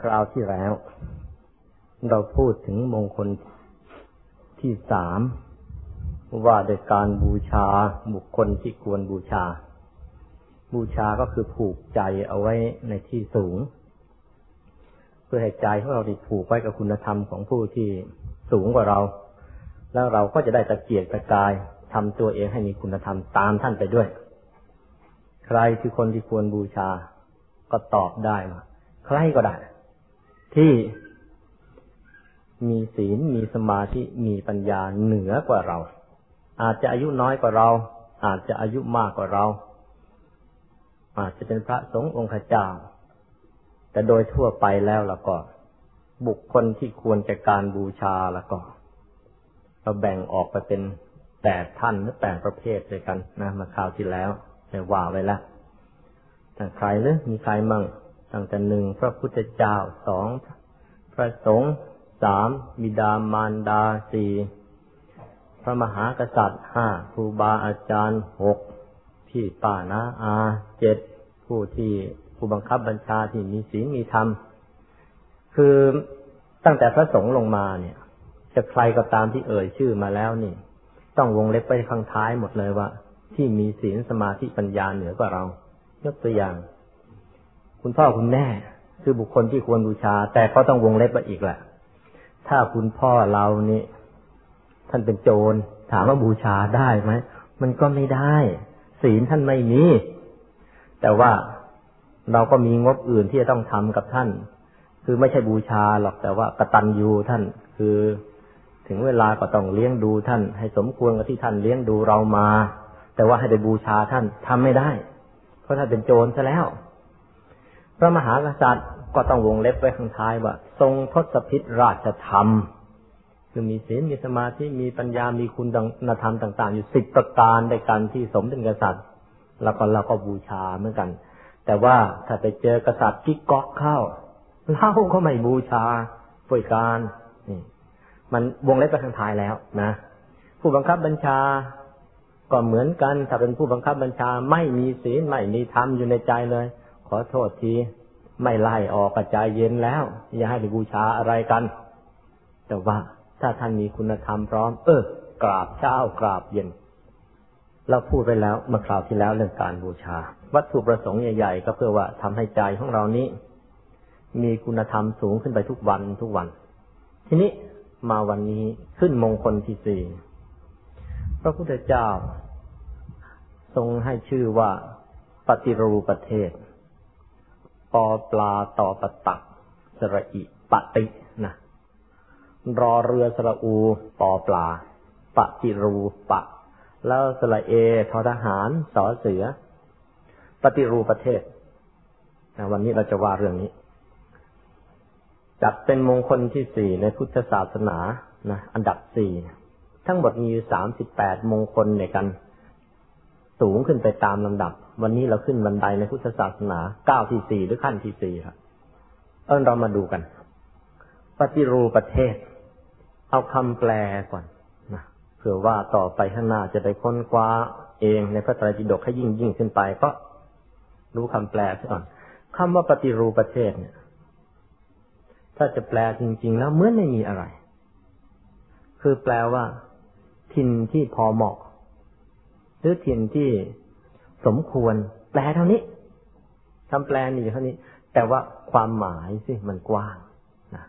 คราวที่แล้ว เราพูดถึงมงคลที่สามว่าโดยการบูชาบุคคลที่ควรบูชา บูชาก็คือผูกใจเอาไว้ในที่สูง เพื่อให้ใจของเราได้ผูกไว้กับคุณธรรมของผู้ที่สูงกว่าเรา แล้วเราก็จะได้ตะเกียกตะกายทำตัวเองให้มีคุณธรรมตามท่านไปด้วย ใครคือคนที่ควรบูชาก็ตอบได้ว่าใครก็ได้ ที่มีศีลมีสมาธิมีปัญญาเหนือกว่าเรา อาจจะอายุน้อยกว่าเรา อาจจะอายุมากกว่าเรา อาจจะเป็นพระสงฆ์องค์เจ้าแต่โดยทั่วไปแล้วล้วก็ บุคคลที่ควรแก่การบูชาล้วก็เราแบ่งออกไปเป็นแปดท่านหรือแปดประเภทด้วยกันนะมาคราวที่แล้วได้ว่าไว้แล้วแต่ใครเนะมีใครมั่ง ตั้งแต่หนึ่งพระพุทธเจ้าสองพระสงฆ์สามบิดามารดาสี่พระมหากษัตริย์ห้าครูบาอาจารย์หกพี่ป้านาอาเจ็ดผู้ที่ผู้บังคับบัญชาที่มีศีลมีธรรม คือตั้งแต่พระสงฆ์ลงมาเนี่ย จะใครก็ตามที่เอ่ยชื่อมาแล้วนี่ ต้องวงเล็บไปข้างท้ายหมดเลยว่า ที่มีศีลสมาธิปัญญาเหนือกว่าเรา ยกตัวอย่าง คุณพ่อคุณแม่ คือบุคคลที่ควรบูชา แต่ก็ต้องวงเล็บไปอีกแหละถ้าคุณพ่อเรานี่ท่านเป็นโจร ถามว่าบูชาได้ไหมมันก็ไม่ได้ ศีลท่านไม่มีแต่ว่าเราก็มีงบอื่นที่จะต้องทำกับท่าน คือไม่ใช่บูชาหรอกแต่ว่ากตัญญูท่านคือถึงเวลาก็ต้องเลี้ยงดูท่าน ให้สมควรกับที่ท่านเลี้ยงดูเรามา แต่ว่าให้ไปบูชาท่านทำไม่ได้ เพราะท่านเป็นโจรซะแล้ว พระมหากษัตริย์ก็ต้องวงเล็บไว้ข้างท้ายว่า ทรงทศพิษราชธรรม คือมีศีลมีสมาธิมีปัญญามีคุณธรรมต่าง ๆ อยู่สิบประการในการที่สมเป็นกษัตริย์ แล้วก็เราก็บูชาเหมือนกัน แต่ว่าถ้าไปเจอกษัตริย์กิ๊กก๊อกเข้าเราก็ไม่บูชาป่วยการนี่มันวงเล็บไปข้างท้ายแล้วนะผู้บังคับบัญชาก็เหมือนกัน ถ้าเป็นผู้บังคับบัญชาไม่มีศีลไม่มีธรรมอยู่ในใจเลย ขอโทษที ไม่ไล่ออกกระจายเย็นแล้ว อย่าให้ไปบูชาอะไรกัน แต่ว่าถ้าท่านมีคุณธรรมพร้อม เออกราบเช้ากราบเย็น เราพูดไปแล้วเมื่อคราวที่แล้วเรื่องการบูชา วัตถุประสงค์ใหญ่ๆ ก็เพื่อว่าทำให้ใจของเรานี้ มีคุณธรรมสูงขึ้นไปทุกวันทุกวัน ทีนี้มาวันนี้ขึ้นมงคลที่สี่พระพุทธเจ้า ทรงให้ชื่อว่าปฏิรูปประเทศ ปอปลาต่อปะตักสระอิปตินะรอเรือสระอูปอปลาปฏิรูปะ แล้วสระเอทอทหารสอเสือ ปฏิรูประเทศนะวันนี้เราจะว่าเรื่องนี้จัดเป็นมงคลที่สี่ในพุทธศาสนานะอันดับสี่ทั้งหมดมีสามสิบแปดมงคลในกัน สูงขึ้นไปตามลำดับ วันนี้เราขึ้นบันไดในพุทธศาสนาก้าวที่สี่หรือขั้นที่สี่ครับเออเรามาดูกัน ปฏิรูประเทศ เอาคำแปลก่อนนะเผื่อว่าต่อไปข้างหน้าจะได้ค้นคว้าเองในพระไตรปิฎกให้ยิ่งยิ่งขึ้นไปก็รู้คำแปลซะก่อนคำว่าปฏิรูประเทศเนี่ย ถ้าจะแปลจริง ๆ แล้วเหมือนไม่มีอะไร คือแปลว่า ทินที่พอเหมาะ หรือถิ่นที่ สมควร แปลเท่านี้คำแปลมีเท่านี้ แต่ว่าความหมายสิมันกว้างนะ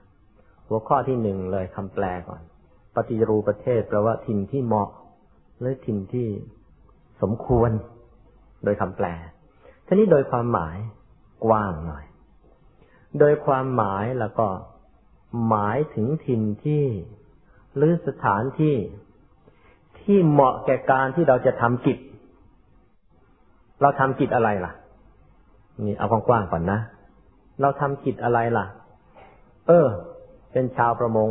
หัวข้อที่หนึ่งเลยคำแปลก่อน ปฏิรูประเทศแปลว่าถิ่นที่เหมาะหรือถิ่นที่สมควร โดยคำแปลทีนี้โดยความหมายกว้างหน่อย โดยความหมายแล้วก็หมายถึงถิ่นที่หรือสถานที่ที่เหมาะแก่การที่เราจะทำกิจ เราทำกิจอะไรล่ะ นี่เอากว้างๆก่อนนะ เราทำกิจอะไรล่ะ เออ เป็นชาวประมง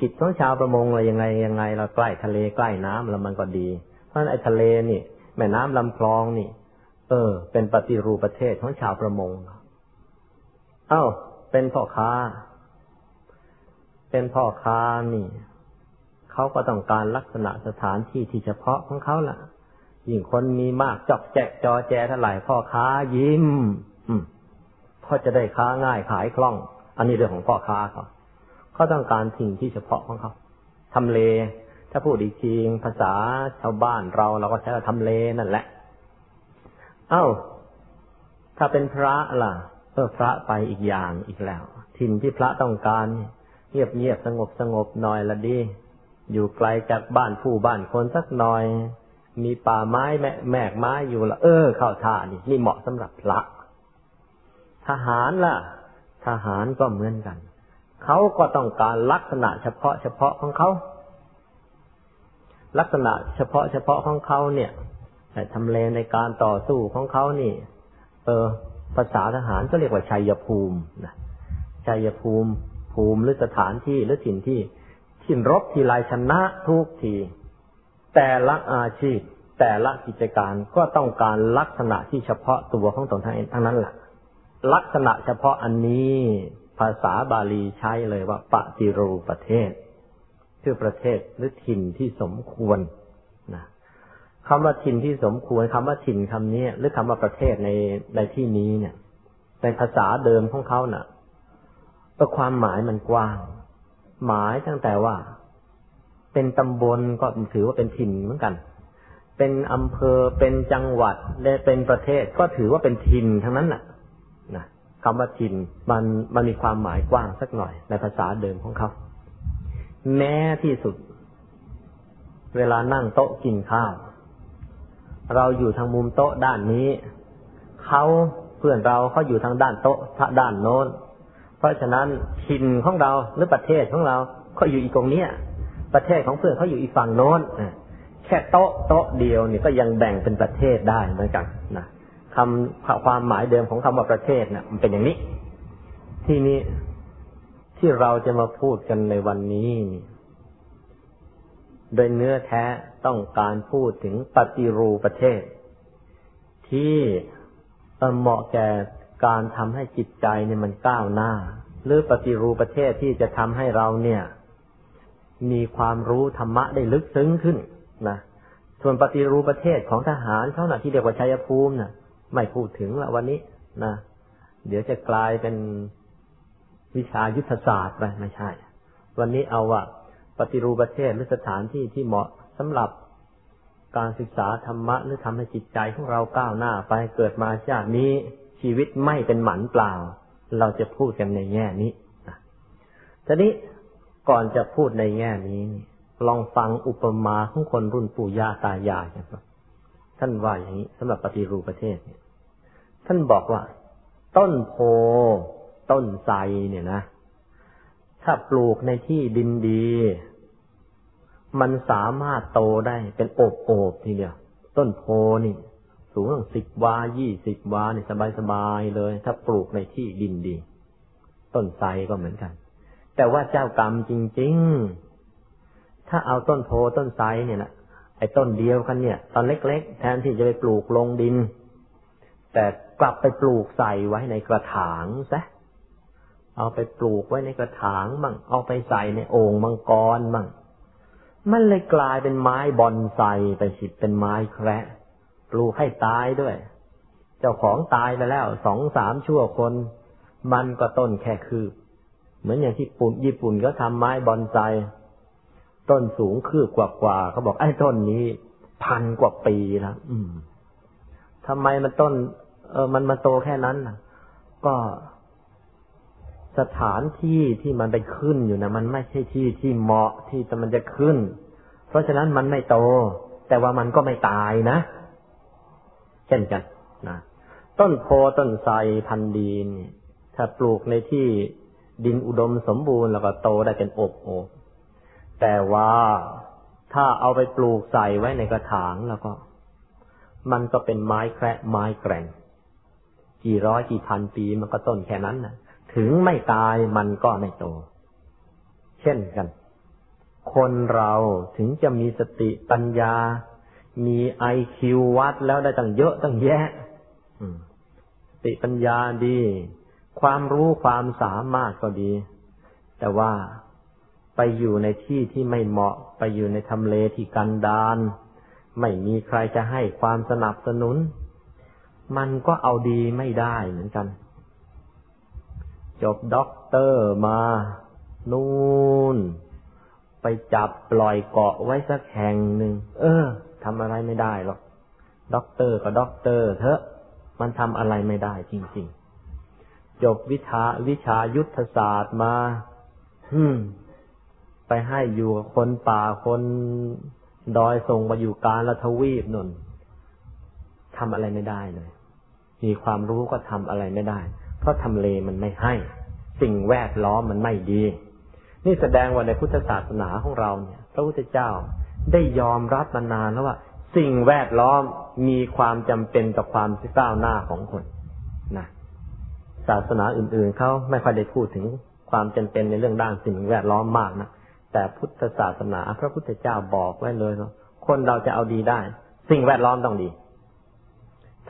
กิจของชาวประมงอะไรยังไงยังไง เราใกล้ทะเลใกล้น้ำแล้วมันก็ดี เพราะฉะนั้นไอ้ทะเลนี่ แม่น้ำลำคลองนี่ เออ เป็นปฏิรูปประเทศของชาวประมง เอ้า เป็นพ่อค้า เป็นพ่อค้านี่ เขาก็ต้องการลักษณะสถานที่ที่เฉพาะของเขาล่ะ ยิ่งคนมีมากจอกแจกจอแจเท่าไหร่พ่อค้ายิ้มอืมพอจะได้ค้าง่ายขายคล่อง อันนี้เรื่องของพ่อค้าเขาเขาต้องการสิ่งที่เฉพาะของเขาทำเล ถ้าพูดอีกทีภาษาชาวบ้านเราเราก็ใช้ว่าทำเลนั่นแหละ เอ้า ถ้าเป็นพระล่ะเออพระไปอีกอย่างอีกแล้วถิ่นที่พระต้องการเงียบเงียบสงบสงบหน่อยละดี อยู่ไกลจากบ้านผู้บ้านคนสักหน่อย มีป่าไม้แม่แมกไม้อยู่ละเออเข้าท่านี่นี่เหมาะสำหรับพระ ทหารล่ะ ทหารก็เหมือนกันเขาก็ต้องการลักษณะเฉพาะเฉพาะของเขาลักษณะเฉพาะเฉพาะของเขาเนี่ยแต่ทำเลในการต่อสู้ของเขานี่ เออภาษาทหารก็เรียกว่าชัยภูมินะชัยภูมิ ภูมิหรือสถานที่หรือถิ่นที่ที่รบทีไรชนะทุกที แต่ละอาชีพ แต่ละกิจการก็ต้องการลักษณะที่เฉพาะตัวของตนเองทั้งนั้นแหละลักษณะเฉพาะอันนี้ภาษาบาลีใช้เลยว่าปฏิรูประเทศ คือประเทศหรือถิ่นที่สมควรนะคำว่าถิ่นที่สมควรคำว่าถิ่นคำนี้หรือคำว่าประเทศในในที่นี้เนี่ยในภาษาเดิมของเขาเนะ่ะความหมายมันกว้าง หมายตั้งแต่ว่า เป็นตำบลก็ถือว่าเป็นถิ่นเหมือนกัน เป็นอำเภอ เป็นจังหวัด และเป็นประเทศ ก็ถือว่าเป็นถิ่นทั้งนั้นน่ะนะคำว่าถิ่นมันมันมีความหมายกว้างสักหน่อย ในภาษาเดิมของเขา แม้ที่สุด เวลานั่งโต๊ะกินข้าว เราอยู่ทางมุมโต๊ะด้านนี้ เขาเพื่อนเราเขาอยู่ทางด้านโต๊ะด้านโน้น เพราะฉะนั้นถิ่นของเราหรือประเทศของเราเขาอยู่อีกตรงนี้ย ประเทศของเพื่อนเขาอยู่อีกฝั่งโน้นแค่โต๊ะโต๊ะเดียวนี่ก็ยังแบ่งเป็นประเทศได้เหมือนกันนะคำความหมายเดิมของคำว่าประเทศนะ่ะ มันเป็นอย่างนี้ ที่นี้ที่เราจะมาพูดกันในวันนี้ โดยเนื้อแท้ต้องการพูดถึงปฏิรูประเทศ ที่เหมาะแก่การทำให้จิตใจเนี่ยมันก้าวหน้า หรือปฏิรูปประเทศที่จะทำให้เราเนี่ย มีความรู้ธรรมะได้ลึกซึ้งขึ้นนะส่วนปฏิรูปประเทศของทหารเขานะ่ที่เรียกว่าชัยภูมินะไม่พูดถึงละวันนี้นะเดี๋ยวจะกลายเป็นวิชายุทธศาสตร์ไปไม่ใช่ วันนี้เอาว่าปฏิรูปประเทศหรือสถานที่ที่เหมาะสำหรับการศึกษาธรรมะหรือทำให้จิตใจของเราก้าวหน้าไปเกิดมาชาตินี้ชีวิตไม่เป็นหมันเปล่า เราจะพูดกันในแง่นี้ทีนี้ ก่อนจะพูดในแง่นี้ ลองฟังอุปมาของคนรุ่นปู่ย่าตายายนะครับ ท่านว่าอย่างนี้สำหรับปฏิรูปประเทศเนี่ย ท่านบอกว่า ต้นโพต้นไทรเนี่ยนะ ถ้าปลูกในที่ดินดี มันสามารถโตได้เป็นโอบโอบทีเดียวต้นโพนี่สูงตั้งสิบวายี่สิบวาเนี่สบายสบายเลย ถ้าปลูกในที่ดินดี ต้นไทรก็เหมือนกัน แต่ว่าเจ้ากรรมจริง ๆ ถ้าเอาต้นโพต้นไทรเนี่ยนะไอ้ต้นเดียวกันเนี่ย ตอนเล็ก ๆ แทนที่จะไปปลูกลงดิน แต่กลับไปปลูกใส่ไว้ในกระถางซะเอาไปปลูกไว้ในกระถางมั่งเอาไปใส่ในโอ่งมังกรมั่งมันเลยกลายเป็นไม้บอนไซไปสิเป็นไม้แคระปลูกให้ตายด้วย เจ้าของตายไปแล้วสองสามชั่วคน มันก็ต้นแค่คืบ เหมือนอย่างที่ปุ่นญี่ปุ่นก็ทำไม้บอนไซต้นสูงคืบกว่าๆเขาบอกไอ้ต้นนี้ พันกว่าปีแล้วอืมทำไมมันต้น เออมันมาโตแค่นั้นก็สถานที่ที่มันไปขึ้นอยู่นะมันไม่ใช่ที่ที่เหมาะที่จะมันจะขึ้น เพราะฉะนั้นมันไม่โต แต่ว่ามันก็ไม่ตายนะ เช่นกันนะต้นโพต้นไทรพันดีนถ้าปลูกในที่ ดินอุดมสมบูรณ์แล้วก็โตได้เป็นอบโอบแต่ว่าถ้าเอาไปปลูกใส่ไว้ในกระถางแล้วก็ มันก็เป็นไม้แคระไม้แกร่ง กี่ร้อยกี่พันปีมันก็ต้นแค่นั้นนะถึงไม่ตายมันก็ไม่โต เช่นกัน คนเราถึงจะมีสติปัญญา มีไอคิววัดแล้วได้ตั้งเยอะตั้งแยะสติปัญญาดี ความรู้ความสามารถก็ดี แต่ว่าไปอยู่ในที่ที่ไม่เหมาะ ไปอยู่ในทำเลที่กันดานไม่มีใครจะให้ความสนับสนุน มันก็เอาดีไม่ได้เหมือนกัน จบด็อกเตอร์มา นู่น ไปจับปล่อยเกาะไว้สักแห่งหนึ่ง เออทำอะไรไม่ได้หรอกด็อกเตอร์ก็ด็อกเตอร์เถอะ มันทำอะไรไม่ได้จริง ๆ จบวิชาวิชายุทธศาสตร์มาฮึมไปให้อยู่กับคนป่าคนดอยส่งมาอยู่กาฬทวีปนู่นทำอะไรไม่ได้เลย มีความรู้ก็ทำอะไรไม่ได้ เพราะทำเลมันไม่ให้ สิ่งแวดล้อมมันไม่ดี นี่แสดงว่าในพุทธศาสนาของเราเนี่ย พระพุทธเจ้าได้ยอมรับมานานแล้วว่า สิ่งแวดล้อมมีความจำเป็นต่อความก้าวหน้าของคนนะ ศาสนาอื่นๆเขาไม่ค่อยได้พูดถึงความจำเป็นในเรื่องด้านสิ่งแวดล้อมมากนะแต่พุทธศาสนาพระพุทธเจ้าบอกไว้เลยว่าะคนเราจะเอาดีได้ สิ่งแวดล้อมต้องดี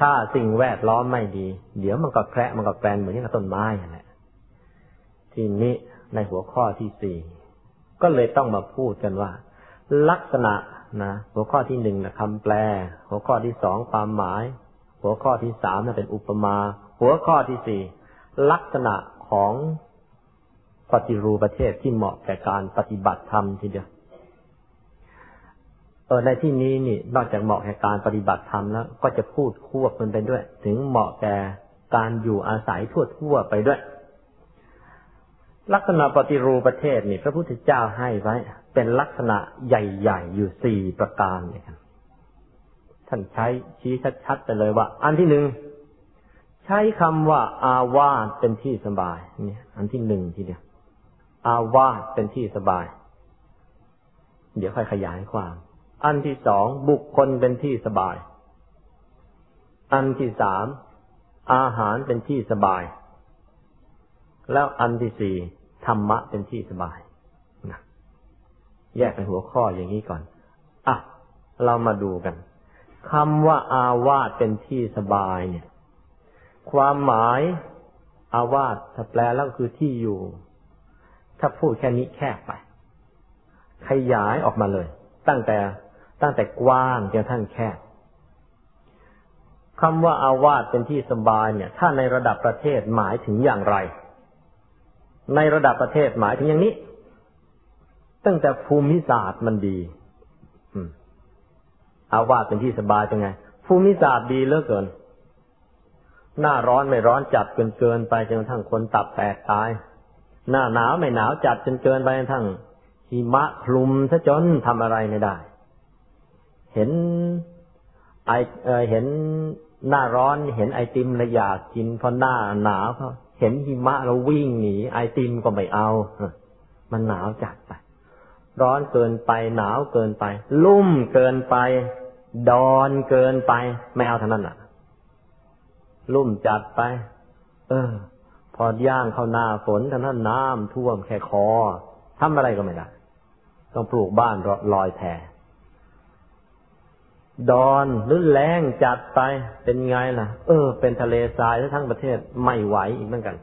ถ้าสิ่งแวดล้อมไม่ดี เดี๋ยวมันก็แคระมันก็แปลนเหมือนกับต้นไม้แหละทีนี้ในหัวข้อที่สี่ก็เลยต้องมาพูดกันว่า ลักษณะนะหัวข้อที่หนึ่งนะคำแปล หัวข้อที่สองความหมาย หัวข้อที่สามนะเป็นอุปมา หัวข้อที่สี่ ลักษณะของปฏิรูปประเทศที่เหมาะแก่การปฏิบัติธรรมทีเดียวเออในที่นี้นี่นอกจากเหมาะแก่การปฏิบัติธรรมแล้ว ก็จะพูดควบมันไปด้วย ถึงเหมาะแก่การอยู่อาศัยทั่วทั่วไปด้วย ลักษณะปฏิรูปประเทศนี่ พระพุทธเจ้าให้ไว้ เป็นลักษณะใหญ่ๆอยู่สี่ประการเนี่ยครับท่านใช้ชี้ชัดๆไปเลยว่า อันที่หนึ่ง ใช้คำว่า อาวาสเป็นที่สบาย เนี่ย อันที่หนึ่งทีเดียว อาวาสเป็นที่สบาย เดี๋ยวค่อยขยายความ อันที่สองบุคคลเป็นที่สบาย อันที่สามอาหารเป็นที่สบาย แล้วอันที่สี่ธรรมะเป็นที่สบายนะแยกเป็นหัวข้ออย่างนี้ก่อนอะเรามาดูกันคำว่าอาวาสเป็นที่สบายเนี่ย ความหมายอาวาสถ้าแปลแล้วคือที่อยู่ ถ้าพูดแค่นี้แคบไป ขยายออกมาเลย ตั้งแต่ตั้งแต่กว้างจนท่านแคบคำว่าอาวาสเป็นที่สบายเนี่ย ถ้าในระดับประเทศหมายถึงอย่างไร ในระดับประเทศหมายถึงอย่างนี้ ตั้งแต่ภูมิศาสตร์มันดีอาวาสเป็นที่สบายเป็นไง ภูมิศาสตร์ดีเหลือเกิน หน้าร้อนไม่ร้อนจัดเกินเกินไปจนกระทั่งคนตับแตกตาย หน้าหนาวไม่หนาวจัดจนเกินไปจนทั้งหิมะคลุมซะจนทำอะไรไม่ได้ เห็นไอเอเห็นหน้าร้อนเห็นไอติมแล้วอยากกินพอหน้าหนาวเขาเห็นหิมะเราวิ่งหนีไอติมก็ไม่เอา มันหนาวจัดไป ร้อนเกินไปหนาวเกินไป ลุ่มเกินไป ดอนเกินไป ไม่เอาเท่านั้นอะ ลุ่มจัดไป เออ พอย่างเข้าหน้าฝนท่านั้นน้ำท่วมแค่คอทำอะไรก็ไม่ได้ต้องปลูกบ้านลอยแพดอนหรือแรงจัดไปเป็นไงล่ะ เออ เป็นทะเลทรายทั้งประเทศไม่ไหวอีกเหมือนกัน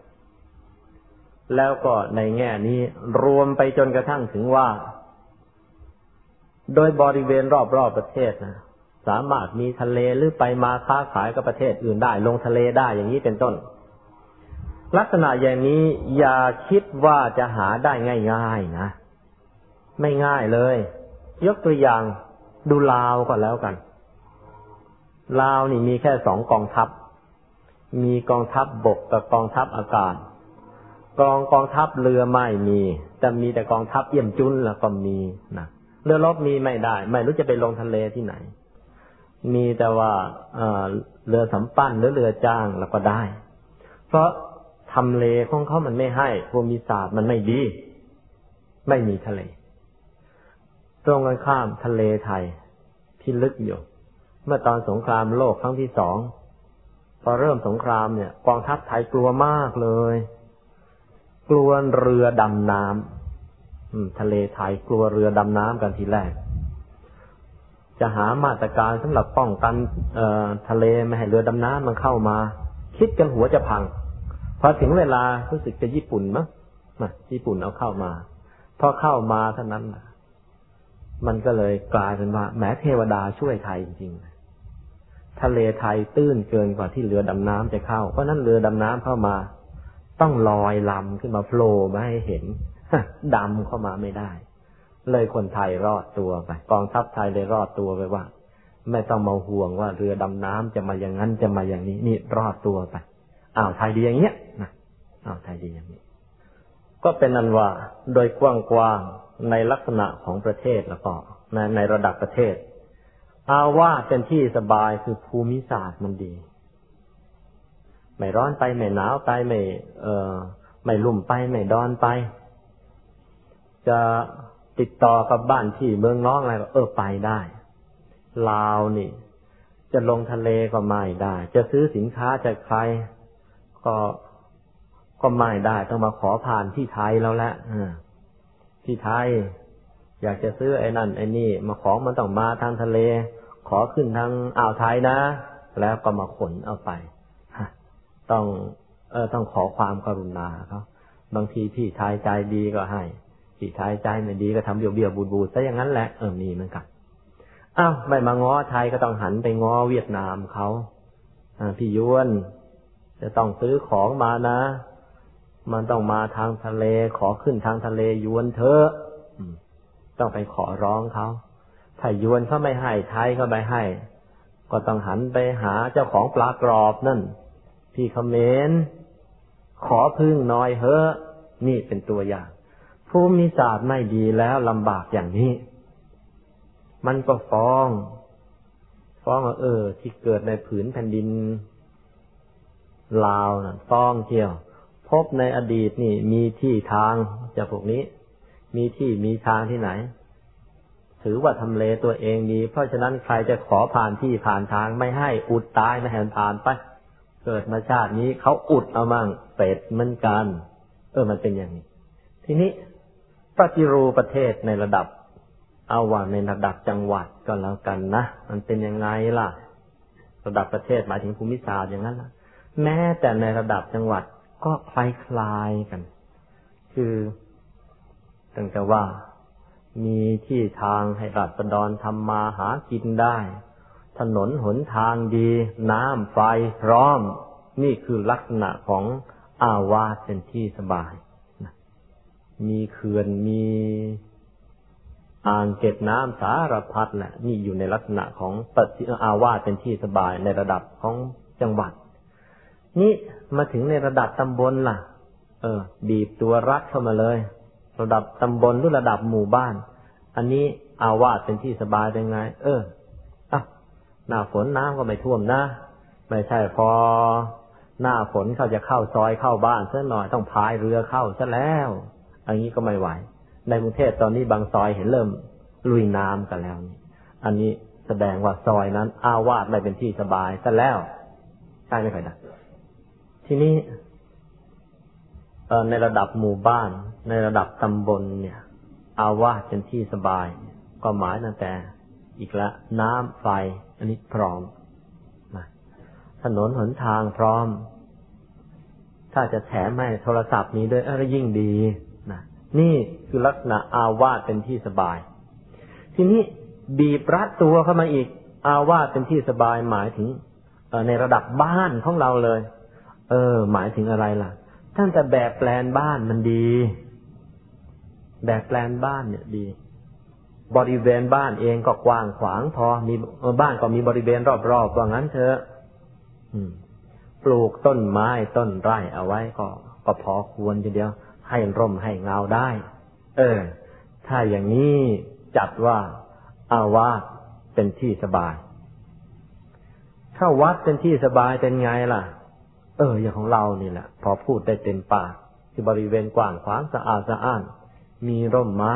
แล้วก็ในแง่นี้รวมไปจนกระทั่งถึงว่า โดยบริเวณรอบๆประเทศนะ สามารถมีทะเลหรือไปมาค้าขายกับประเทศอื่นได้ ลงทะเลได้อย่างนี้เป็นต้น ลักษณะอย่างนี้อย่าคิดว่าจะหาได้ง่ายๆนะไม่ง่ายเลย ยกตัวอย่างดูลาวก่อนแล้วกัน ลาวนี่มีแค่สองกองทัพ มีกองทัพบบกกับกองทัพอากาศ กองกองทัพเรือไม่มี แต่มีแต่กองทัพเยี่ยมจุนแล้วก็มีนะเรือรบมีไม่ได้ ไม่รู้จะไปลงทะเลที่ไหน มีแต่ว่าเรือสำปั้นหรือเรือจ้างแล้วก็ได้ เพราะทำเลของเขามันไม่ให้ภูมิศาสตร์มันไม่ดี ไม่มีทะเล ตรงกันข้ามทะเลไทยที่ลึกอยู่ เมื่อตอนสงครามโลกครั้งที่สองพอเริ่มสงครามเนี่ยกองทัพไทยกลัวมากเลย กลัวเรือดำน้ำทะเลไทยกลัวเรือดำน้ำกันทีแรก จะหามาตรการสำหรับป้องกันทะเลไม่ให้เรือดำน้ำมันเข้ามา คิดกันหัวจะพังพอถึงเวลารู้สึกจะญี่ปุ่นมั้งมาญี่ปุ่นเอาเข้ามาพอเข้ามาเท่านั้นมันก็เลยกลายเป็นว่า แม้เทวดาช่วยไทยจริงๆทะเลไทยตื้นเกินกว่าที่เรือดำน้ำจะเข้า เพราะนั้นเรือดำน้ำเข้ามา ต้องลอยลำขึ้นมาโผล่มาให้เห็นดำเข้ามาไม่ได้ เลยคนไทยรอดตัวไปกองทัพไทยเลยรอดตัวไปว่า ไม่ต้องมาห่วงว่าเรือดำน้ำจะมาอย่างนั้นจะมาอย่างนี้ นี่รอดตัวไปอ้าวไทยดีอย่างเงี้ยนะอ้าวไทยดีอย่างนี้ ก็เป็นนันว่าโดยกว้างๆในลักษณะของประเทศแล้วก็ในในระดับประเทศ อาว่าเป็นที่สบายคือภูมิศาสตร์มันดี ไม่ร้อนไปไม่หนาวไปไม่ เออไม่ลุ่มไปไม่ดอนไป จะ ติดต่อกับบ้านที่เมืองน้องอะไรก็เออไปได้ ลาวนี่ จะลงทะเลก็ไม่ได้ จะซื้อสินค้าจากใคร ก็ก็ไม่ได้ ต้องมาขอผ่านที่ไทยแล้วแหละที่ไทย อยากจะซื้อไอ้นั่นไอ้นี่ มาของมันต้องมาทางทะเล ขอขึ้นทางอ่าวไทยนะ แล้วก็มาขนเอาไปต้อง เออต้องขอความกรุณาเขาบางทีพี่ชายใจดีก็ให้ พี่ชายใจไม่ดีก็ทำเบี้ยวเบี้ยวบูดบูดซะอย่างนั้นแหละเออมีเหมือนกันอ้าวไม่มาง้อไทยก็ต้องหันไปง้อเวียดนามเขาอ่าพี่ยวนจะต้องซื้อของมานะ มันต้องมาทางทะเลขอขึ้นทางทะเลยวนเถอต้องไปขอร้องเขาถ้ายวนเขาไม่ให้ไทยเขาไม่ให้ ก็ต้องหันไปหาเจ้าของปลากรอบนั่น พี่คเมนขอพึ่งน้อยเฮอะนี่เป็นตัวอย่าง ภูมิศาสตร์ไม่ดีแล้วลำบากอย่างนี้ มันก็ฟ้อง ฟ้องว่าเออ ที่เกิดในผืนแผ่นดินลาวนะ่ะฟ้องเที่ยว พบในอดีตนี่ มีที่ทางจากพวกนี้ มีที่มีทางที่ไหน ถือว่าทำเลตัวเองดี เพราะฉะนั้นใครจะขอผ่านที่ผ่านทางไม่ให้อุดตายไม่ให้ผ่านไป เกิดมาชาตินี้เขาอุดเอามั่งเป็ดเหมือนกัน เออมันเป็นอย่างนี้ ทีนี้ ปฏิรูประเทศในระดับ เอาว่าในระดับจังหวัดก็แล้วกันนะมันเป็นยังไงล่ะ ระดับประเทศหมายถึงภูมิศาสตร์อย่างนั้นล่ะ แม้แต่ในระดับจังหวัดก็คล้ายๆกัน คือตั้งแต่ว่ามีที่ทางให้รัษฎรทำมาหากินได้ ถนนหนทางดี น้ำไฟพร้อม นี่คือลักษณะของอาวาสเป็นที่สบาย มีเขื่อนมีอ่างเก็บน้ำสารพัดแหละนี่อยู่ในลักษณะของปฏิอาวาสเป็นที่สบายในระดับของจังหวัด นี่มาถึงในระดับตำบลล่ะ เออ บีบตัวรัดเข้ามาเลย ระดับตำบลหรือระดับหมู่บ้าน อันนี้อาวาสเป็นที่สบายเป็นไง เออหน้าฝนน้ำก็ไม่ท่วมนะไม่ใช่พอ หน้าฝนเขาจะเข้าซอยเข้าบ้านซะหน่อยต้องพายเรือเข้าซะแล้ว อันนี้ก็ไม่ไหว ในกรุงเทพตอนนี้บางซอยเห็นเริ่มลุยน้ำกันแล้วนี่อันนี้แสดงว่าซอยนั้น อาวาสไม่เป็นที่สบายซะแล้วใช่ไหมครับทีนี้ในระดับหมู่บ้าน ในระดับตำบลเนี่ย อาวาสเป็นที่สบาย ก็หมายตั้งแต่ อีกละ น้ำไฟ อันนี้พร้อมถนนหนทางพร้อม ถ้าจะแถมให้โทรศัพท์นี้ด้วยอะไรยิ่งดี นี่คือลักษณะอาวาสเป็นที่สบาย ทีนี้บีบรัดตัวเข้ามาอีก อาวาสเป็นที่สบายหมายถึงในระดับบ้านของเราเลย เออ หมายถึงอะไรล่ะท่านจะแบบแปลนบ้านมันดี แบบแปลนบ้านเนี่ยดี บริเวณบ้านเองก็กว้างขวางพอมีบ้านก็มีบริเวณรอบๆว่างั้นเถอะปลูกต้นไม้ต้นไร่เอาไว้ก็ก็พอควรทีเดียว ให้ร่มให้เงาได้ เออ ถ้าอย่างนี้จัดว่าอาวาสเป็นที่สบาย ถ้าวัดเป็นที่สบายเป็นไงล่ะ เออ อย่างของเรานี่แหละ พอพูดได้เต็มปากที่บริเวณกว้างขวางสะอาดสะอ้าน มีร่มไม้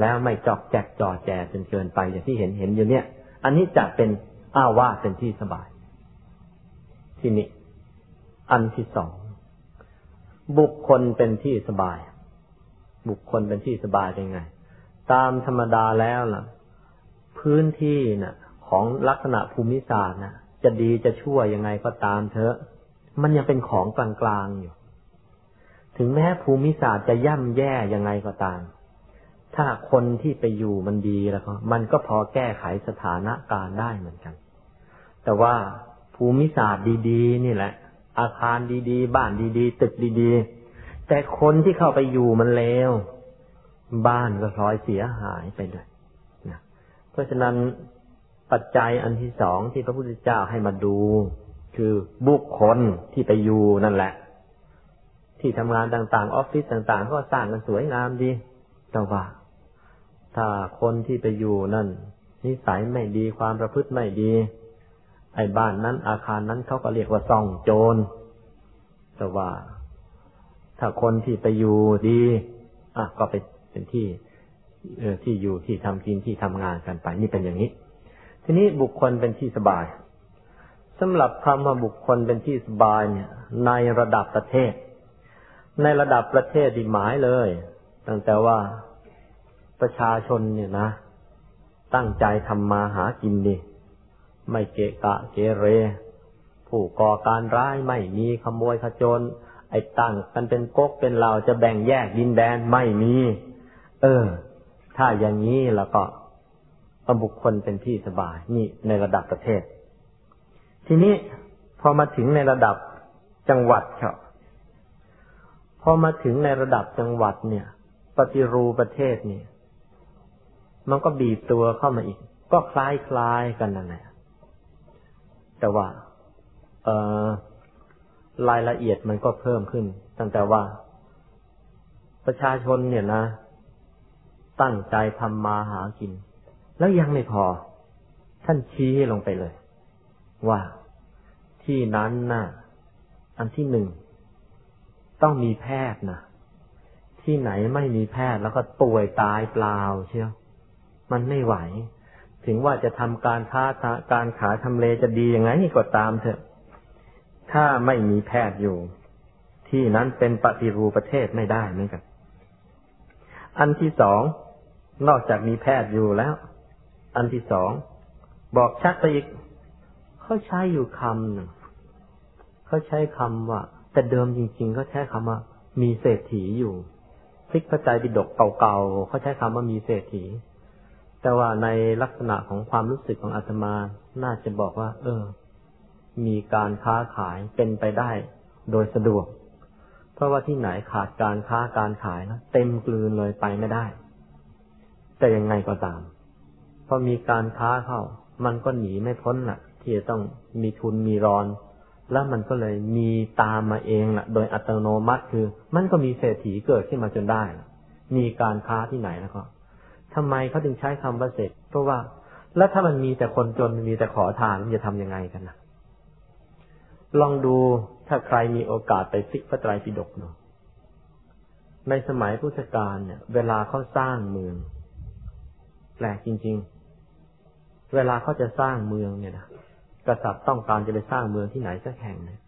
แล้วไม่จอกแจกจอแจจนเกินไปอย่างที่เห็นเห็นอยู่เนี่ย อันนี้จะเป็นอาวาสเป็นที่สบาย ที่นี้อันที่สอง บุคคลเป็นที่สบาย บุคคลเป็นที่สบายเป็นไง ตามธรรมดาแล้วล่ะ พื้นที่น่ะ ของลักษณะภูมิศาสตร์น่ะ จะดีจะชั่วยังไงก็ตามเถอะ มันยังเป็นของกลางๆอยู่ ถึงแม้ภูมิศาสตร์จะย่ำแย่ยังไงก็ตาม ถ้าคนที่ไปอยู่มันดีแล้วก็มันก็พอแก้ไขสถานการณ์ได้เหมือนกัน แต่ว่าภูมิศาสตร์ดี ๆ นี่แหละ อาคารดีๆ บ้านดีๆ ตึกดีๆ แต่คนที่เข้าไปอยู่มันเลวบ้านก็พลอยเสียหายไปด้วยนะเพราะฉะนั้นปัจจัยอันที่สองที่พระพุทธเจ้าให้มาดู คือบุคคลที่ไปอยู่นั่นแหละ ที่ทำงานต่างๆ ออฟฟิศต่างๆ ก็สร้างกันสวยงามดี แต่ว่า ถ้าคนที่ไปอยู่นั่นนิสัยไม่ดีความประพฤติไม่ดี ไอ้บ้านนั้นอาคารนั้นเขาก็เรียกว่าซ่องโจร แต่ว่า ถ้าคนที่ไปอยู่ดี อะก็ไปเป็นที่เออที่อยู่ที่ทำกินที่ทำงานกันไป นี่เป็นอย่างนี้ ทีนี้บุคคลเป็นที่สบายสำหรับคำว่าบุคคลเป็นที่สบายเนี่ย ในระดับประเทศ ในระดับประเทศดีหมายเลย ตั้งแต่ว่าประชาชนเนี่ยนะ ตั้งใจทำมาหากินดี ไม่เกะกะเกเร ผู้ก่อการร้ายไม่มีขโมยขจร ไอ้ตั้งกันเป็นก๊กเป็นเราจะแบ่งแยกดินแดนไม่มี เออ ถ้าอย่างนี้แล้วก็บุคคลเป็นที่สบาย นี่ในระดับประเทศ ทีนี้พอมาถึงในระดับจังหวัดครับพอมาถึงในระดับจังหวัดเนี่ย ปฏิรูปประเทศเนี่ย มันก็บีบตัวเข้ามาอีก ก็คล้ายคล้ายกันนั่นแหละ แต่ว่า เออรายละเอียดมันก็เพิ่มขึ้น ตั้งแต่ว่า ประชาชนเนี่ยนะ ตั้งใจทำมาหากิน แล้วยังไม่พอ ท่านชี้ลงไปเลย ว่า ที่นั้นน่ะ อันที่หนึ่ง ต้องมีแพทย์นะที่ไหนไม่มีแพทย์แล้วก็ป่วยตายเปล่าเชียว มันไม่ไหว ถึงว่าจะทำการค้าการขายทำเลจะดียังไงก็ตามเถอะ ถ้าไม่มีแพทย์อยู่ ที่นั้นเป็นปฏิรูปประเทศไม่ได้เหมือนกัน อันที่สองนอกจากมีแพทย์อยู่แล้ว อันที่สองบอกชัดไปอีกเขาใช้อยู่คำหนึ่งเขาใช้คำว่า แต่เดิมจริงๆเขาใช้คำว่า มีเศรษฐีอยู่พลิกพระใจปิดกเก่าๆเขาใช้คำว่ามีเศรษฐี แต่ว่าในลักษณะของความรู้สึกของอาตมา น่าจะบอกว่า เออ มีการค้าขายเป็นไปได้ โดยสะดวก เพราะว่าที่ไหนขาดการค้าการขายนะเต็มกลืนเลยไปไม่ได้ แต่ยังไงก็ตามพอมีการค้าเข้า มันก็หนีไม่พ้นละ่ะ ที่จะต้องมีทุนมีรอน แล้วมันก็เลยมีตามมาเองละ่ะ โดยอัตโนมัติคือ มันก็มีเศรษฐีเกิดขึ้นมาจนได้ มีการค้าที่ไหนแล้วก็ ทำไมเขาถึงใช้คำว่าเศรษฐเพราะว่า แล้วถ้ามันมีแต่คนจนมีแต่ขอทานมันจะทํำยังไงกันนะลองดูถ้าใครมีโอกาสไปซิกพระไตรปิฎกดูในสมัยพุทธกาลเนี่ย เวลาเขาสร้างเมือง แปลกจริง ๆ เวลาเขาจะสร้างเมืองเนี่ยนะกษัตริย์ต้องการจะไปสร้างเมืองที่ไหนสักแห่งเนี่ย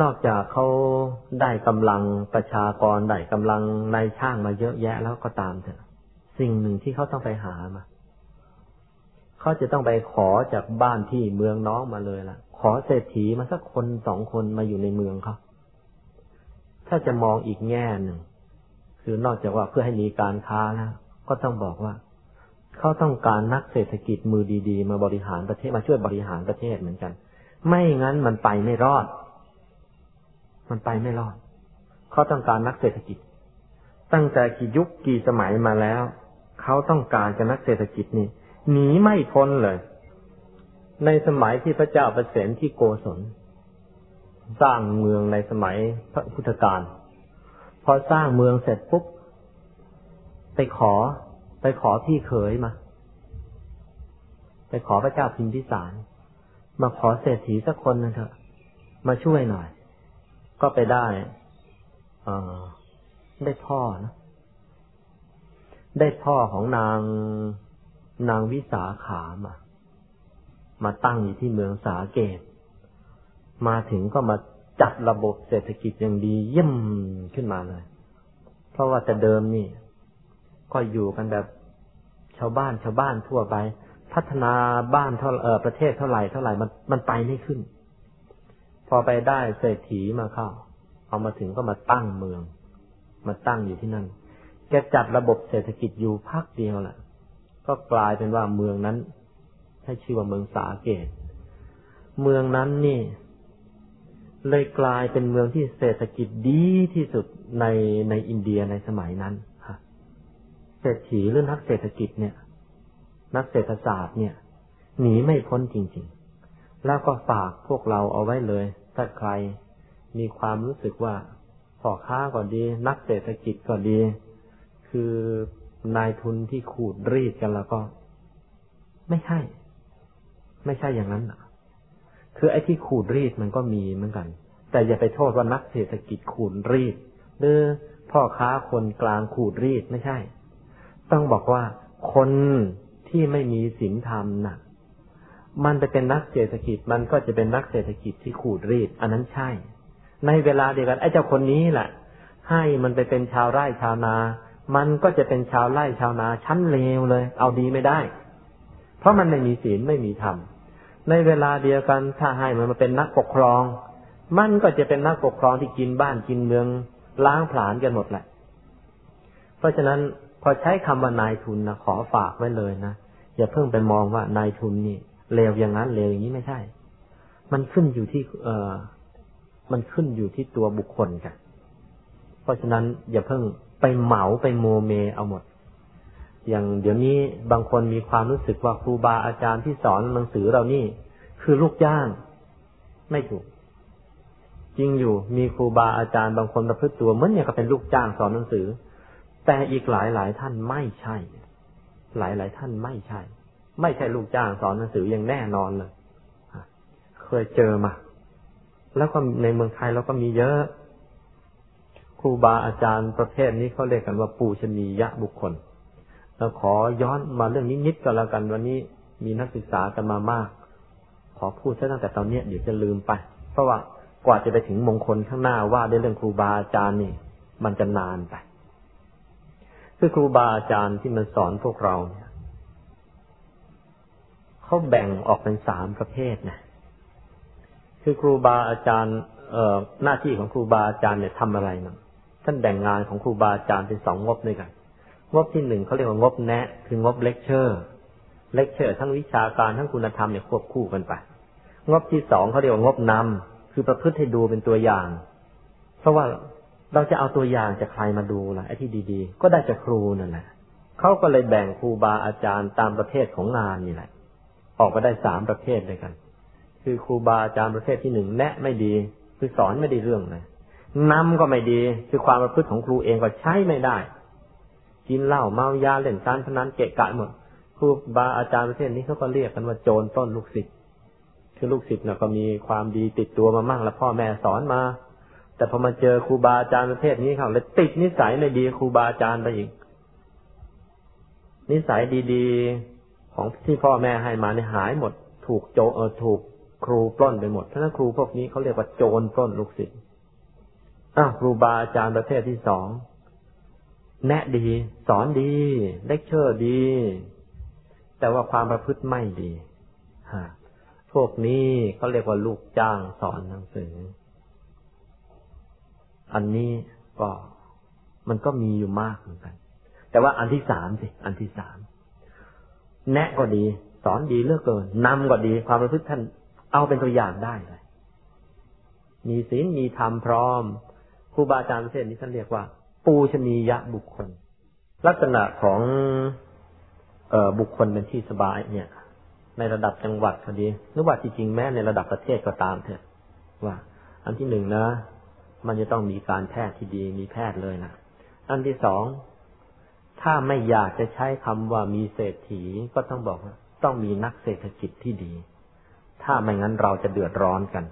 นอกจากเขาได้กำลังประชากรได้กำลังนายช่างมาเยอะแยะแล้วก็ตามเถอะ สิ่งหนึ่งที่เขาต้องไปหามาเขาจะต้องไปขอจากบ้านที่เมืองน้องมาเลยล่ะ ขอเศรษฐีมาสักคนสองคนมาอยู่ในเมืองเขาถ้าจะมองอีกแง่หนึ่งคือนอกจากว่าเพื่อให้มีการค้าแล้วก็ต้องบอกว่าเขาต้องการนักเศรษฐกิจมือดี ๆ มาบริหารประเทศมาช่วยบริหารประเทศเหมือนกัน ไม่งั้นมันไปไม่รอด มันไปไม่รอดเขาต้องการนักเศรษฐกิจ ตั้งแต่กี่ยุคกี่สมัยมาแล้ว เขาต้องการจะนักเศรษฐกิจนี่หนีไม่พ้นเลย ในสมัยที่พระเจ้าประเสนที่โกศลสร้างเมืองในสมัยพระพุทธกาลพอสร้างเมืองเสร็จปุ๊บไปขอ ไปขอพี่เขยมา ไปขอพระเจ้าพิมพิสาร มาขอเศรษฐีสักคนนึงเถอะมาช่วยหน่อย ก็ไปได้ เออได้พ่อนะ ได้พ่อของนางนางวิสาขามามาตั้งอยู่ที่เมืองสาเกต มาถึงก็มาจัดระบบเศรษฐกิจอย่างดีเยี่ยมขึ้นมาเลย เพราะว่าแต่เดิมนี่ ก็อยู่กันแบบชาวบ้านชาวบ้านทั่วไป พัฒนาบ้านเท่าเออประเทศเท่าไหร่เท่าไหร่มันมันไปไม่ขึ้น พอไปได้เศรษฐีมาเข้า เอามาถึงก็มาตั้งเมือง มาตั้งอยู่ที่นั่น แกจัดระบบเศรษฐกิจอยู่พักเดียวแหละก็กลายเป็นว่าเมืองนั้นให้ชื่อว่าเมืองสาเกต เมืองนั้นนี่ เลยกลายเป็นเมืองที่เศรษฐกิจดีที่สุดในในอินเดียในสมัยนั้นค่ะเศรษฐีหรือนักเศรษฐกิจเนี่ย นักเศรษฐศาสตร์เนี่ย หนีไม่พ้นจริง ๆ แล้วก็ฝากพวกเราเอาไว้เลย ถ้าใครมีความรู้สึกว่าพ่อค้าก็ดี นักเศรษฐกิจก็ดี คือนายทุนที่ขูดรีดกันแล้วก็ ไม่ใช่ ไม่ใช่อย่างนั้นคือไอ้ที่ขูดรีดมันก็มีเหมือนกัน แต่อย่าไปโทษว่านักเศรษฐกิจขูดรีด หรือพ่อค้าคนกลางขูดรีดไม่ใช่ ต้องบอกว่าคนที่ไม่มีศีลธรรมน่ะ มันไปเป็นนักเศรษฐกิจ มันก็จะเป็นนักเศรษฐกิจที่ขูดรีด อันนั้นใช่ ในเวลาเดียวกันไอ้เจ้าคนนี้แหละให้มันไปเป็นชาวไร่ชาวนา มันก็จะเป็นชาวไร่ชาวนาชั้นเลวเลย เอาดีไม่ได้ เพราะมันไม่มีศีลไม่มีธรรมในเวลาเดียวกันถ้าให้มันมาเป็นนักปกครอง มันก็จะเป็นนักปกครองที่กินบ้านกินเมืองล้างผลาญกันหมดแหละ เพราะฉะนั้นพอใช้คำว่านายทุนนะขอฝากไว้เลยนะอย่าเพิ่งไปมองว่านายทุนนี่เลวอย่างนั้นเลวอย่างนี้ไม่ใช่ มันขึ้นอยู่ที่ เออมันขึ้นอยู่ที่ตัวบุคคลกัน เพราะฉะนั้นอย่าเพิ่ง ไปเหมาไปโมเมเอาหมด อย่างเดี๋ยวนี้บางคนมีความรู้สึกว่าครูบาอาจารย์ที่สอนหนังสือเรานี่ คือลูกจ้าง ไม่ถูก จริงอยู่มีครูบาอาจารย์บางคนประพฤติตัวเหมือนอย่างกับเป็นลูกจ้างสอนหนังสือ แต่อีกหลายหลายท่านไม่ใช่ หลายหลายท่านไม่ใช่ ไม่ใช่ลูกจ้างสอนหนังสืออย่างแน่นอนเลยเคยเจอมาแล้วก็ในเมืองไทยเราก็มีเยอะ ครูบาอาจารย์ประเภทนี้เขาเรียกกันว่าปูชนียะบุคคลเราขอย้อนมาเรื่องนี้นิดก็แล้วกันวันนี้มีนักศึกษากันมามาก ขอพูดซะตั้งแต่ตอนนี้เดี๋ยวจะลืมไป เพราะว่ากว่าจะไปถึงมงคลข้างหน้าว่าด้วยเรื่องครูบาอาจารย์นี่ มันจะนานไป คือครูบาอาจารย์ที่มันสอนพวกเราเนี่ยเขาแบ่งออกเป็นสามประเภทนะคือครูบาอาจารย์ เอ่อหน้าที่ของครูบาอาจารย์เนี่ยทำอะไรนะ ท่านแบ่งงานของครูบาอาจารย์เป็นสองงบด้วยกัน งบที่หนึ่งเขาเรียกว่างบแนะ คืองบ lecture lecture ทั้งวิชาการทั้งคุณธรรมเนี่ยควบคู่กันไป งบที่สองเขาเรียกว่างบนำคือประพฤติให้ดูเป็นตัวอย่าง เพราะว่าเราจะเอาตัวอย่างจากใครมาดูล่ะไอ้ที่ดีๆ ก็ได้จากครูนั่นแหละเขาก็เลยแบ่งครูบาอาจารย์ตามประเภทของงานนี่แหละ ออกมาได้สามประเภทด้วยกัน คือครูบาอาจารย์ประเภทที่หนึ่งแนะไม่ดี คือสอนไม่ได้เรื่องเลย น้ำก็ไม่ดี คือความประพฤติของครูเองก็ใช้ไม่ได้ กินเหล้าเมายาเล่นการพนันเกะกะหมดครูบาอาจารย์ประเภทนี้เขาก็เรียกกันว่าโจรต้นลูกศิษย์คือลูกศิษย์เนี่ยก็มีความดีติดตัวมามั่งแล้วพ่อแม่สอนมา แต่พอมาเจอครูบาอาจารย์ประเภทนี้เขาเลยติดนิสัยไม่ดีครูบาอาจารย์ไปอีก นิสัยดีๆของที่พ่อแม่ให้มาเนี่ยหายหมด ถูกโจเออถูกครูปล้นไปหมดเพราะนั้นครูพวกนี้เขาเรียกว่าโจรปล้นลูกศิษย์ อ้าวครูบาอาจารย์ประเภทที่สอง แนะดี สอนดีเลคเชอร์ดี แต่ว่าความประพฤติไม่ดีฮะพวกนี้เขาเรียกว่าลูกจ้างสอนหนังสือ อันนี้ก็มันก็มีอยู่มากเหมือนกัน แต่ว่าอันที่สามสิ อันที่สาม แนะก็ดี สอนดีเลือกเกินนำก็ดี ความประพฤติท่านเอาเป็นตัวอย่างได้เลย มีศีลมีธรรมพร้อม ครูบาอาจารย์ประเทนี้ท่านเรียกว่า ปูชนียะบุคคล ลักษณะของออบุคคลเป็นที่สบายเนี่ย ในระดับจังหวัดพอดีหรือว่าจริงๆแม้ในระดับประเทศก็ตามเถอะว่า อันที่หนึ่งนะ มันจะต้องมีการแพทย์ที่ดีมีแพทย์เลยนะอันที่สองถ้าไม่อยากจะใช้คำว่ามีเศรษฐีก็ต้องบอกว่าต้องมีนักเศรษฐกิจที่ดี ถ้าไม่งั้นเราจะเดือดร้อนกัน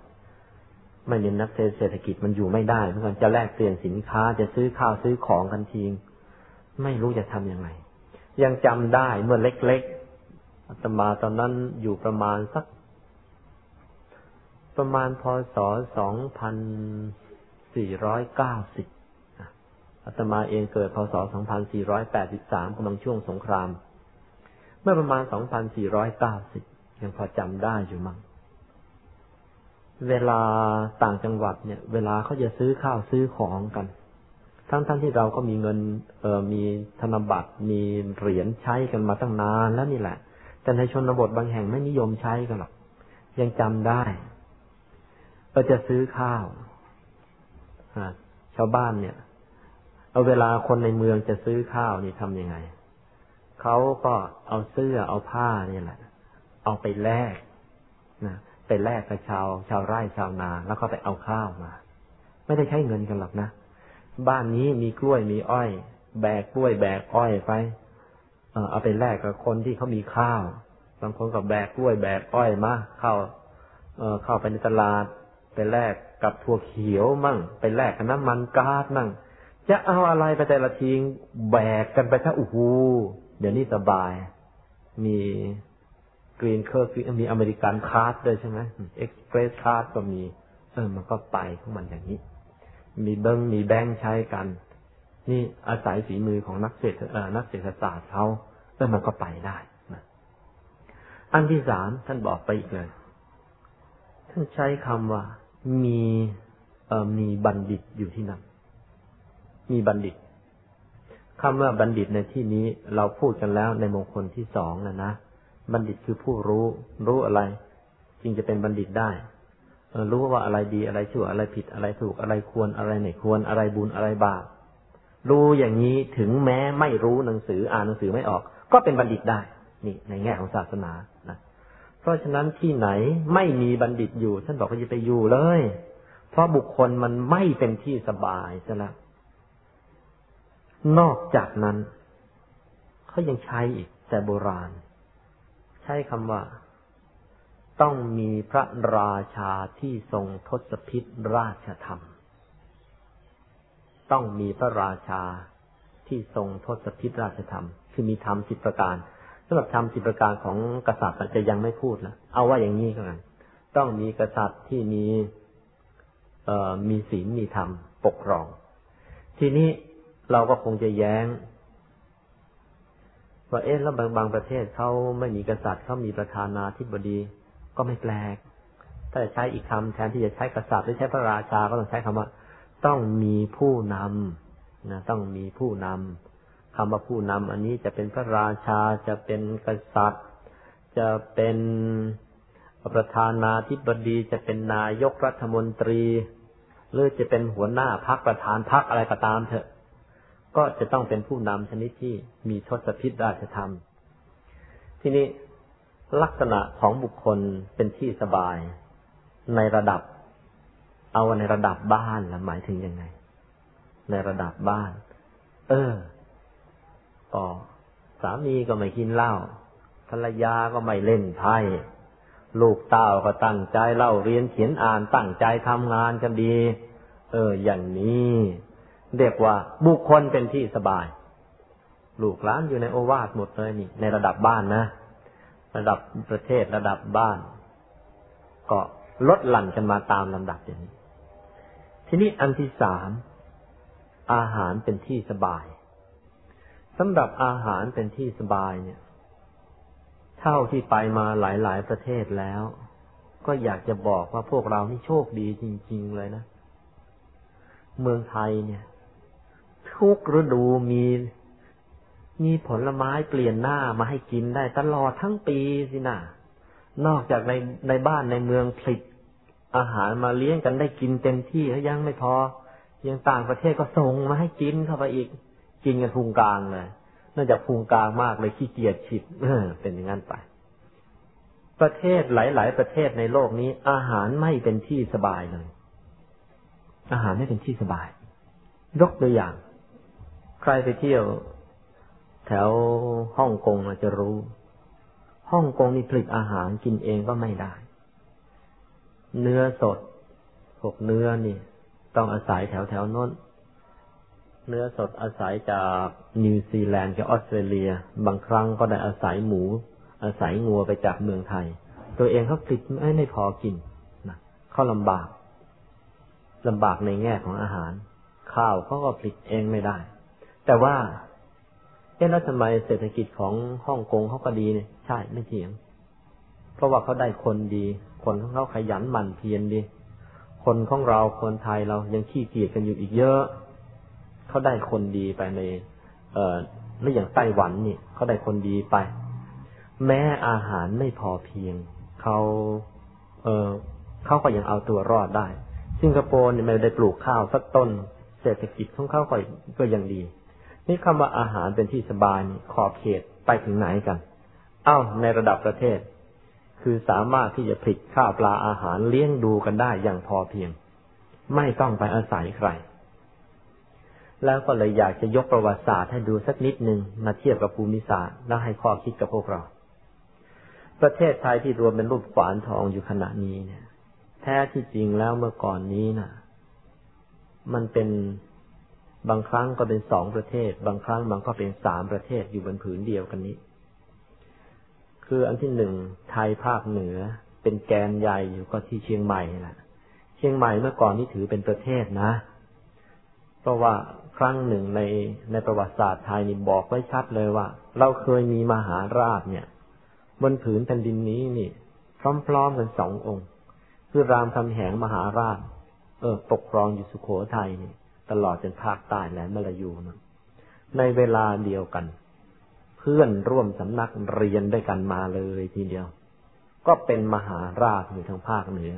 ไม่มีนักเศรษฐกิจมันอยู่ไม่ได้เมื่อจะแลกเปลี่ยนสินค้าจะซื้อข้าวซื้อของกันทีไม่รู้จะทำยังไง ยังจำได้เมื่อเล็กๆอาตมาตอนนั้นอยู่ประมาณสัก ประมาณพศสองพันสี่ร้อยเก้าสิบอาตมาเองเกิดพศสองพันสี่ร้อยแปดสิบสามกำลังช่วงสงคราม เมื่อประมาณสองพันสี่ร้อยเก้าสิบยังพอจำได้อยู่มั้ง เวลาต่างจังหวัดเนี่ย เวลาเขาจะซื้อข้าวซื้อของกัน ทั้งๆทที่เราก็มีเงิน เออมีธนบัตร มีเหรียญใช้กันมาตั้งนานแล้วนี่แหละ แต่ในชนบทบางแห่งไม่นิยมใช้กันหรอก ยังจำได้เราจะซื้อข้าวชาวบ้านเนี่ย เอาเวลาคนในเมืองจะซื้อข้าวนี่ทำยังไง เขาก็เอาเสื้อเอาผ้าเนี่ยแหละ เอาไปแลก ไปแลกกับชาว ชาวไร่ชาวนา แล้วก็ไปเอาข้าวมา ไม่ได้ใช้เงินกันหรอกนะ บ้านนี้มีกล้วยมีอ้อย แบกกล้วยแบกอ้อยไป เอาไปแลกกับคนที่เขามีข้าว บางคนก็แบกกล้วยแบกอ้อยมาเข้าเข้าไปในตลาด ไปแลกกับถั่วเขียวมั่ง ไปแลกกับน้ำมันก๊าซมั่ง จะเอาอะไรไปแต่ละทีแบกกันไปถ้าโอ้โหเดี๋ยวนี้สบาย มี green card มี American card ด้วยใช่ไหมexpress card ก็มี เออ มันก็ไปของมันอย่างนี้ มีแบงก์มีแบงก์ใช้กัน นี่อาศัยฝีมือของนักเศรษฐนักเศรษฐศาสตร์เขาเออมันก็ไปได้นะอันที่สามท่านบอกไปอีกเลย ท่านใช้คำว่า มีเออมีบัณฑิตอยู่ที่นั่นมีบัณฑิตคำว่าบัณฑิตในที่นี้เราพูดกันแล้วในมงคลที่สองนะนะ บัณฑิตคือผู้รู้ รู้อะไร จึงจะเป็นบัณฑิตได้รู้ว่าอะไรดีอะไรชั่วอะไรผิดอะไรถูกอะไรควรอะไรไม่ควรอะไรบุญอะไรบาปรู้อย่างนี้ถึงแม้ไม่รู้หนังสืออ่านหนังสือไม่ออก ก็เป็นบัณฑิตได้ นี่ ในแง่ของศาสนานะเพราะฉะนั้นที่ไหนไม่มีบัณฑิตอยู่ท่านบอกว่าจะไปอยู่เลย เพราะบุคคลมันไม่เป็นที่สบายซะแล้วนอกจากนั้นเขายังใช้อีกแต่โบราณ ช้คำว่า ต้องมีพระราชาที่ทรงทศพิษราชธรรม ต้องมีพระราชาที่ทรงทศพิษราชธรรม คือมีธรรมสิบประการสำหรับธรรมสิบประการของกษัตริย์จะยังไม่พูดนะเอาว่าอย่างนี้ก็กันต้องมีกษัตริย์ที่มีเอ่อมีศีลมีธรรมปกครอง ทีนี้เราก็คงจะแย้ง ว่าเอ๊ะแล้วบางบางประเทศเขาไม่มีกษัตริย์เขามีประธานาธิบดีก็ไม่แปลก ถ้าจะใช้อีกคำแทนที่จะใช้กษัตริย์หรือใช้พระราชาก็ต้องใช้คำว่า ต้องมีผู้นำนะต้องมีผู้นำคำว่าผู้นำอันนี้จะเป็นพระราชาจะเป็นกษัตริย์ จะเป็นประธานาธิบดีจะเป็นนายกรัฐมนตรี หรือจะเป็นหัวหน้าพักประธานพักอะไรก็ตามเถอะ ก็จะต้องเป็นผู้นำชนิดที่มีทศพิษราชธรรม ทีนี้ลักษณะของบุคคลเป็นที่สบาย ในระดับ เอาในระดับบ้านละหมายถึงยังไง ในระดับบ้าน เออก็สามีก็ไม่กินเหล้าภรรยาก็ไม่เล่นไพ่ลูกเต้าก็ตั้งใจเล่าเรียนเขียนอ่านตั้งใจทำงานกันดี เออ อย่างนี้ เรียกว่าบุคคลเป็นที่สบาย ลูกหลานอยู่ในโอวาทหมดเลยนี่ ในระดับบ้านนะ ระดับประเทศระดับบ้าน ก็ลดหลั่นกันมาตามลำดับอย่างนี้ ทีนี้อันที่สามอาหารเป็นที่สบายสำหรับอาหารเป็นที่สบายเนี่ย เท่าที่ไปมาหลาย ๆ ประเทศแล้ว ก็อยากจะบอกว่าพวกเรานี่โชคดีจริง ๆ เลยนะ เมืองไทยเนี่ย ทุกฤดูมี มีผลไม้เปลี่ยนหน้ามาให้กินได้ตลอดทั้งปีสินะนอกจากในในบ้านในเมืองผลิตอาหารมาเลี้ยงกันได้กินเต็มที่แล้วยังไม่พอ ยังต่างประเทศก็ส่งมาให้กินเข้าไปอีก กินกันพุงกลางเลยเนื่องจากพุงกลางมากเลยขี้เกียจฉิดเออเป็นอย่างนั้นไป ประเทศหลาย ๆ ประเทศในโลกนี้ อาหารไม่เป็นที่สบายเลย อาหารไม่เป็นที่สบาย ยกตัวอย่าง ใครไปเที่ยว แถวฮ่องกงอาจจะรู้ฮ่องกงนี่ผลิตอาหารกินเองก็ไม่ได้ เนื้อสดพวกเนื้อนี่ ต้องอาศัยแถวแถวน้น เนื้อสดอาศัยจากนิวซีแลนด์กับออสเตรเลีย บางครั้งก็ได้อาศัยหมู อาศัยงัวไปจากเมืองไทย ตัวเองเขาผลิตไม่ไม่พอกินนะเขาลำบากลำบากในแง่ของอาหาร ข้าวเขาก็ผลิตเองไม่ได้ แต่ว่าเอ๊ะแล้วทำไมเศรษฐกิจของฮ่องกงเขาก็ดีเนี่ยใช่ไม่เถียง เพราะว่าเขาได้คนดี คนของเขาขยันหมั่นเพียรดี คนของเราคนไทยเรายังขี้เกียจกันอยู่อีกเยอะ เขาได้คนดีไปใน เอ่อหรืออย่างไต้หวันเนี่ยเขาได้คนดีไป แม้อาหารไม่พอเพียงเขาเออเขาก็ยังเอาตัวรอดได้ สิงคโปร์เนี่ยไม่ได้ปลูกข้าวสักต้น เศรษฐกิจของเขาก็ก็ยังดี นี่คำว่าอาหารเป็นที่สบายนี่ขอบเขตไปถึงไหนกันเอ้าในระดับประเทศ คือสามารถที่จะผลิตข้าวปลาอาหารเลี้ยงดูกันได้อย่างพอเพียง ไม่ต้องไปอาศัยใคร แล้วก็เลยอยากจะยกประวัติศาสตร์ให้ดูสักนิดหนึ่งมาเทียบกับภูมิศาสตร์แล้วให้ข้อคิดกับพวกเรา ประเทศไทยที่รวมเป็นรูปขวานทองอยู่ขณะนี้เนี่ย แท้ที่จริงแล้วเมื่อก่อนนี้นะ่ะ มันเป็น บางครั้งก็เป็นสองประเทศ บางครั้งมันก็เป็นสามประเทศอยู่บนผืนเดียวกันนี้ คืออันที่หนึ่งไทยภาคเหนือเป็นแกนใหญ่อยู่ก็ที่เชียงใหม่แหละเชียงใหม่เมื่อก่อนนี่ถือเป็นประเทศนะ เพราะว่าครั้งหนึ่งในในประวัติศาสตร์ไทยนี่บอกไว้ชัดเลยว่า เราเคยมีมหาราชเนี่ย บนผืนแผ่นดินนี้นี่ พร้อมๆกันสององค์ คือรามคำแหงมหาราช เออปกครองอยู่สุโขทัยนี่ ตลอดจนภาคใต้และมลายูนะในเวลาเดียวกัน เพื่อนร่วมสำนักเรียนด้วยกันมาเลยทีเดียว ก็เป็นมหาราชอยู่ทางภาคเหนือ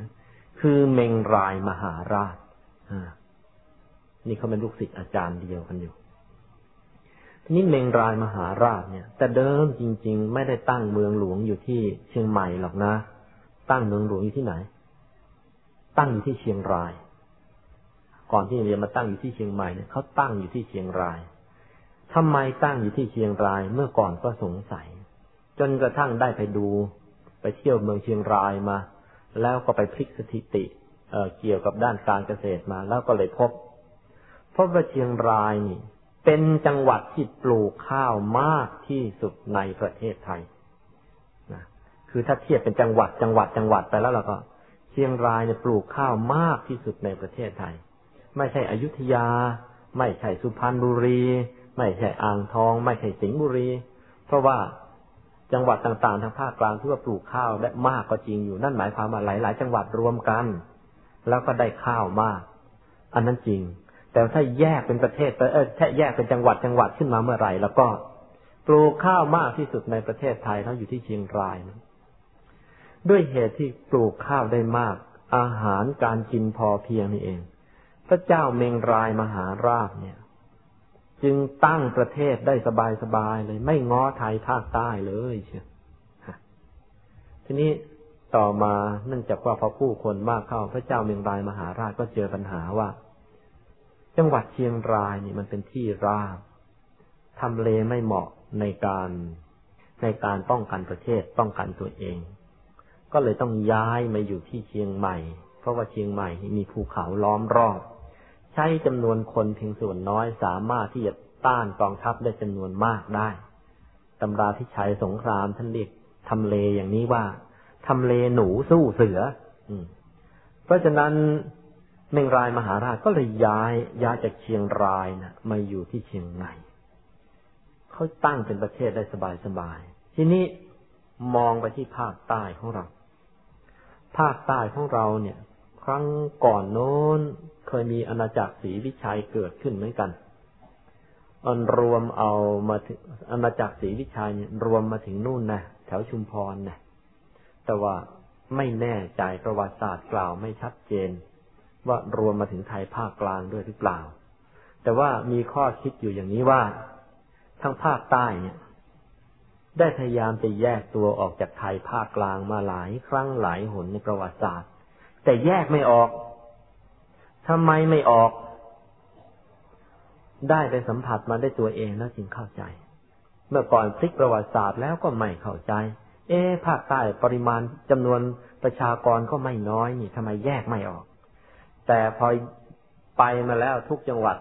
คือเมงรายมหาราชนี่เขาเป็นลูกศิษย์อาจารย์เดียวกันอยู่ทีนี้เมงรายมหาราชเนี่ย แต่เดิมจริง ๆ ไม่ได้ตั้งเมืองหลวงอยู่ที่เชียงใหม่หรอกนะ ตั้งเมืองหลวงอยู่ที่ไหน ตั้งอยู่ที่เชียงราย ก่อนที่จะมาตั้งอยู่ที่เชียงใหม่เนี่ยเขาตั้งอยู่ที่เชียงรายทำไมตั้งอยู่ที่เชียงราย เมื่อก่อนก็สงสัย จนกระทั่งได้ไปดูไปเที่ยวเมืองเชียงรายมา แล้วก็ไปพลิกสถิติเเกี่ยวกับด้านการเกษตรมา แล้วก็เลยพบพบว่าเชียงรายนี่ เป็นจังหวัดที่ปลูกข้าวมากที่สุดในประเทศไทยนะคือถ้าเทียบเป็นจังหวัดจังหวัดจังหวัดไปแล้วเราก็ เชียงรายเนี่ยปลูกข้าวมากที่สุดในประเทศไทย ไม่ใช่อยุธยา ไม่ใช่สุพรรณบุรี ไม่ใช่อ่างทอง ไม่ใช่สิงห์บุรี เพราะว่าจังหวัดต่างๆทางภาคกลางที่ว่าปลูกข้าวได้มากก็จริงอยู่นั่นหมายความว่าหลายๆจังหวัดรวมกัน แล้วก็ได้ข้าวมาก อันนั้นจริง แต่ถ้าแยกเป็นประเทศเออถ้าแยกเป็นจังหวัดจังหวัดขึ้นมาเมื่อไหร่ แล้วก็ปลูกข้าวมากที่สุดในประเทศไทยเขาอยู่ที่เชียงรายนะด้วยเหตุที่ปลูกข้าวได้มาก อาหารการกินพอเพียงนี่เอง ระเจ้าเมงรายมหาราชเนี่ย จึงตั้งประเทศได้สบายๆเลย ไม่ง้อไทยภาคใต้เลยเชียวทีนี้ต่อมาเนื่องจากว่าพอผู้คนมากเข้าพระเจ้าเมงรายมหาราชก็เจอปัญหาว่า จังหวัดเชียงรายนี่มันเป็นที่ราบทำเลไม่เหมาะในการในการป้องกันประเทศป้องกันตัวเอง ก็เลยต้องย้ายมาอยู่ที่เชียงใหม่ เพราะว่าเชียงใหม่มีภูเขาล้อมรอบ ใช้จำนวนคนเพียงส่วนน้อยสามารถที่จะต้านกองทัพได้จำนวนมากได้ตำราที่ใช้สงครามท่านเรียกทำเลอย่างนี้ว่าทำเลหนูสู้เสือ อืเพราะฉะนั้นเมงรายมหาราชก็เลยย้ายย้ายจากเชียงรายนะมาอยู่ที่เชียงใหม่เขาตั้งเป็นประเทศได้สบายๆทีนี้มองไปที่ภาคใต้ของเรา ภาคใต้ของเราเนี่ย ครั้งก่อนโน้น เคยมีอาณาจักรศรีวิชัยเกิดขึ้นเหมือนกันอันรวมเอามาถึงอาณาจักรศรีวิชัยเนี่ยรวมมาถึงนู่นนะแถวชุมพรนะแต่ว่าไม่แน่ใจประวัติศาสตร์กล่าวไม่ชัดเจน ว่ารวมมาถึงไทยภาคกลางด้วยหรือเปล่า แต่ว่ามีข้อคิดอยู่อย่างนี้ว่าทั้งภาคใต้เนี่ย ได้พยายามจะแยกตัวออกจากไทยภาคกลางมาหลายครั้งหลายหนในประวัติศาสตร์ แต่แยกไม่ออก ทำไมไม่ออก ได้ไปสัมผัสมาได้ตัวเองแล้วจึงเข้าใจ เมื่อก่อนพลิกประวัติศาสตร์แล้วก็ไม่เข้าใจ เอ๊ภาคใต้ปริมาณจำนวนประชากรก็ไม่น้อยนี่ทำไมแยกไม่ออก แต่พอไปมาแล้วทุกจังหวัด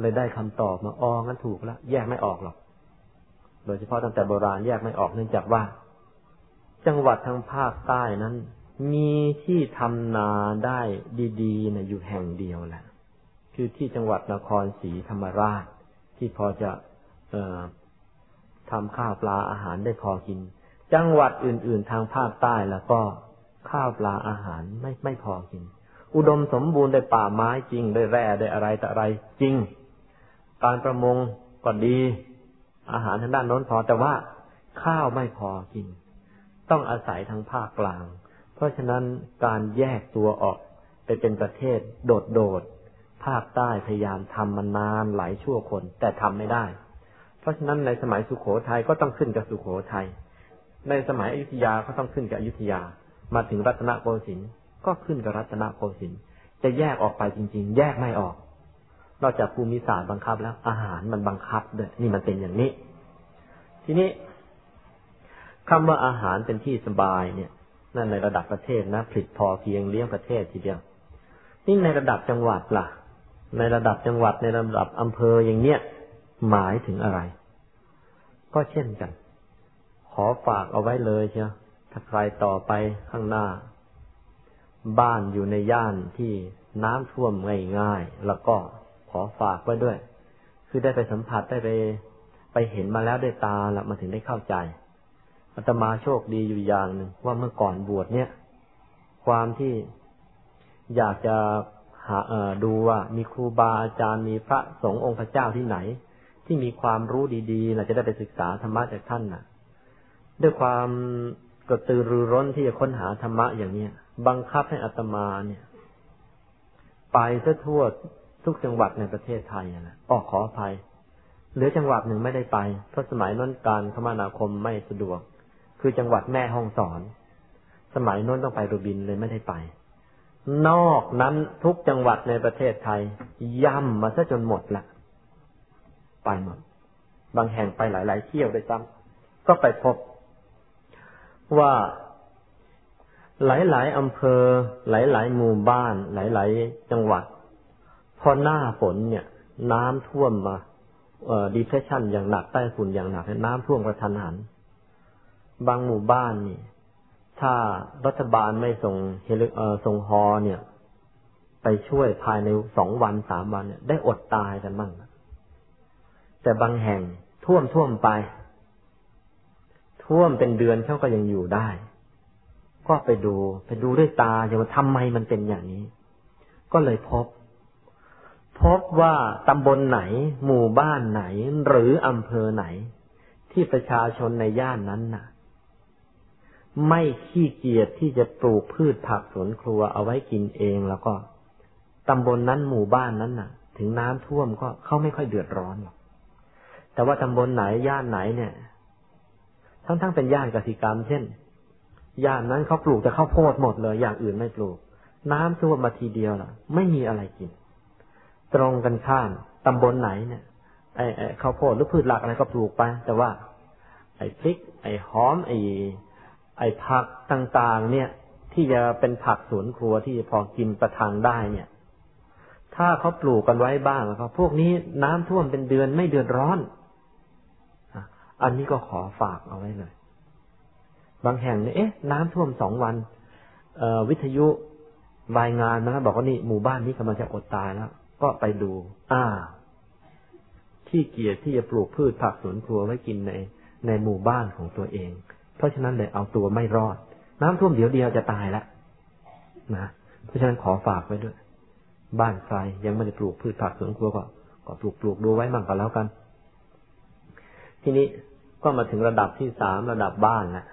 เลยได้คำตอบมาอ๋องั้นถูกแล้วแยกไม่ออกหรอก โดยเฉพาะตั้งแต่โบราณแยกไม่ออกเนื่องจากว่า จังหวัดทางภาคใต้นั้น มีที่ทำนาได้ดีๆนะอยู่แห่งเดียวแหละคือที่จังหวัดนครศรีธรรมราช ที่พอจะเออทำข้าวปลาอาหารได้พอกิน จังหวัดอื่น ๆ ทางภาคใต้แล้วก็ข้าวปลาอาหารไม่ไม่พอกิน อุดมสมบูรณ์ได้ป่าไม้จริงได้แร่ได้อะไรแต่อะไรจริง การประมงก็ดี อาหารทางด้านน้นพอแต่ว่าข้าวไม่พอกิน ต้องอาศัยทางภาคกลาง พราะฉะนั้นการแยกตัวออกไปเป็นประเทศโดดโดดภาคใต้พยายามทำมานานหลายชั่วคน แต่ทำไม่ได้ เพราะฉะนั้นในสมัยสุขโขทัยก็ต้องขึ้นกับสุขโขทัยในสมัยอยุธยาก็ต้องขึ้นกับอยุธยา มาถึงรัตนโกสินทร์ก็ขึ้นกับรัตนโกสินทร์จะแยกออกไปจริง ๆ แยกไม่ออก นอกจากภูมิศาสตร์บังคับแล้ว อาหารมันบังคับด้วยนี่มันเป็นอย่างนี้ ทีนี้คำว่าอาหารเป็นที่สบายเนี่ย นั่นในระดับประเทศนะผลิตพอเพียงเลี้ยงประเทศทีเดียว นี่ในระดับจังหวัดล่ะ ในระดับจังหวัดในระดับอำเภออย่างเนี้ยหมายถึงอะไร ก็เช่นกัน ขอฝากเอาไว้เลยเชียวถ้าใครต่อไปข้างหน้า บ้านอยู่ในย่านที่น้ำท่วมง่ายๆแล้วก็ขอฝากไว้ด้วย คือได้ไปสัมผัสได้ไปไปเห็นมาแล้วด้วยตาแล้วมาถึงได้เข้าใจ อาตมาโชคดีอยู่อย่างหนึ่งว่าเมื่อก่อนบวชเนี่ย ความที่อยากจะหาดูว่ามีครูบาอาจารย์มีพระสงฆ์องค์พระเจ้าที่ไหน ที่มีความรู้ดีๆเราจะได้ไปศึกษาธรรมะจากท่านน่ะ ด้วยความกระตือรือร้นที่จะค้นหาธรรมะอย่างเนี้ยบังคับให้อัตมาเนี่ย ไปซะทั่วทุกจังหวัดในประเทศไทยนะออกขออภัย เหลือจังหวัดหนึ่งไม่ได้ไป เพราะสมัยนั้นการคมนาคมไม่สะดวก คือจังหวัดแม่ห้องสอน สมัยโน้นต้องไปรูบินเลยไม่ได้ไป นอกนั้นทุกจังหวัดในประเทศไทย ย่ำมาซะจนหมดละไปหมด บางแห่งไปหลาย ๆ เที่ยวด้วยซ้ำก็ไปพบ ว่าหลาย ๆ อำเภอ หลาย ๆ หมู่บ้าน หลาย ๆ จังหวัด พอหน้าฝนเนี่ย น้ำท่วมมาเอ่อดีเพรสชันอย่างหนักใต้ฝุ่นอย่างหนัก น้ำท่วมกระทันหัน บางหมู่บ้านนี่ถ้ารัฐบาลไม่ส่งเฮลิเออส่งฮอเนี่ย ไปช่วยภายในสองวันสามวันเนี่ย ได้อดตายกันบ้างแต่บางแห่งท่วมท่วมไป ท่วมเป็นเดือนเขาก็ยังอยู่ได้ ก็ไปดูไปดูด้วยตาจะว่าทำไมมันเป็นอย่างนี้ ก็เลยพบ พบว่าตำบลไหน หมู่บ้านไหน หรืออำเภอไหน ที่ประชาชนในย่านนั้นน่ะ ไม่ขี้เกียจที่จะปลูกพืชผักสวนครัวเอาไว้กินเองแล้วก็ตำบลนนั้นหมู่บ้านนั้นน่ะ ถึงน้ำท่วมก็เขาไม่ค่อยเดือดร้อนหรอกแต่ว่าตำบลไหนย่านไหนเนี่ย ทั้งๆเป็นย่านกสิกรรม เช่นย่านนั้นเขาปลูกแต่ข้าวโพดหมดเลย อย่างอื่นไม่ปลูก น้ำท่วมมาทีเดียวล่ะ ไม่มีอะไรกิน ตรงกันข้ามตำบลไหนเนี่ยไอ้ข้าวโพดหรือพืชหลักอะไรก็ปลูกไป แต่ว่า ไอ้พริก ไอ้หอมไอ้ ไอ้ผักต่างๆ เนี่ย ที่จะเป็นผักสวนครัวที่พอกินประทังได้เนี่ย ถ้าเขาปลูกกันไว้บ้างแล้วพวกนี้น้ำท่วมเป็นเดือนไม่เดือดร้อนอันนี้ก็ขอฝากเอาไว้เลย บางแห่งเนี่ยเอ๊ะ น้ำท่วมสองวันเอวิทยุรายงานนะบอกว่านี่หมู่บ้านนี้กำลังจะอดตายแล้วก็ไปดู อ่า ที่เกียรติที่จะปลูกพืชผักสวนครัวไว้กินในในหมู่บ้านของตัวเอง เพราะฉะนั้นเลยเอาตัวไม่รอด น้ำท่วมเดี๋ยวเดียวจะตายแล้วนะเพราะฉะนั้นขอฝากไว้ด้วย บ้านใครยังไม่ได้ปลูกพืชผักสวนครัวก็ก็ปลูกปลูกดูไว้มั่งก็แล้วกัน ทีนี้ก็มาถึงระดับที่สามระดับบ้านนะ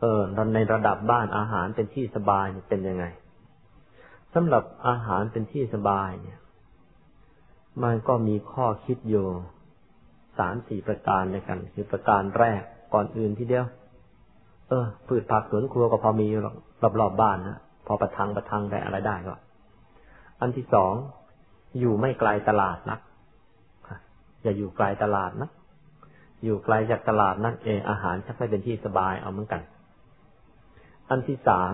เออในระดับบ้านอาหารเป็นที่สบายเป็นยังไงสำหรับอาหารเป็นที่สบายเนี่ย มันก็มีข้อคิดอยู่สามสี่ประการในกัน คือประการแรก ก่อนอื่นทีเดียว เออพืชผักสวนครัวก็พอมีรอบรอบบ้านนะพอประทังประทังได้อะไรได้ก็ อันที่สองอยู่ไม่ไกลตลาดนักอย่าอยู่ไกลตลาดนะอยู่ไกลจากตลาดนั่นเองอาหารจะไม่เป็นที่สบายเอาเหมือนกัน อันที่สาม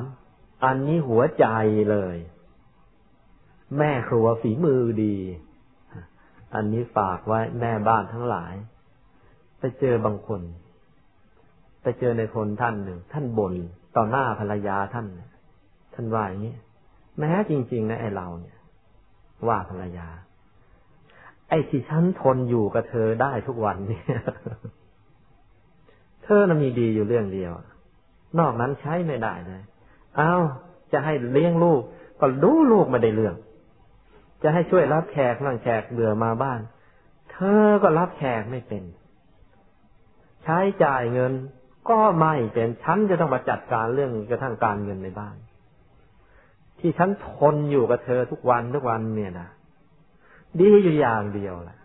อันนี้หัวใจเลย แม่ครัวฝีมือดี อันนี้ฝากไว้แม่บ้านทั้งหลาย ไปเจอบางคน ไปเจอในพลท่านหนึ่งท่านบ่นต่อหน้าภรรยาท่านท่านว่าอย่างนี้แม้จริง ๆ นะไอเราเนี่ย ว่าภรรยา ไอ้ที่ฉันทนอยู่กับเธอได้ทุกวันเนี่ยเธอน่ะมีดีอยู่เรื่องเดียวนอกนั้นใช้ไม่ได้เลยอ้าวจะให้เลี้ยงลูก ก็ดูลูกไม่ได้เรื่อง จะให้ช่วยรับแขกนั่งแขกเบื่อมาบ้าน เธอก็รับแขกไม่เป็น ใช้จ่ายเงิน ก็ไม่เป็นฉันจะต้องมาจัดการเรื่องกระทั่งการเงินในบ้าน ที่ฉันทนอยู่กับเธอทุกวันทุกวันเนี่ยนะดีอยู่อย่างเดียวแหละ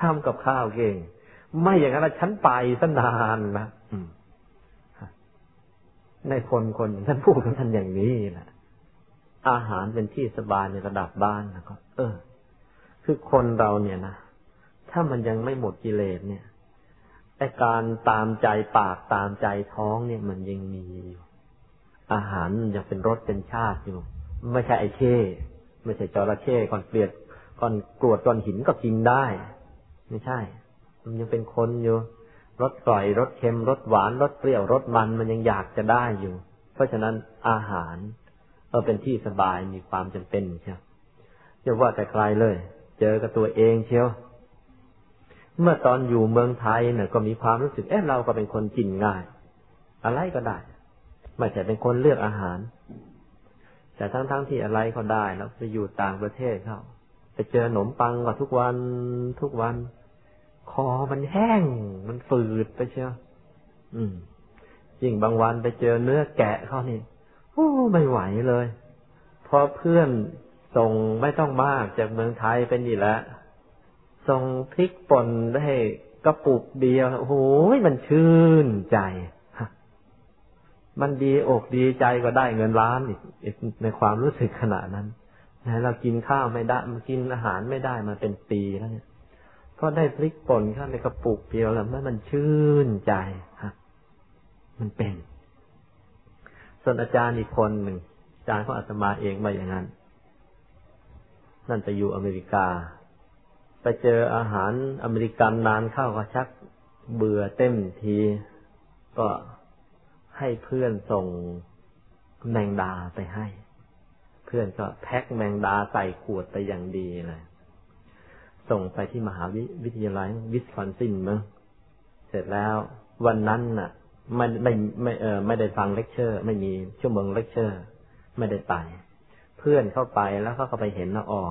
ทำกับข้าวเก่ง ไม่อย่างนั้นฉันไปสนานนะในคนคนท่านพูดกับท่านอย่างนี้นะอาหารเป็นที่สบายในระดับบ้านนะก็เออ คือคนเราเนี่ยนะถ้ามันยังไม่หมดกิเลสเนี่ย ไอการตามใจปากตามใจท้องเนี่ยมันยังมีอยู่อาหารมันยังเป็นรสเป็นชาติอยู่ ไม่ใช่ไอเช่ไม่ใช่จระเข้ก่อนเปลียดก่อนกรวดก่อนหินก็กินได้ ไม่ใช่ มันยังเป็นคนอยู่รสกร่อยรสเค็มรสหวานรสเปรี้ยวรสมันมันยังอยากจะได้อยู่ เพราะฉะนั้นอาหารเออเป็นที่สบายมีความจำเป็นใช่จะว่าแต่ใครเลย เจอกับตัวเองเชียว เมื่อตอนอยู่เมืองไทยเนี่ยก็มีความรู้สึกเอ๊ะเราก็เป็นคนกินง่าย อะไรก็ได้ ไม่ใช่เป็นคนเลือกอาหาร แต่ทั้งๆทที่อะไรก็ได้แล้วไปอยู่ต่างประเทศเขาไปเจอขนมปังก็ทุกวันทุกวัน คอมันแห้ง มันฝืดไปเชียวอืมยิ่งบางวันไปเจอเนื้อแกะเขานี่โอ้ไม่ไหวเลย พอเพื่อนส่งไม่ต้องมากจากเมืองไทยเป็นนี่แหละ ส่งพริกป่นได้กระปุกเดียวโอ้โหมันชื่นใจมันดีอกดีใจก็ได้เงินล้านอีกในความรู้สึกขนาดนั้นเรากินข้าวไม่ได้มากินอาหารไม่ได้มาเป็นปีแล้วเนี่ยพอได้พริกป่นเข้าในกระปุกเดียวแล้วมันชื่นใจฮะมันเป็น ส่วนอาจารย์อีกคนหนึ่งอาจารย์ของอาตมาเองมาอย่างนั้น นั่นไปอยู่อเมริกา ไปเจออาหารอเมริกันนานเข้าก็ชัก เบื่อเต็มที ก็ให้เพื่อนส่งแมงดาไปให้ เพื่อนก็แพ็คแมงดาใส่ขวดไปอย่างดีเลยส่งไปที่มหาวิทยาลัยวิสคอนซินมั้งเสร็จแล้ววันนั้นน่ะ ไม่ไม่ไม่เออไม่ได้ฟังเลคเชอร์ ไม่มีชั่วโมงเลคเชอร์ ไม่ได้ไป เพื่อนเข้าไปแล้วเขาก็ไปเห็นแล้วอ๋อ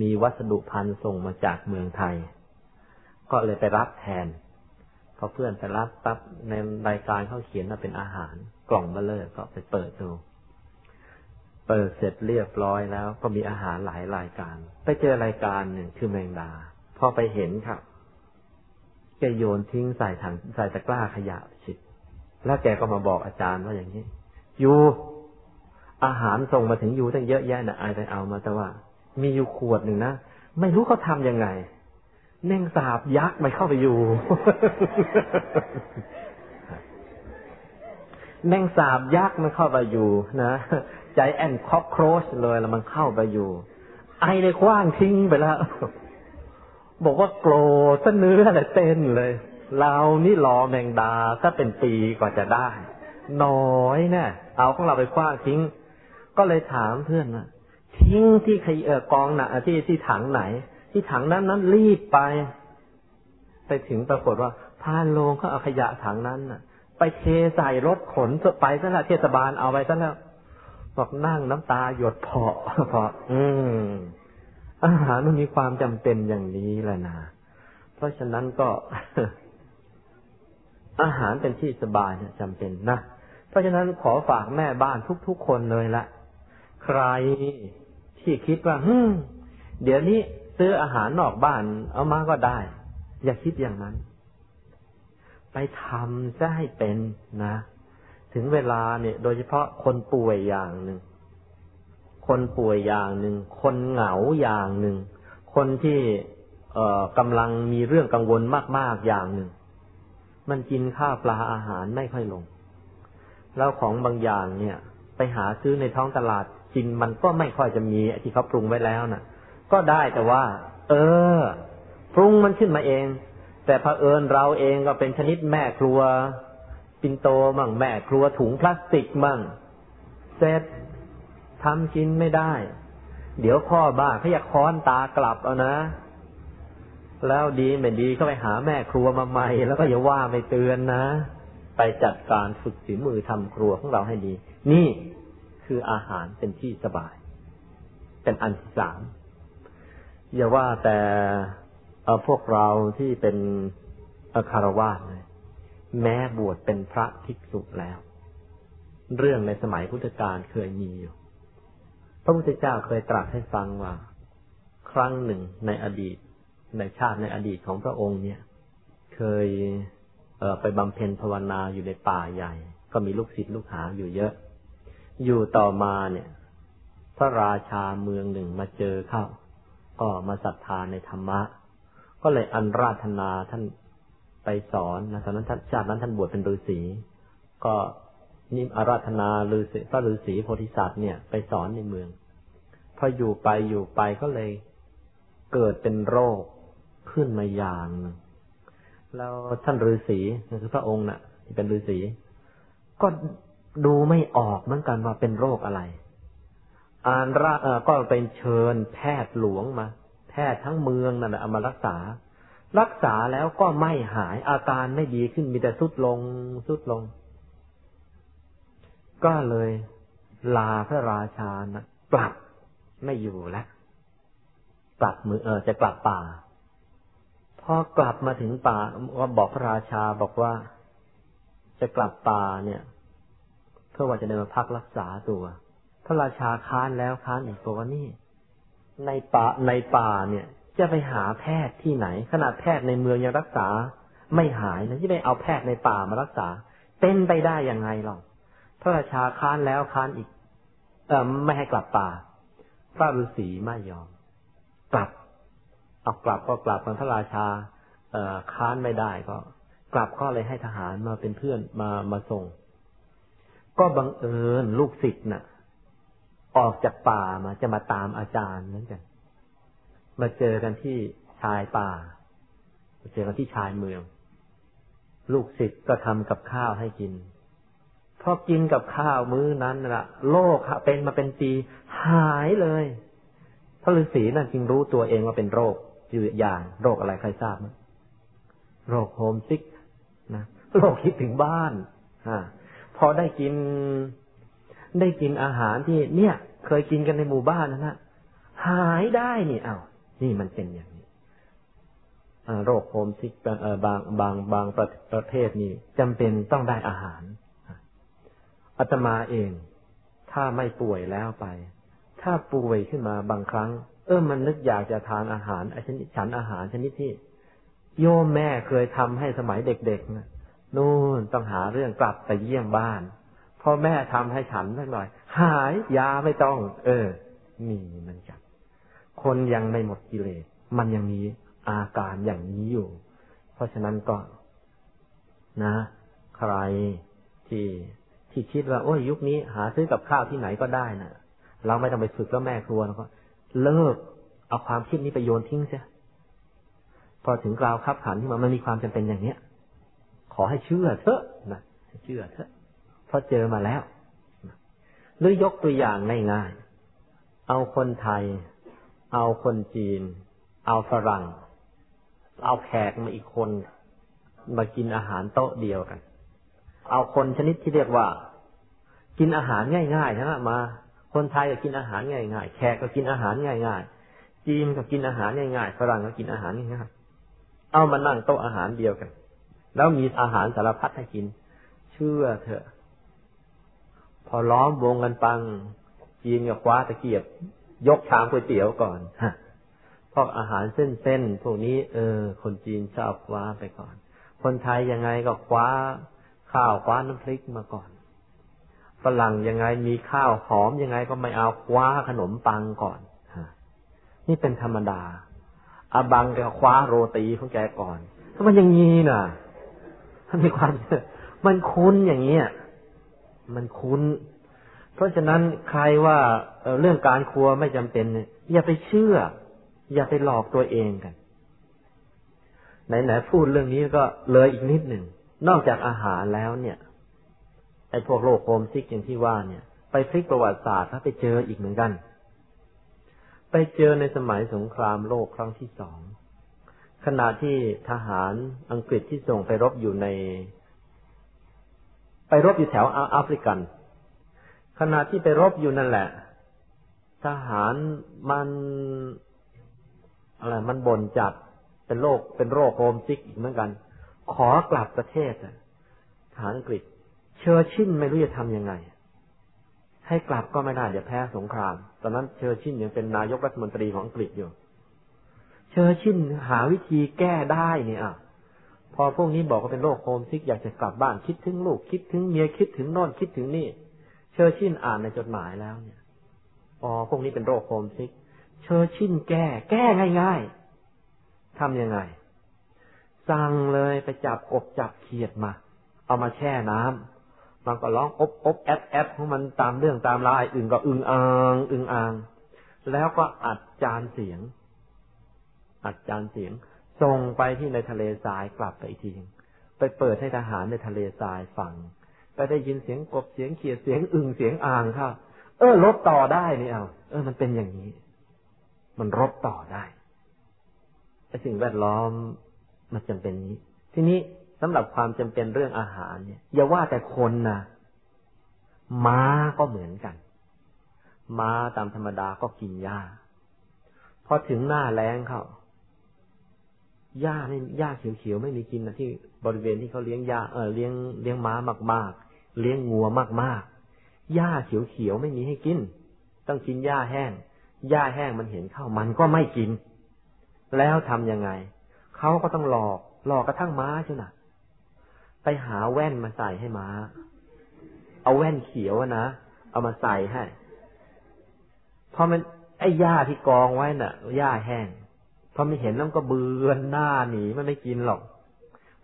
มีพัสดุภัณฑ์ส่งมาจากเมืองไทย ก็เลยไปรับแทนพอเพื่อนไปรับปั๊บในรายการเขาเขียนว่าเป็นอาหาร กล่องเบ้อเร่อก็ไปเปิดดู เปิดเสร็จเรียบร้อยแล้ว ก็มีอาหารหลายรายการ ไปเจอรายการหนึ่งคือแมงดาพอไปเห็นครับแกโยนทิ้งใส่ถังใส่ตะกร้าขยะชิดแล้วแกก็มาบอกอาจารย์ว่าอย่างนี้ยูอาหารส่งมาถึงยูตั้งเยอะแยะนะไอไปเอามาแต่ว่า มีอยู่ขวดหนึ่งนะ ไม่รู้เขาทำยังไงแมงสาบยักษ์มันเข้าไปอยู่แมงสาบยักษ์มันเข้าไปอยู่นะใจแอนคอกโครชเลยแล้วมันเข้าไปอยู่ ไอเลยคว้างทิ้งไปแล้ว บอกว่าโกรธซะเนื้อเลยเต้นเลย เรานี่รอแมงดาถ้าเป็นปีกว่าจะได้ น้อยเนะ่เอาของเราไปคว้างทิ้ง ก็เลยถามเพื่อนนะ ทิ้งที่เออกองหนะที่ที่ถังไหน ที่ถังนั้นนั้นรีบไป ไปถึงปรากฏว่าพานโลงเขาเอาขยะถังนั้นน่ะ ไปเทใส่รถขนไปซะแล้วเทศบาลเอาไปซะแล้วบอกนั่งน้ำตาหยดเพาะเพาะอืมอาหารมันมีความจำเป็นอย่างนี้แหละนะเพราะฉะนั้นก็ อาหารเป็นที่สบายเนี่ยจำเป็นนะ เพราะฉะนั้นขอฝากแม่บ้านทุกๆคนเลยละ ใคร ที่คิดว่าฮึเดี๋ยวนี้ซื้ออาหารนอกบ้าน เอามาก็ได้ อย่าคิดอย่างนั้น ไปทำซะให้เป็นนะ ถึงเวลาเนี่ย โดยเฉพาะคนป่วยอย่างหนึ่ง คนป่วยอย่างหนึ่ง คนเหงาอย่างหนึ่ง คนที่เอ่อกำลังมีเรื่องกังวลมาก ๆ อย่างหนึ่ง มันกินข้าวปลาอาหารไม่ค่อยลง แล้วของบางอย่างเนี่ย ไปหาซื้อในท้องตลาด กินมันก็ไม่ค่อยจะมีที่เขาปรุงไว้แล้วนะ่ะ ก็ได้แต่ว่า เออ ปรุงมันขึ้นมาเอง แต่เผอิญเราเองก็เป็นชนิดแม่ครัว ปินโตมั่งแม่ครัวถุงพลาสติกมั่งเสร็จทำกินไม่ได้ เดี๋ยวพ่อบ้าเขาอยากค้อนตากลับเอานะแล้วดีไม่ดีก็ไปหาแม่ครัวมาใหม่ แล้วก็อย่าว่าไม่เตือนนะ ไปจัดการฝึกฝีมือทำครัวของเราให้ดี นี่ คืออาหารเป็นที่สบาย เป็นอันที่สามอย่าว่าแต่พวกเราที่เป็นคารวาสเลยแม้บวชเป็นพระภิกษุแล้ว เรื่องในสมัยพุทธกาลเคยมีอยู่ พระพุทธเจ้าเคยตรัสให้ฟังว่า ครั้งหนึ่งในอดีต ในชาติในอดีตของพระองค์เนี่ย เคยเไปบำเพ็ญภาวนาอยู่ในป่าใหญ่ ก็มีลูกศิษย์ลูกหาอยู่เยอะ อยู่ต่อมาเนี่ย พระราชาเมืองหนึ่งมาเจอเข้า ก็มาศรัทธาในธรรมะ ก็เลยอันราธนาท่านไปสอนนะตอนนั้นท่านชาตินั้นท่านบวชเป็นฤาษีก็นิมอาราธนาฤาษีพระฤาษีโพธิสัตว์เนี่ยไปสอนในเมืองพออยู่ไปอยู่ไปก็เลยเกิดเป็นโรคขึ้นมาอย่างแล้วท่านฤาษีคือพระองค์นะ่ะ เป็นฤาษีก็ ดูไม่ออกเหมือนกันว่าเป็นโรคอะไรอ่านระก็เป็นเชิญแพทย์หลวงมา แพทย์ทั้งเมืองนั่นแหละเอามารักษา รักษาแล้วก็ไม่หายอาการไม่ดีขึ้นมีแต่สุดลงสุดลง ก็เลยลาพระราชานะกลับไม่อยู่แล้วกลับมือเออจะกลับป่าพอกลับมาถึงป่าก็บอกพระราชาบอกว่า จะกลับป่าเนี่ย พื่อว่าจะเดินมาพักรักษาตัว พระราชาค้านแล้วค้านอีกบอกว่านี่ ในป่าในป่าเนี่ย จะไปหาแพทย์ที่ไหน ขนาดแพทย์ในเมืองยังรักษา ไม่หายนะที่ไปเอาแพทย์ในป่ามารักษา เป็นไปได้ยังไงหรอกพระราชาค้านแล้วค้านอีก เออไม่ให้กลับป่า พระฤาษีไม่ยอม กลับเอากลับก็กลับพระราชาเอค้านไม่ได้ก็ กลับก็เลยให้ทหารมาเป็นเพื่อนมามาส่ง ก็บังเอิญลูกศิษย์น่ะ ออกจากป่ามาจะมาตามอาจารย์นั่นกันมาเจอกันที่ชายป่ามาเจอกันที่ชายเมือง ลูกศิษย์ก็ทำกับข้าวให้กินพอกินกับข้าวมื้อนั้นละโรคเป็นมาเป็นปีหายเลยพระฤาษีนั่นจึงรู้ตัวเองว่าเป็นโรคอยู่อย่างโรคอะไรใครทราบไหมโรค homesick นะโรคคิดถึงบ้านอ่า พอได้กิน ได้กินอาหารที่เนี่ย เคยกินกันในหมู่บ้านนะฮะหายได้นี่เอ้านี่มันเป็นอย่างนี้โรค homesickบางบางบางประประเทศนี่จำเป็นต้องได้อาหารอาตมาเอง ถ้าไม่ป่วยแล้วไป ถ้าป่วยขึ้นมาบางครั้ง เออมันนึกอยากจะทานอาหารอชนิดฉันอาหารชนิดที่ โยมแม่เคยทำให้สมัยเด็กๆนะ นู่นต้องหาเรื่องกลับไปเยี่ยมบ้านพ่อแม่ทำให้ฉันสักหน่อย หายยาไม่ต้อง เออ มีมันจับคนยังไม่หมดกิเลสมันยังมีอาการอย่างนี้อยู่ เพราะฉะนั้นก็ นะ ใครที่ที่คิดว่า โอ้ยยุคนี้ หาซื้อกับข้าวที่ไหนก็ได้นะ่ะ เราไม่ต้องไปฝึกแล้วแม่ครัวแล้วก็ เลิกเอาความคิดนี้ไปโยนทิ้งเสียพอถึงกล่าวคับขันที่มันมันมีความจำเป็นอย่างเนี้ย อให้เชื่อเถอะนะเชื่อเถอะเพราะเจอมาแล้วหรือยกตัวอย่างง่ายๆเอาคนไทย เอาคนจีน เอาฝรั่ง เอาแขกมาอีกคน มากินอาหารโต๊ะเดียวกัน เอาคนชนิดที่เรียกว่า กินอาหารง่ายๆนะมา คนไทยก็กินอาหารง่ายๆแขกก็กินอาหารง่ายๆจีนก็กินอาหารง่ายๆฝรั่งก็กินอาหารง่ายๆเอามานั่งโต๊ะอาหารเดียวกัน แล้วมีอาหารสารพัดให้กิน เชื่อเถอะ พอล้อมวงกันปัง จีนก็คว้าตะเกียบ ยกชามก๋วยเตี๋ยวก่อนฮะพวกอาหารเส้นๆพวกนี้ เออ คนจีนชอบคว้าไปก่อน คนไทยยังไงก็คว้าข้าวคว้าน้ำพริกมาก่อนฝรั่งยังไงมีข้าวหอมยังไงก็ไม่เอาคว้าขนมปังก่อนนี่เป็นธรรมดาอาบังแกคว้าโรตีของแกก่อนถ้ามันอย่างนี้น่ะ มันมีความมันคุ้นอย่างเงี้ยมันคุ้น เพราะฉะนั้นใครว่าเรื่องการครัวไม่จำเป็นอย่าไปเชื่อ อย่าไปหลอกตัวเองกันไหนๆพูดเรื่องนี้ก็เลยอีกนิดหนึ่งนอกจากอาหารแล้วเนี่ยไอ้พวกโรคโคมซิกอย่างที่ว่าเนี่ย ไปพลิกประวัติศาสตร์ถ้าไปเจออีกเหมือนกัน ไปเจอในสมัยสงครามโลกครั้งที่สอง ขณะที่ทหารอังกฤษที่ส่งไปรบอยู่ใน ไปรบอยู่แถวแอฟริกัน ขณะที่ไปรบอยู่นั่นแหละ ทหารมันอะไรมันบ่นจัดเป็นโรคเป็นโรค homesick อีกเหมือนกัน ขอกลับประเทศทางอังกฤษ เชอร์ชิลไม่รู้จะทำยังไง ให้กลับก็ไม่ได้เดี๋ยวแพ้สงคราม ตอนนั้นเชอร์ชิลยังเป็นนายกรัฐมนตรีของอังกฤษอยู่ เชอร์ชิลหาวิธีแก้ได้เนี่ยอะพอพวกนี้บอกว่าเป็นโรค homesick อยากจะกลับบ้านคิดถึงลูกคิดถึงเมียคิดถึงนั่นคิดถึงนี่ เชอร์ชิลอ่านในจดหมายแล้วเนี่ยอ๋อพวกนี้เป็นโรค homesick เชอร์ชิลแก้ แก้ง่ายๆทำยังไง สั่งเลยไปจับกบจับเขียดมา เอามาแช่น้ำมันก็ร้องอบอบแอดแอดของมันตามเรื่องตามรายอื่นก็อึงอ่างอึงอ่าง แล้วก็อัดจานเสียง อัดจานเสียง ส่งไปที่ในทะเลทรายกลับไปอีกทีไปเปิดให้ทหารในทะเลทรายฟังไปได้ยินเสียงกบเสียงเขียดเสียงอึ่งเสียงอ่างครับเออลบต่อได้นี่เอาเออ มันเป็นอย่างนี้ มันรบต่อได้ไอ้สิ่งแวดล้อมมันจำเป็นนี้ ทีนี้สำหรับความจำเป็นเรื่องอาหารเนี่ยอย่าว่าแต่คนนะม้าก็เหมือนกัน ม้าตามธรรมดาก็กินหญ้าพอถึงหน้าแล้งเขา หญ้าไม่หญ้าเขียวๆไม่มีกินนะที่บริเวณที่เขาเลี้ยงหญ้าเออเลี้ยงเลี้ยงม้ามากๆ เลี้ยงงัวมากๆหญ้าเขียวๆไม่มีให้กิน ต้องกินหญ้าแห้งหญ้าแห้งมันเห็นเข้ามันก็ไม่กิน แล้วทํำยังไงเขาก็ต้องหลอกหลอกกระทั่งม้าใช่ไหมไปหาแว่นมาใส่ให้ม้า เอาแว่นเขียวนะเอามาใส่ให้พอมันไอ้หญ้าที่กองไว้น่ะหญ้าแห้ง พอไม่เห็นแล้วก็เบือนหน้าหนีมันไม่กินหรอก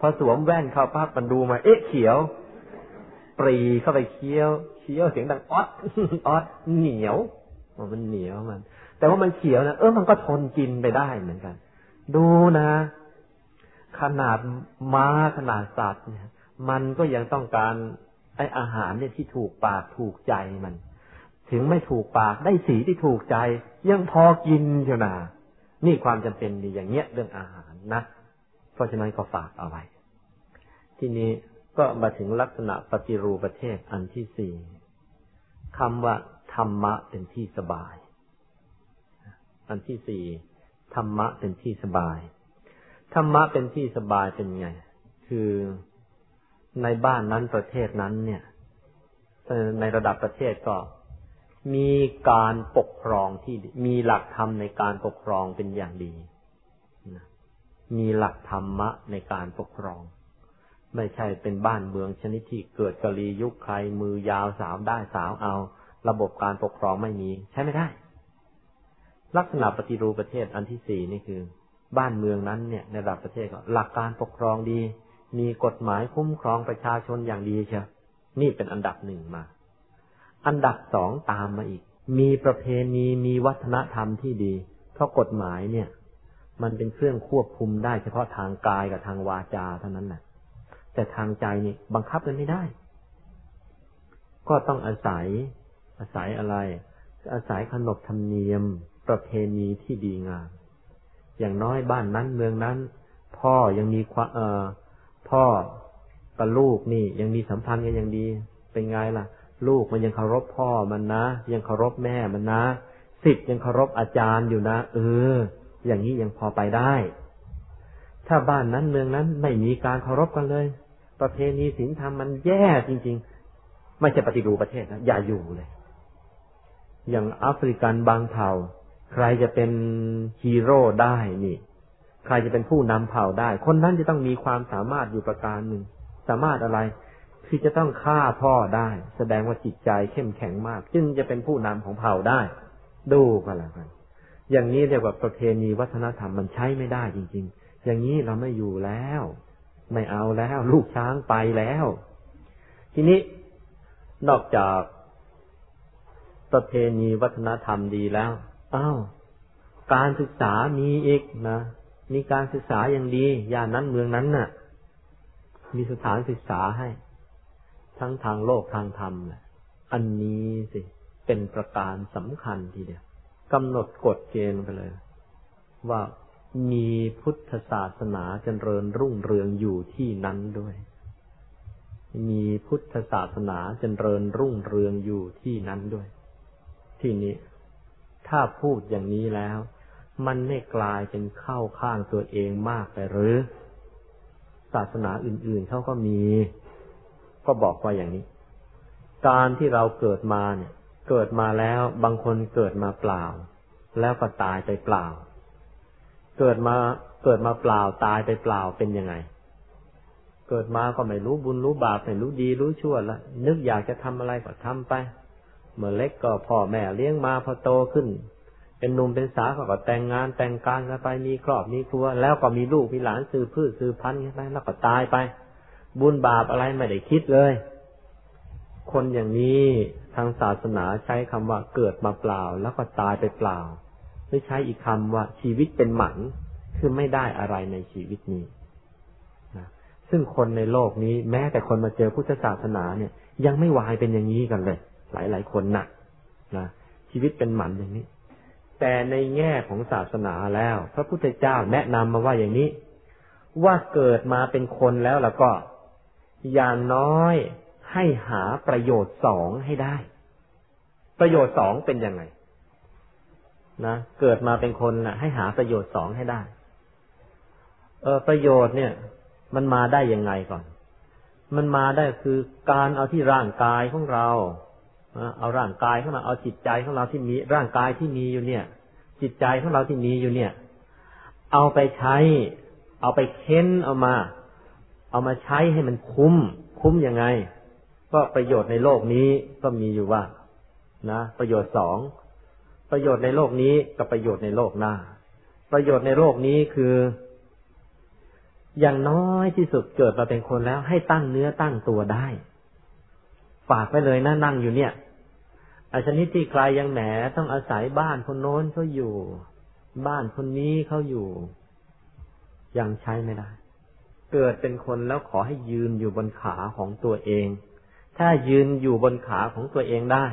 พอสวมแว่นเข้าปั๊บมันดูมา เอ๊ะเขียว ปรีเข้าไปเคี้ยวเคี้ยวเสียงดังออดออดเหนียวมันเหนียวมัน แต่ว่ามันเขียวนะเออมันก็ทนกินไปได้เหมือนกัน ดูนะ ขนาดม้าขนาดสัตว์เนี่ย มันก็ยังต้องการไออาหารเนี่ยที่ถูกปากถูกใจมัน ถึงไม่ถูกปากได้สีที่ถูกใจ ยังพอกินเชียวนา นี่ความจำเป็นมีอย่างเงี้ยเรื่องอาหารนะ เพราะฉะนั้นก็ฝากเอาไว้ ทีนี้ก็มาถึงลักษณะปฏิรูปประเทศอันที่สี่คำว่าธรรมะเป็นที่สบาย อันที่สี่ธรรมะเป็นที่สบาย ธรรมะเป็นที่สบายเป็นไง คือในบ้านนั้นประเทศนั้นเนี่ยในระดับประเทศก็ มีการปกครองที่มีหลักธรรมในการปกครองเป็นอย่างดี มีหลักธรรมะในการปกครอง ไม่ใช่เป็นบ้านเมืองชนิดที่เกิดกะลียุคใครมือยาวสาวได้สาวเอา ระบบการปกครองไม่มีใช่ไม่ได้ ลักษณะปฏิรูปประเทศอันที่สี่นี่คือ บ้านเมืองนั้นเนี่ยในระดับประเทศก็หลักการปกครองดี มีกฎหมายคุ้มครองประชาชนอย่างดีเชียวนี่เป็นอันดับหนึ่งมา อันดับสองตามมาอีก มีประเพณีมีวัฒนธรรมที่ดี เพราะกฎหมายเนี่ย มันเป็นเครื่องควบคุมได้เฉพาะทางกายกับทางวาจาเท่านั้นแหละแต่ทางใจนี่บังคับกันไม่ได้ ก็ต้องอาศัย อาศัยอะไร อาศัยขนบธรรมเนียม ประเพณีที่ดีงาม อย่างน้อยบ้านนั้นเมืองนั้น พ่อยังมีความเออพ่อกับลูกนี่ยังมีสัมพันธ์กันอย่างดี เป็นไงล่ะ ลูกมันยังเคารพพ่อมันนะ ยังเคารพแม่มันนะสิทธิ์ยังเคารพอาจารย์อยู่นะเออ อย่างนี้ยังพอไปได้ ถ้าบ้านนั้นเมืองนั้นไม่มีการเคารพกันเลย ประเพณีศีลธรรมมันแย่จริง ๆ ไม่ใช่ปฏิรูปประเทศนะอย่าอยู่เลย อย่างแอฟริกันบางเผ่า ใครจะเป็นฮีโร่ได้นี่ ใครจะเป็นผู้นำเผ่าได้ คนนั้นจะต้องมีความสามารถอยู่ประการหนึ่ง สามารถอะไร ที่จะต้องฆ่าพ่อได้ แสดงว่าจิตใจเข้มแข็งมาก จึงจะเป็นผู้นำของเผ่าได้ ดูกันแล้วกันอย่างนี้เรียกว่าประเพณีวัฒนธรรมมันใช้ไม่ได้จริง ๆ อย่างนี้เราไม่อยู่แล้ว ไม่เอาแล้ว ลูกช้างไปแล้ว ทีนี้นอกจากประเพณีวัฒนธรรมดีแล้วอ้าวการศึกษามีอีกนะมีการศึกษาอย่างดี ย่านนั้นเมืองนั้นน่ะ มีสถานศึกษาให้ ทั้งทางโลกทางธรรมอันนี้สิเป็นประการสำคัญทีเดียวกำหนดกฎเกณฑ์ไปเลย ว่ามีพุทธศาสนาเจริญรุ่งเรืองอยู่ที่นั้นด้วย มีพุทธศาสนาเจริญรุ่งเรืองอยู่ที่นั้นด้วย ที่นี้ ถ้าพูดอย่างนี้แล้ว มันไม่กลายเป็นเข้าข้างตัวเองมากไปหรือ ศาสนาอื่นๆเขาก็มี ก็บอกว่าอย่างนี้ การที่เราเกิดมาเนี่ย เกิดมาแล้วบางคนเกิดมาเปล่า แล้วก็ตายไปเปล่า เกิดมาเกิดมาเปล่าตายไปเปล่าเป็นยังไง เกิดมาก็ไม่รู้บุญรู้บาปไม่รู้ดีรู้ชั่วละนึกอยากจะทำอะไรก็ทำไป เมื่อเล็กก็พ่อแม่เลี้ยงมาพอโตขึ้น เป็นหนุ่มเป็นสาวก็แต่งงานแต่งการกันไปมีครอบมีครัว แล้วก็มีลูกมีหลานสืบพืชสืบพันธุ์กันไปแล้วก็ตายไป บุญบาปอะไรไม่ได้คิดเลย คนอย่างนี้ทางศาสนาใช้คำว่าเกิดมาเปล่า แล้วก็ตายไปเปล่าไม่ใช้อีกคำว่าชีวิตเป็นหมันคือไม่ได้อะไรในชีวิตนี้นะซึ่งคนในโลกนี้แม้แต่คนมาเจอพุทธศาสนาเนี่ย ยังไม่วายเป็นอย่างนี้กันเลย หลายหลายคนนะนะชีวิตเป็นหมันอย่างนี้ แต่ในแง่ของศาสนาแล้ว พระพุทธเจ้าแนะนำมาว่าอย่างนี้ ว่าเกิดมาเป็นคนแล้วแล้วก็ อย่างน้อยให้หาประโยชน์สองให้ได้ ประโยชน์สองเป็นยังไงนะเกิดมาเป็นคนนะให้หาประโยชน์สองให้ได้ เออประโยชน์เนี่ย มันมาได้ยังไงก่อน มันมาได้คือการเอาที่ร่างกายของเราเอาร่างกายของเราเอาจิตใจของเราที่มีร่างกายที่มีอยู่เนี่ย จิตใจของเราที่มีอยู่เนี่ย เอาไปใช้ เอาไปเค้นเอามา เอามาใช้ให้มันคุ้ม คุ้มยังไง ก็ประโยชน์ในโลกนี้ก็มีอยู่ว่า นะประโยชน์สองประโยชน์ในโลกนี้กับประโยชน์ในโลกหน้า ประโยชน์ในโลกนี้คือ อย่างน้อยที่สุดเกิดมาเป็นคนแล้ว ให้ตั้งเนื้อตั้งตัวได้ ฝากไปเลยนะนั่งอยู่เนี่ยอาชนิดที่ใครยังแหมต้องอาศัยบ้านคนโน้นเขาอยู่ บ้านคนนี้เขาอยู่ ยังใช้ไม่ได้ เกิดเป็นคนแล้วขอให้ยืนอยู่บนขาของตัวเอง ถ้ายืนอยู่บนขาของตัวเองได้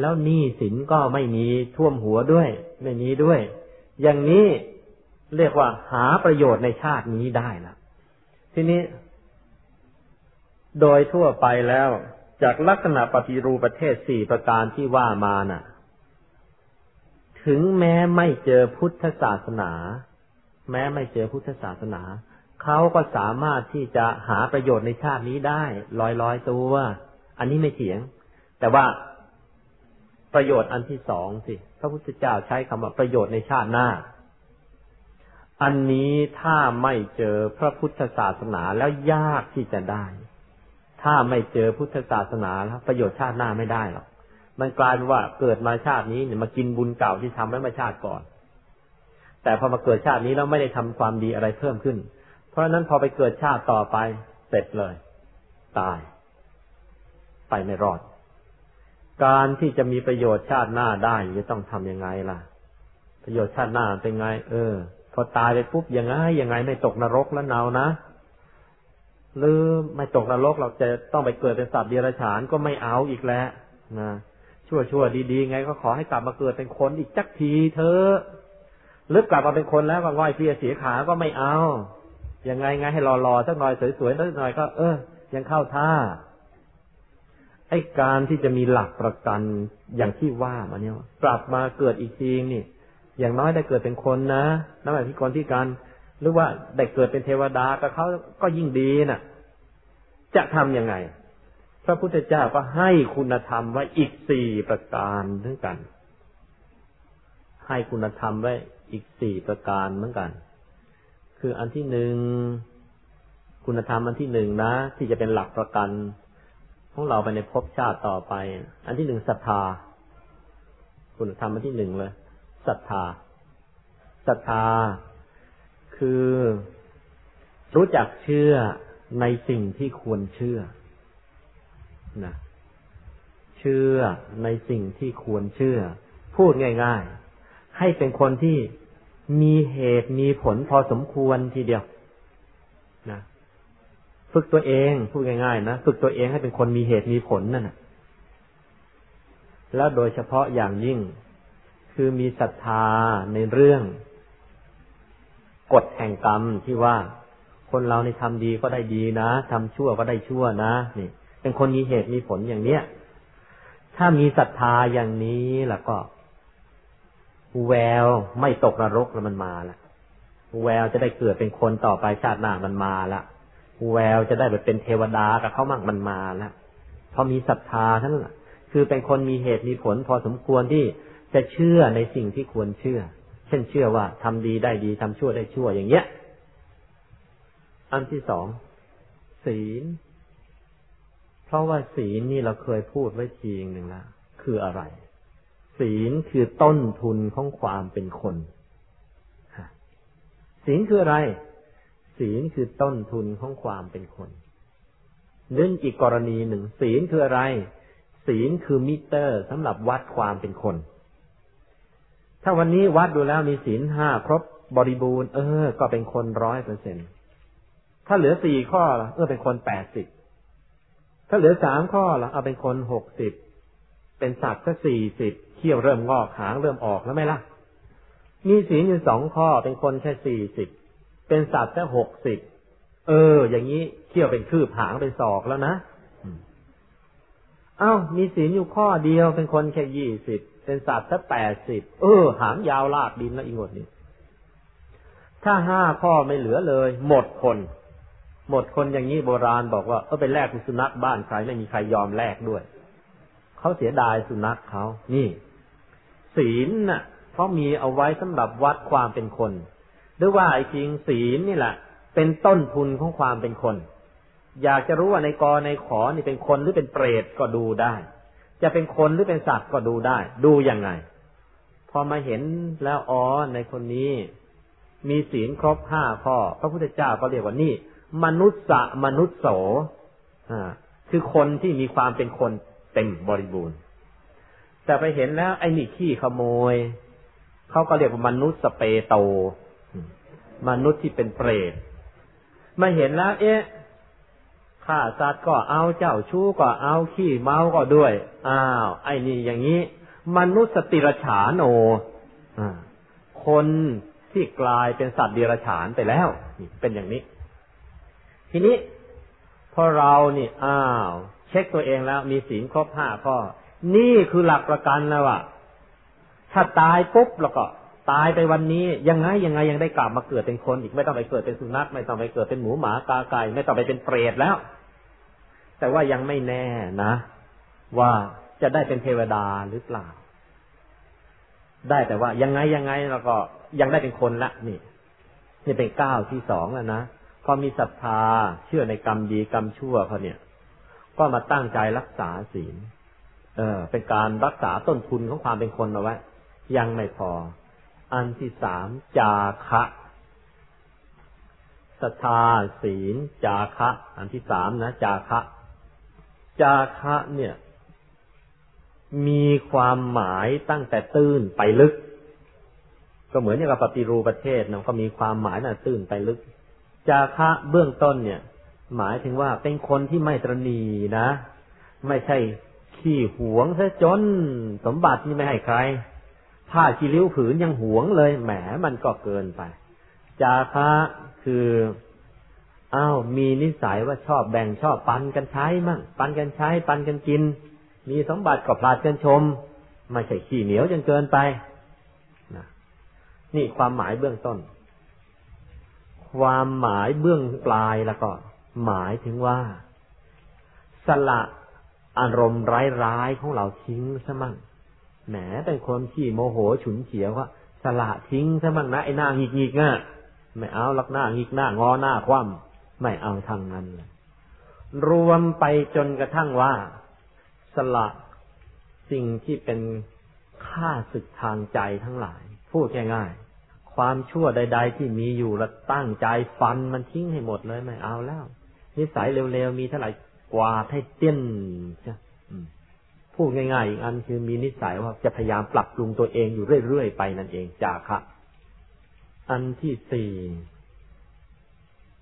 แล้วหนี้สินก็ไม่มีท่วมหัวด้วย ไม่มีด้วย อย่างนี้เรียกว่าหาประโยชน์ในชาตินี้ได้ละทีนี้ โดยทั่วไปแล้ว จากลักษณะปฏิรูปประเทศสี่ประการที่ว่ามาน่ะ ถึงแม้ไม่เจอพุทธศาสนา แม้ไม่เจอพุทธศาสนา เขาก็สามารถที่จะหาประโยชน์ในชาตินี้ได้ลอยลอยตัว อันนี้ไม่เถียง แต่ว่าประโยชน์อันที่สองสิพระพุทธเจ้าใช้คำว่าประโยชน์ในชาติหน้า อันนี้ถ้าไม่เจอพระพุทธศาสนาแล้วยากที่จะได้ ถ้าไม่เจอพุทธศาสนาแล้วประโยชน์ชาติหน้าไม่ได้หรอกมันกลายเป็นว่าเกิดมาชาตินี้เนี่ยมากินบุญเก่าที่ทำไว้มาชาติก่อน แต่พอมาเกิดชาตินี้แล้วไม่ได้ทำความดีอะไรเพิ่มขึ้น เพราะนั้นพอไปเกิดชาติต่อไป เสร็จเลย ตาย ไปไม่รอด การที่จะมีประโยชน์ชาติหน้าได้จะต้องทำยังไงล่ะ ประโยชน์ชาติหน้าเป็นไง เออ พอตายไปปุ๊บยังไงยังไงไม่ตกนรกแล้วเนานะหรือไม่ตกนรกเราจะต้องไปเกิดเป็นสัตว์เดรัจฉานก็ไม่เอาอีกแล้วนะชั่วชั่วดีๆไงก็ขอให้กลับมาเกิดเป็นคนอีกจักทีเถอหรือกลับมาเป็นคนแล้วก็ง่อยเพียเสียขาก็ไม่เอา ยังไงไงให้รอๆสักหน่อยสวยๆสักหน่อยก็ เออ ยังเข้าท่าไอ้การที่จะมีหลักประกันอย่างที่ว่ามาเนี่ยกลับมาเกิดอีกทีนี่ อย่างน้อยได้เกิดเป็นคนนะนั่นหมายที่คนที่การหรือว่าได้เกิดเป็นเทวดากับเขาก็ยิ่งดีนะ่ะ จะทํำยังไง พระพุทธเจ้าก็ให้คุณธรรมไว้อีกสี่ประการเหมือนกัน ให้คุณธรรมไว้อีกสี่ประการเหมือนกัน คืออันที่หนึ่งคุณธรรมอันที่หนึ่งนะ ที่จะเป็นหลักประกันของเราไปในภพชาติต่อไป อันที่หนึ่งศรัทธา คุณธรรมอันที่หนึ่งเลยศรัทธาศรัทธา คือ รู้จักเชื่อในสิ่งที่ควรเชื่อนะเชื่อในสิ่งที่ควรเชื่อ พูดง่าย ๆ ให้เป็นคนที่ มีเหตุมีผลพอสมควรทีเดียวนะฝึกตัวเองพูดง่ายๆนะฝึกตัวเองให้เป็นคนมีเหตุมีผลนั่นแหะแล้วโดยเฉพาะอย่างยิ่ง คือมีศรัทธาในเรื่องกฎแห่งกรรมที่ว่าคนเราในทำดีก็ได้ดีนะทำชั่วก็ได้ชั่วนะนี่ เป็นคนมีเหตุมีผลอย่างเนี้ย ถ้ามีศรัทธาอย่างนี้แล้วก็ แววไม่ตกนรกแล้วมันมาละแววจะได้เกิดเป็นคนต่อไปชาติหน้ามันมาละแววจะได้แบบเป็นเทวดากับเขามั่งมันมาล้วพอมีศรัทธาท่านแหละคือเป็นคนมีเหตุมีผลพอสมควรที่จะเชื่อในสิ่งที่ควรเชื่อ เช่นเชื่อว่าทำดีได้ดีทำชั่วได้ชั่วอย่างเงี้ย อันที่สองศีล เพราะว่าศีลนี่เราเคยพูดไว้ทีหนึ่งแล้วคืออะไร ศีลคือต้นทุนของความเป็นคนศีลคืออะไร ศีลคือต้นทุนของความเป็นคนนึ่งอีกกรณีหนึ่ง ศีลคืออะไร ศีลคือมิเตอร์สำหรับวัดความเป็นคน ถ้าวันนี้วัดดูแล้วมีศีลห้าครบบริบูรณ์เออ ก็เป็นคนร้อยเปอร์เซ็นถ้าเหลือสี่ข้อละเออเป็นคนแปดสิบถ้าเหลือสามข้อละเอาเป็นคนหกสิบ เป็นสัตว์ก็สี่สิบเขี้ยวเริ่มงอกหางเริ่มออกแล้วไหมล่ะ มีศีลอยู่สองข้อเป็นคนแค่สี่สิบเป็นสัตว์แค่หกสิบเออ อย่างนี้เที่ยวเป็นคืบหางเป็นศอกแล้วนะเอ้ามีศีลอยู่ข้อเดียวเป็นคนแค่ยี่สิบเป็นสัตว์แค่แปดสิบเออ หางยาวลากดินแล้วอีกหมดนี่ถ้าห้าข้อไม่เหลือเลย หมดคน หมดคนอย่างนี้โบราณบอกว่าเออไปแลกสุนัขบ้านใครไม่มีใครยอมแลกด้วย เขาเสียดายสุนัขเขา นี่ ศีลน่ะเพราะมีเอาไว้สำหรับวัดความเป็นคน หรือว่าไอ้จริงศีลนี่แหละ เป็นต้นทุนของความเป็นคน อยากจะรู้ว่าในกอในขอนี่เป็นคนหรือเป็นเปรตก็ดูได้ จะเป็นคนหรือเป็นสัตว์ก็ดูได้ ดูยังไง พอมาเห็นแล้วอ๋อในคนนี้ มีศีลครบห้าข้อ พระพุทธเจ้าก็เรียกว่านี่ มนุษย์สะมนุษย์โสอ่าคือคนที่มีความเป็นคน เต็มบริบูรณ์ แต่ไปเห็นแล้ว ไอ้นี่ขี้ขโมย เขาก็เรียกว่ามนุษย์สเปโต มนุษย์ที่เป็นเปรตมาเห็นแล้ว เอ๊ะฆ่าสัตว์ก็เอาเจ้าชู้ก็เอาขี้เมาก็ด้วย อ้าว ไอ้นี่อย่างนี้ มนุษย์สติรฉานโนคนที่กลายเป็นสัตว์เดรัจฉานไปแล้ว เป็นอย่างนี้ ทีนี้พอเรานี่อ้าว เช็คตัวเองแล้วมีศีลครบห้าข้อ นี่คือหลักประกันแล้วว่าถ้าตายปุ๊บแล้วก็ตายไปวันนี้ยังไงยังไงยังได้กลับมาเกิดเป็นคนอีกไม่ต้องไปเกิดเป็นสุนัขไม่ต้องไปเกิดเป็นหมูหมากาไก่ไม่ต้องไปเป็นเปรตแล้ว แต่ว่ายังไม่แน่นะ ว่าจะได้เป็นเทวดาหรือเปล่า ได้แต่ว่ายังไงยังไงแล้วก็ยังได้เป็นคนละนี่นี่เป็นก้าวที่สองแล้วนะพอมีศรัทธาเชื่อในกรรมดีกรรมชั่วเขาเนี่ย ก็มาตั้งใจรักษาศีล เออ เป็นการรักษาต้นทุนของความเป็นคนเอาไว้ยังไม่พอ อันที่สามจาคะศรัทธาศีล จาคะ อันที่สามนะจาคะ จาคะเนี่ย มีความหมายตั้งแต่ตื้นไปลึก ก็เหมือนอย่างกับปฏิรูปประเทศนะก็มีความหมายน่ะตื้นไปลึก จาคะเบื้องต้นเนี่ย หมายถึงว่าเป็นคนที่ไม่ตรณีนะ ไม่ใช่ขี้หวงซะจน สมบัตินี่ไม่ให้ใคร ผ้าชีริ้วผืนยังหวงเลย แหมมันก็เกินไป จาคะคืออ้าวมีนิสัยว่าชอบแบ่งชอบปันกันใช้มั่งปันกันใช้ ปันกันกิน มีสมบัติก็พลาดกันชม ไม่ใช่ขี้เหนียวจนเกินไปนะนี่ความหมายเบื้องต้น ความหมายเบื้องปลายแล้วก็ หมายถึงว่า สละอารมณ์ร้ายๆของเราทิ้งซะมั่งแหมเป็นคนที่โมโหฉุนเฉียวว่าสละทิ้งซะมั่งนะไอ้หน้าหงิกหงิกอะไม่เอาลักหน้าหงิกหน้างอหน้าคว่ำไม่เอาทางนั้นรวมไปจนกระทั่งว่า สละสิ่งที่เป็นค่าศึกทางใจทั้งหลาย พูดง่ายๆความชั่วใด ๆ ที่มีอยู่แล้วตั้งใจฟันมันทิ้งให้หมดเลยไม่เอาแล้ว นิสัยเร็วๆมีเท่าไหร่กวาดให้เตี้ยนจ้ะพูดง่ายๆอีกอันคือมีนิสัยว่าจะพยายามปรับปรุงตัวเองอยู่เรื่อยๆไปนั่นเองจาคะอันที่สี่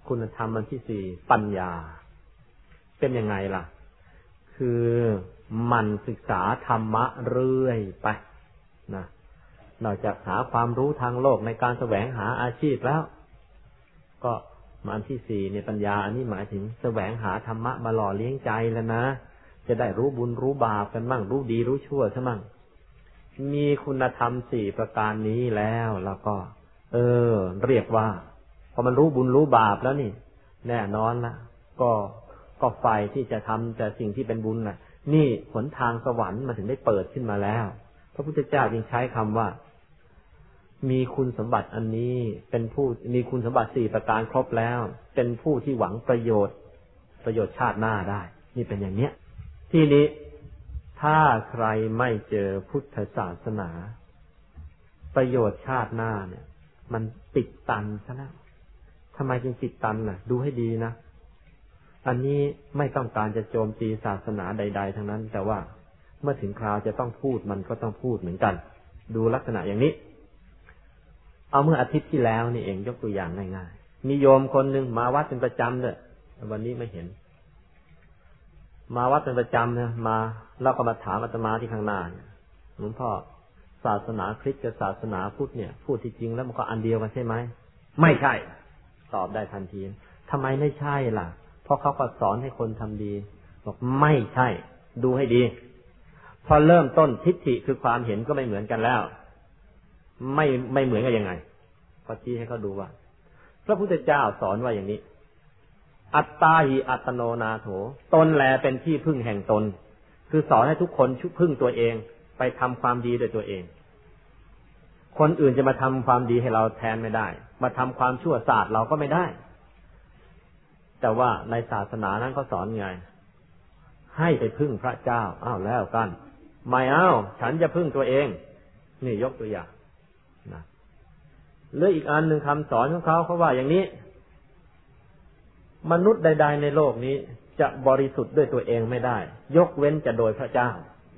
คุณธรรมอันที่สี่ปัญญา เป็นยังไงล่ะ คือมันศึกษาธรรมะเรื่อยไปนะนอกจากหาความรู้ทางโลกในการแสวงหาอาชีพแล้ว ก็ มาอันที่สี่ในปัญญา อันนี้หมายถึงแสวงหาธรรมะมาหล่อเลี้ยงใจแล้วนะ จะได้รู้บุญรู้บาปกันมั่งรู้ดีรู้ชั่วใช่มั่ง มีคุณธรรมสี่ประการนี้แล้วแล้วก็ เออ เรียกว่า พอมันรู้บุญรู้บาปแล้วนี่ แน่นอนละก็ก็ไฟที่จะทำแต่สิ่งที่เป็นบุญน่ะ นี่หนทางสวรรค์มาถึงได้เปิดขึ้นมาแล้ว พระพุทธเจ้าจึงใช้คำว่า มีคุณสมบัติอันนี้เป็นผู้มีคุณสมบัติสี่ประการครบแล้ว เป็นผู้ที่หวังประโยชน์ ประโยชน์ชาติหน้าได้ นี่เป็นอย่างเนี้ย ที่นี้ถ้าใครไม่เจอพุทธศาสนา ประโยชน์ชาติหน้าเนี่ย มันติดตันซะแล้วทำไมจึงติดตันน่ะ ดูให้ดีนะ อันนี้ไม่ต้องการจะโจมตีศาสนาใด ๆ ทั้งนั้น แต่ว่าเมื่อถึงคราวจะต้องพูดมันก็ต้องพูดเหมือนกัน ดูลักษณะอย่างนี้ เอาเมื่ออาทิตย์ที่แล้วนี่เองยกตัวอย่างง่ายๆมีโยมคนหนึ่งมาวัดเป็นประจำเลยวันนี้ไม่เห็น มาวัดเป็นประจำนะมาแล้วก็มาถามอาตมาที่ข้างหน้าเนี่ยหลวงพ่อศาสนาคริสต์กับศาสนาพุทธเนี่ยพูดที่จริงแล้วมันก็อันเดียวกันใช่ไหมไม่ใช่ ตอบได้ทันทีทำไมไม่ใช่ล่ะ เพราะเขาก็สอนให้คนทำดี บอกไม่ใช่ ดูให้ดี พอเริ่มต้นทิฏฐิคือความเห็นก็ไม่เหมือนกันแล้ว ไม่ไม่เหมือนกันยังไงก็ชี้ให้เขาดูว่า พระพุทธเจ้าสอนว่าอย่างนี้ อัตตาหิอัตโนนาโถ ตนแลเป็นที่พึ่งแห่งตน คือสอนให้ทุกคนชุพึ่งตัวเอง ไปทำความดีโดยตัวเอง คนอื่นจะมาทำความดีให้เราแทนไม่ได้ มาทำความชั่วศาสตร์เราก็ไม่ได้ แต่ว่าในศาสนานั้นเขาสอนไง ให้ไปพึ่งพระเจ้า อ้าวแล้วกัน ไม่เอาฉันจะพึ่งตัวเอง นี่ยกตัวอย่าง นะหรืออีกอันหนึ่งคำสอนของเขาเขาว่าอย่างนี้ มนุษย์ใด ๆ ในโลกนี้จะบริสุทธิ์ด้วยตัวเองไม่ได้ ยกเว้นจะโดยพระเจ้า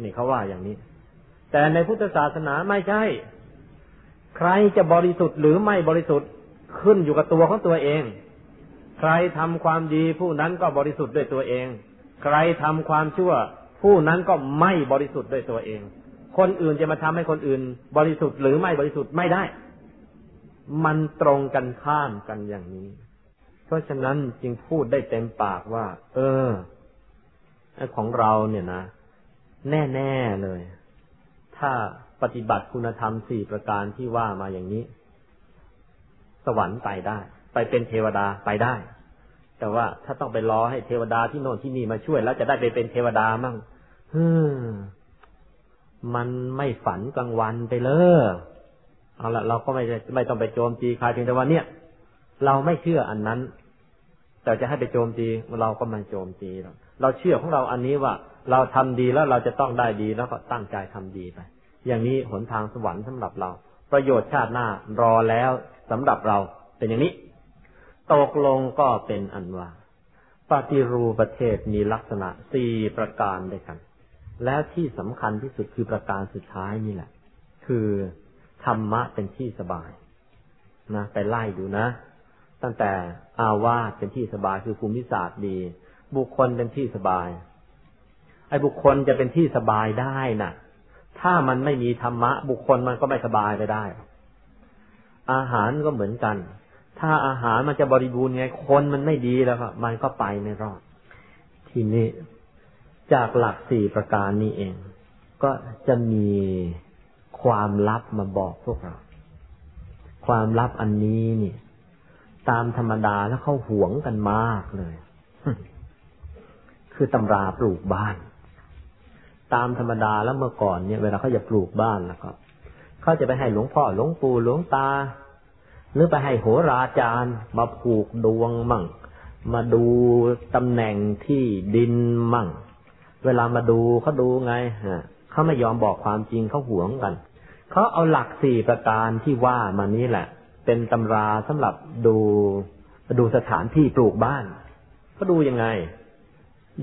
นี่เขาว่าอย่างนี้ แต่ในพุทธศาสนาไม่ใช่ ใครจะบริสุทธิ์หรือไม่บริสุทธิ์ขึ้นอยู่กับตัวของตัวเอง ใครทำความดีผู้นั้นก็บริสุทธิ์ด้วยตัวเอง ใครทำความชั่ว ผู้นั้นก็ไม่บริสุทธิ์ด้วยตัวเอง คนอื่นจะมาทำให้คนอื่น บริสุทธิ์หรือไม่บริสุทธิ์ไม่ได้ มันตรงกันข้ามกันอย่างนี้ เพราะฉะนั้นจึงพูดได้เต็มปากว่า เออของเราเนี่ยนะ แน่ๆเลย ถ้าปฏิบัติคุณธรรมสี่ประการที่ว่ามาอย่างนี้ สวรรค์ไปได้ ไปเป็นเทวดาไปได้ แต่ว่าถ้าต้องไปรอให้เทวดาที่โน่นที่นี่มาช่วย แล้วจะได้ไปเป็นเทวดามั่งฮึ มันไม่ฝันกลางวันไปเลยเอาละเราก็ไม่ไม่ต้องไปโจมตีใครเพียงแต่ว่าเนี่ย เราไม่เชื่ออันนั้น แต่จะให้ไปโจมตีเราก็ไม่โจมตีเราเราเชื่อของเราอันนี้ว่า เราทำดีแล้วเราจะต้องได้ดีแล้วก็ตั้งใจทำดีไปอย่างนี้หนทางสวรรค์สำหรับเรา ประโยชน์ชาติหน้ารอแล้วสำหรับเราเป็นอย่างนี้ ตกลงก็เป็นอันว่าปฏิรูปประเทศมีลักษณะสี่ประการด้วยกัน แล้วที่สำคัญที่สุดคือประการสุดท้ายนี่แหละ คือธรรมะเป็นที่สบายนะไปไล่ดูนะ ตั้งแต่อาวาสเป็นที่สบายคือภูมิศาสตร์ดี บุคคลเป็นที่สบาย ไอ้บุคคลจะเป็นที่สบายได้นะ่ะ ถ้ามันไม่มีธรรมะ บุคคลมันก็ไม่สบายไปได้ อาหารก็เหมือนกัน ถ้าอาหารมันจะบริบูรณ์ไงคนมันไม่ดีแล้วก็มันก็ไปไม่รอด ทีนี้ จากหลักสี่ประการนี้เอง ก็จะมีความลับมาบอกพวกเรา ความลับอันนี้เนี่ย ตามธรรมดาแล้วเขาหวงกันมากเลย คือตำราปลูกบ้าน ตามธรรมดาแล้วเมื่อก่อนเนี่ย เวลาเขาจะปลูกบ้านแล้วก็เขาจะไปให้หลวงพ่อหลวงปู่หลวงตา หรือไปให้โหราจารย์มาผูกดวงมั่ง มาดูตำแหน่งที่ดินมั่ง เวลามาดูเขาดูไงฮะเขาไม่ยอมบอกความจริงเขาหวงกันเขาเอาหลักสี่ประการที่ว่ามานี้แหละ เป็นตำราสำหรับดูดูสถานที่ปลูกบ้านเขาดูยังไง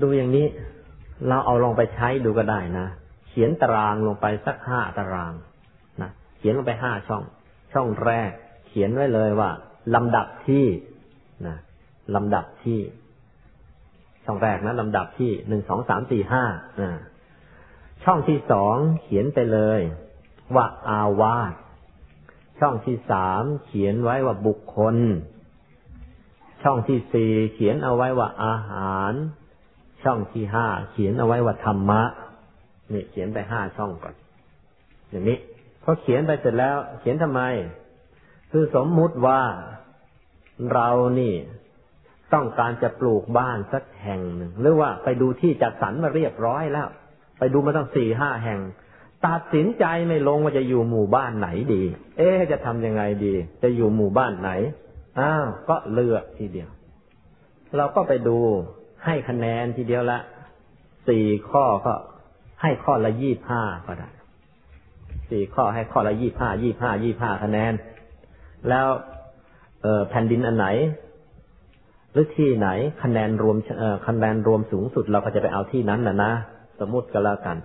ดูอย่างนี้ เราเอาลองไปใช้ดูก็ได้นะเขียนตารางลงไปสักห้าตารางนะเขียนลงไปห้าช่อง ช่องแรก เขียนไว้เลยว่าลำดับที่นะลำดับที่ ช่องแรกนะลำดับที่หนึ่งสองสามสี่ห้าช่องที่สองเขียนไปเลย ว่าอาวาสช่องที่สามเขียนไว้ว่าบุคคล ช่องที่สี่เขียนเอาไว้ว่าอาหาร ช่องที่ห้าเขียนเอาไว้ว่าธรรมะนี่เขียนไปห้าช่องก่อน อย่างนี้พอเขียนไปเสร็จแล้ว เขียนทำไม คือสมมุติว่าเรานี่ ต้องการจะปลูกบ้านสักแห่งหนึ่ง หรือว่าไปดูที่จัดสรรมาเรียบร้อยแล้ว ไปดูมาตั้งสี่ห้าแห่ง ตัดสินใจไม่ลงว่าจะอยู่หมู่บ้านไหนดี เอ๊จะทำยังไงดี จะอยู่หมู่บ้านไหนอ้าวก็เลือกทีเดียว เราก็ไปดูให้คะแนนทีเดียวละสี่ข้อก็ให้ข้อละยี่ห้าก็ได้สี่ข้อให้ข้อละยี่ห้ายี่ห้ายี่ห้าคะแนน แล้ว เออแผ่นดินอันไหน หรือที่ไหนคะแนนรวมคะแนนรวมสูงสุดเราก็จะไปเอาที่นั้นนะนะ สมมติก็แล้วกัน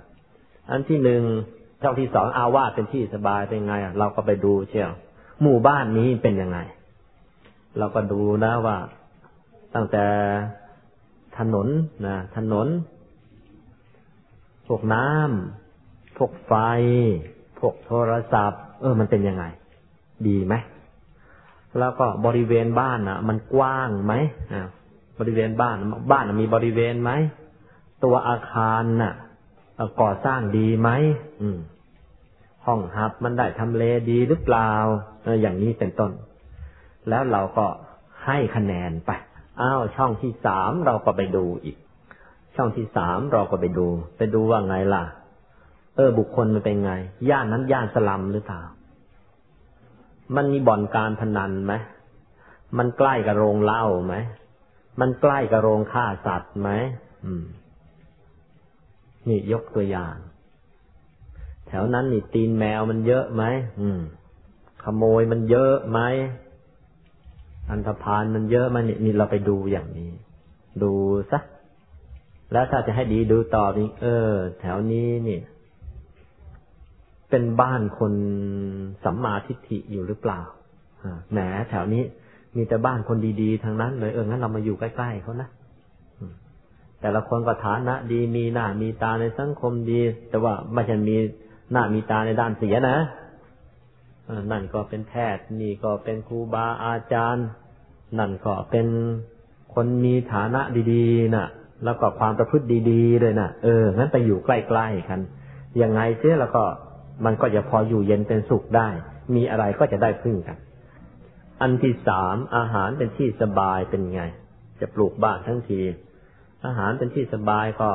อันที่หนึ่งช่องที่สองอาวาสเป็นที่สบายเป็นไง เราก็ไปดูเชียวหมู่บ้านนี้เป็นยังไง เราก็ดูนะว่า ตั้งแต่ถนนนะถนน พวกน้ำพวกไฟ พวกโทรศัพท์ เออ มันเป็นยังไง ดีไหม แล้วก็บริเวณบ้านอะ มันกว้างไหมอ่าบริเวณบ้าน บ้านมีบริเวณไหมตัวอาคารน่ะก่อสร้างดีไหมอืม ห้องฮับมันได้ทำเลดีหรือเปล่าอย่างนี้เป็นต้น แล้วเราก็ให้คะแนนไปอ้าวช่องที่สามเราก็ไปดูอีก ช่องที่สามเราก็ไปดู ไปดูว่าไงล่ะ เออบุคคลมันเป็นไง ย่านนั้นย่านสลัมหรือเปล่า มันมีบ่อนการพนันไหมมันใกล้กับโรงเหล้าไหมมันใกล้กับโรงฆ่าสัตว์ไหมอืม นี่ยกตัวอย่าง แถวนั้นนี่ตีนแมวมันเยอะไหมอืม ขโมยมันเยอะไหมอันธพาลมันเยอะไหมนี่นี่เราไปดูอย่างนี้ ดูซะแล้วถ้าจะให้ดีดูต่อนี่เออ แถวนี้นี่ เป็นบ้านคนสัมมาทิฏฐิอยู่หรือเปล่าแหมแถวนี้มีแต่บ้านคนดีๆทางนั้นเลยเอองั้นเรามาอยู่ใกล้ๆเขานะแต่ละคนก็ฐานะ ดีมีหน้ามีตาในสังคมดี แต่ว่าไม่ใช่มีหน้ามีตาในด้านเสียนะนั่นก็เป็นแพทย์นี่ก็เป็นครูบาอาจารย์ นั่นก็เป็นคนมีฐานะดีๆนะ่ะ แล้วก็ความประพฤติดีๆเลยนะเอองั้นไปอยู่ใกล้ๆกันยังไงเสียแล้วก็ มันก็จะพออยู่เย็นเป็นสุขได้ มีอะไรก็จะได้พึ่งกัน อันที่สามอาหารเป็นที่สบายเป็นไง จะปลูกบ้านทั้งที อาหารเป็นที่สบายก็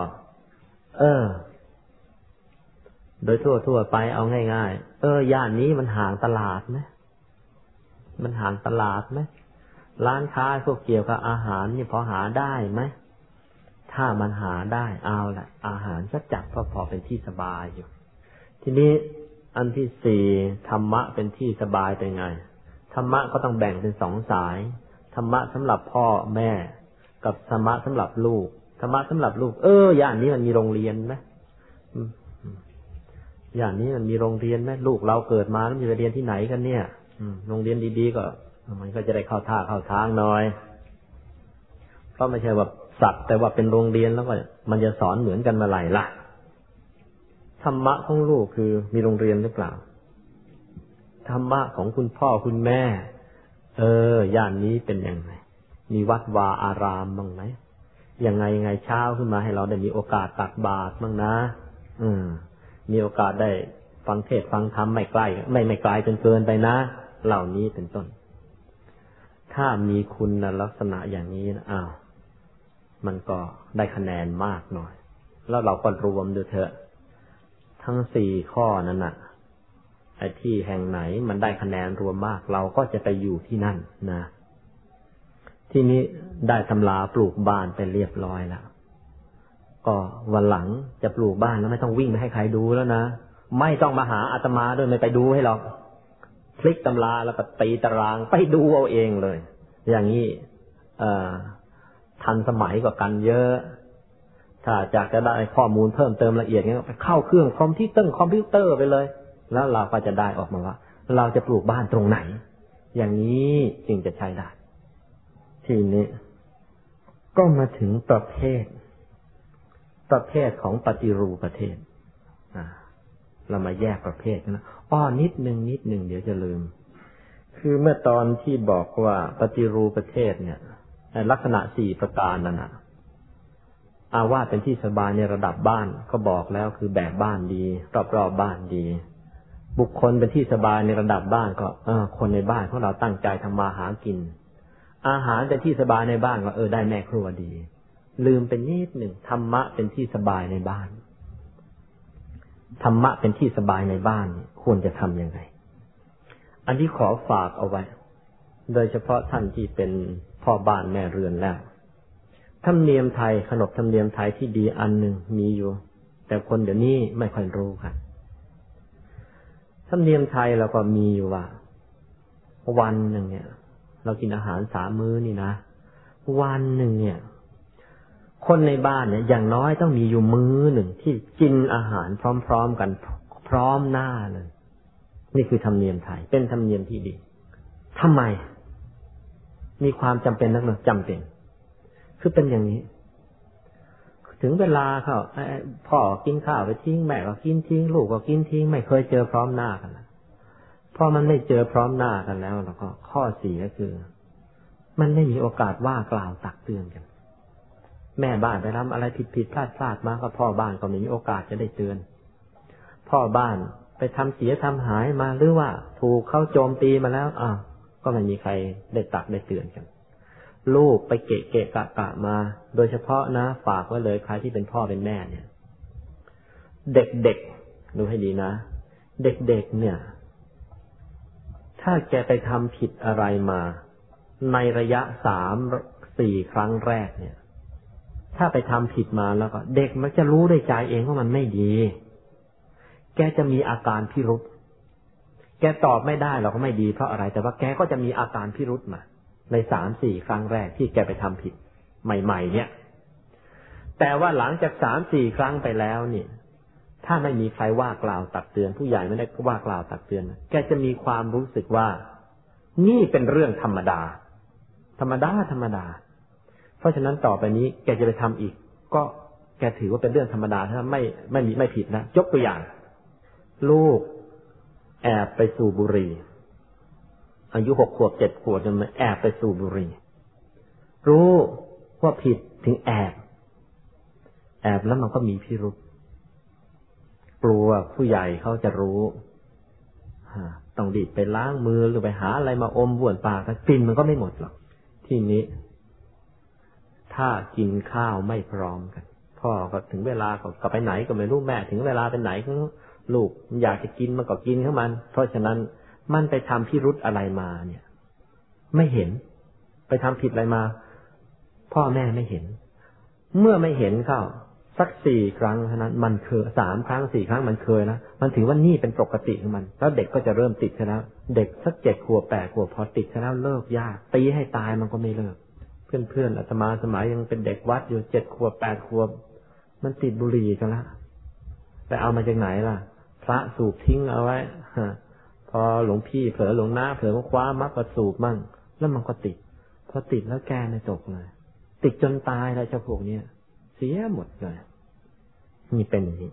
เออ โดยทั่วทั่วไปเอาง่ายๆ เออย่านนี้มันห่างตลาดไหมมันห่างตลาดไหมร้านค้าพวกเกี่ยวกับอาหารนี่พอหาได้ไหมถ้ามันหาได้เอาละอาหารสักจัดก็พอเป็นที่สบายอยู่ ทีนี้อันที่สี่ธรรมะเป็นที่สบายเป็นไง ธรรมะก็ต้องแบ่งเป็นสองสาย ธรรมะสำหรับพ่อแม่ กับธรรมะสำหรับลูก ธรรมะสำหรับลูก เออ อย่างนี้มันมีโรงเรียนไหมอย่างนี้มันมีโรงเรียนไหมลูกเราเกิดมาแล้วมีเรียนที่ไหนกันเนี่ยโรงเรียนดีๆก็ มันก็จะได้เข้าท่าเข้าทางหน่อย เพราะไม่ใช่ว่าสัตว์แต่ว่าเป็นโรงเรียนแล้วก็มันจะสอนเหมือนกันมาไหลล่ะ ธรรมะของลูกคือมีโรงเรียนหรือเปล่า ธรรมะของคุณพ่อคุณแม่ เออย่านนี้เป็นยังไง มีวัดวาอารามบ้างไหมยังไงยังไงเช้าขึ้นมาให้เราได้มีโอกาสตักบาตรบ้างนะ อืม มีโอกาสได้ฟังเทศฟังธรรมไม่ใกล้ ไม่ไม่ไกลจนเกินไปนะ เหล่านี้เป็นต้น ถ้ามีคุณลักษณะอย่างนี้นะอ้าวมันก็ได้คะแนนมากหน่อย แล้วเราก็รวมดูเถอะ ทั้งสี่ข้อนั้นน่ะไอ้ที่แห่งไหนมันได้คะแนนรวมมาก เราก็จะไปอยู่ที่นั่นนะ ที่นี้ได้ตำราปลูกบ้านไปเรียบร้อยแล้วก็วันหลังจะปลูกบ้านแล้วไม่ต้องวิ่งไปให้ใครดูแล้วนะไม่ต้องมาหาอาตมาด้วยไม่ไปดูให้หรอกคลิกตำราแล้วก็ตีตารางไปดูเอาเองเลย อย่างนี้ทันสมัยกว่ากันเยอะ ถ้าอยากจะได้ข้อมูลเพิ่มเติมละเอียดเงี้ยไปเข้าเครื่องคอมพิวเตอร์คอมพิวเตอร์ไปเลย แล้วเราก็จะได้ออกมาว่า เราจะปลูกบ้านตรงไหน อย่างนี้จึงจะใช้ได้ ทีนี้ ก็มาถึงประเภท ประเภทของปฏิรูปประเทศเรามาแยกประเภทนะอ้อนิดหนึ่งนิดหนึ่งเดี๋ยวจะลืม คือเมื่อตอนที่บอกว่าปฏิรูปประเทศเนี่ยลักษณะสี่ประการนั่นนะ อาวาสเป็นที่สบายในระดับบ้านก็บอกแล้วคือแบบบ้านดีรอบๆบบ้านดี บุคคลเป็นที่สบายในระดับบ้านก็ เออ คนในบ้านของเราตั้งใจทำมาหากิน อาหารเป็นที่สบายในบ้านก็เออได้แม่ครัวดี ลืมเป็นนิดหนึ่งธรรมะเป็นที่สบายในบ้านธรรมะเป็นที่สบายในบ้านควรจะทำยังไง อันนี้ขอฝากเอาไว้ โดยเฉพาะท่านที่เป็นพ่อบ้านแม่เรือนแล้ว ธรรมเนียมไทยขนบธรรมเนียมไทยที่ดีอันหนึ่งมีอยู่ แต่คนเดี๋ยวนี้ไม่ค่อยรู้กันธรรมเนียมไทยเราก็มีอยู่ว่า วันหนึ่งเนี่ย เรากินอาหารสามมื้อนี่นะวันหนึ่งเนี่ย คนในบ้านเนี่ย อย่างน้อยต้องมีอยู่มื้อหนึ่งที่กินอาหารพร้อมๆกันพร้อมหน้าเลยนี่คือธรรมเนียมไทย เป็นธรรมเนียมที่ดีทำไม มีความจำเป็นนักหนาจำเป็น คือเป็นอย่างนี้ ถึงเวลาเขาพ่อกินข้าวไปทิ้งแม่ก็กินทิ้งลูกก็กินทิ้ง ไม่เคยเจอพร้อมหน้ากันพอมันไม่เจอพร้อมหน้ากันแล้วแล้วก็ ข้อเสียคือ มันไม่มีโอกาสว่ากล่าวตักเตือนกัน แม่บ้านไปทำอะไรผิดผิดพลาดพลาดมาก็พ่อบ้านก็ไม่มีโอกาสจะได้เตือน พ่อบ้านไปทำเสียทำหายมาหรือว่า ถูกเข้าโจมตีมาแล้วอ่าก็ไม่มีใครได้ตักได้เตือนกัน ลูกไปเกะเกะกะกะมา โดยเฉพาะนะฝากไว้เลยใครที่เป็นพ่อเป็นแม่เนี่ย เด็กๆดูให้ดีนะ เด็กๆเนี่ย ถ้าแกไปทำผิดอะไรมา ในระยะสามสี่ครั้งแรกเนี่ย ถ้าไปทำผิดมาแล้วก็ เด็กมันจะรู้ได้ใจเองว่ามันไม่ดี แกจะมีอาการพิรุษแกตอบไม่ได้เราก็ไม่ดีเพราะอะไร แต่ว่าแกก็จะมีอาการพิรุษมา ในสามสี่ครั้งแรกที่แกไปทำผิด ใหม่ ๆ เนี่ย แต่ว่าหลังจากสามสี่ครั้งไปแล้วเนี่ย ถ้าไม่มีใครว่ากล่าวตักเตือน ผู้ใหญ่ไม่ได้ว่ากล่าวตักเตือน แกจะมีความรู้สึกว่า นี่เป็นเรื่องธรรมดา ธรรมดาธรรมดา เพราะฉะนั้นต่อไปนี้ แกจะไปทำอีก ก็แกถือว่าเป็นเรื่องธรรมดาถ้าไม่ไม่มีไม่ผิดนะยกตัวอย่าง ลูก แอบไปสู่บุหรี่ อายุหกขวบเจ็ดขวบจะมาแอบไปสูบบุหรี่รู้ว่าผิดถึงแอบ แอบแล้วมันก็มีพิรุษกลัวผู้ใหญ่เขาจะรู้ต้องดีดไปล้างมือหรือไปหาอะไรมาอมบ้วนปากกลิ่นมันก็ไม่หมดหรอก ที่นี้ ถ้ากินข้าวไม่พร้อมกัน พ่อก็ถึงเวลาก็ไปไหนก็ไม่รู้แม่ ถึงเวลาเป็นไหนลูกอยากจะกินมันก็กินเข้ามัน เพราะฉะนั้น มันไปทำพิรุธอะไรมาเนี่ย ไม่เห็น ไปทำผิดอะไรมา พ่อแม่ไม่เห็น เมื่อไม่เห็นเข้าสักสี่ครั้งเท่านั้น มันเคยสามครั้งสี่ครั้งมันเคยนะมันถือว่านี่เป็นปกติของมัน แล้วเด็กก็จะเริ่มติดซะแล้วเด็กสักเจ็ดขวบแปดขวบพอติดซะแล้วเลิกยาก ตีให้ตายมันก็ไม่เลิก เพื่อนเพื่อนอาตมาสมัยยังเป็นเด็กวัดอยู่เจ็ดขวบแปดขวบ มันติดบุหรี่กันละไปเอามาจากไหนล่ะ พระสูบทิ้งเอาไว้ พอหลวงพี่เผลอหลวงน้าเผลอก็คว้ามัดประสูบมั่ง แล้วมันก็ติด พอติดแล้วแกในตกเลยติดจนตายแล้วเจ้าพวกเนี้ยเสียหมดเลยนี่เป็นอย่างนี้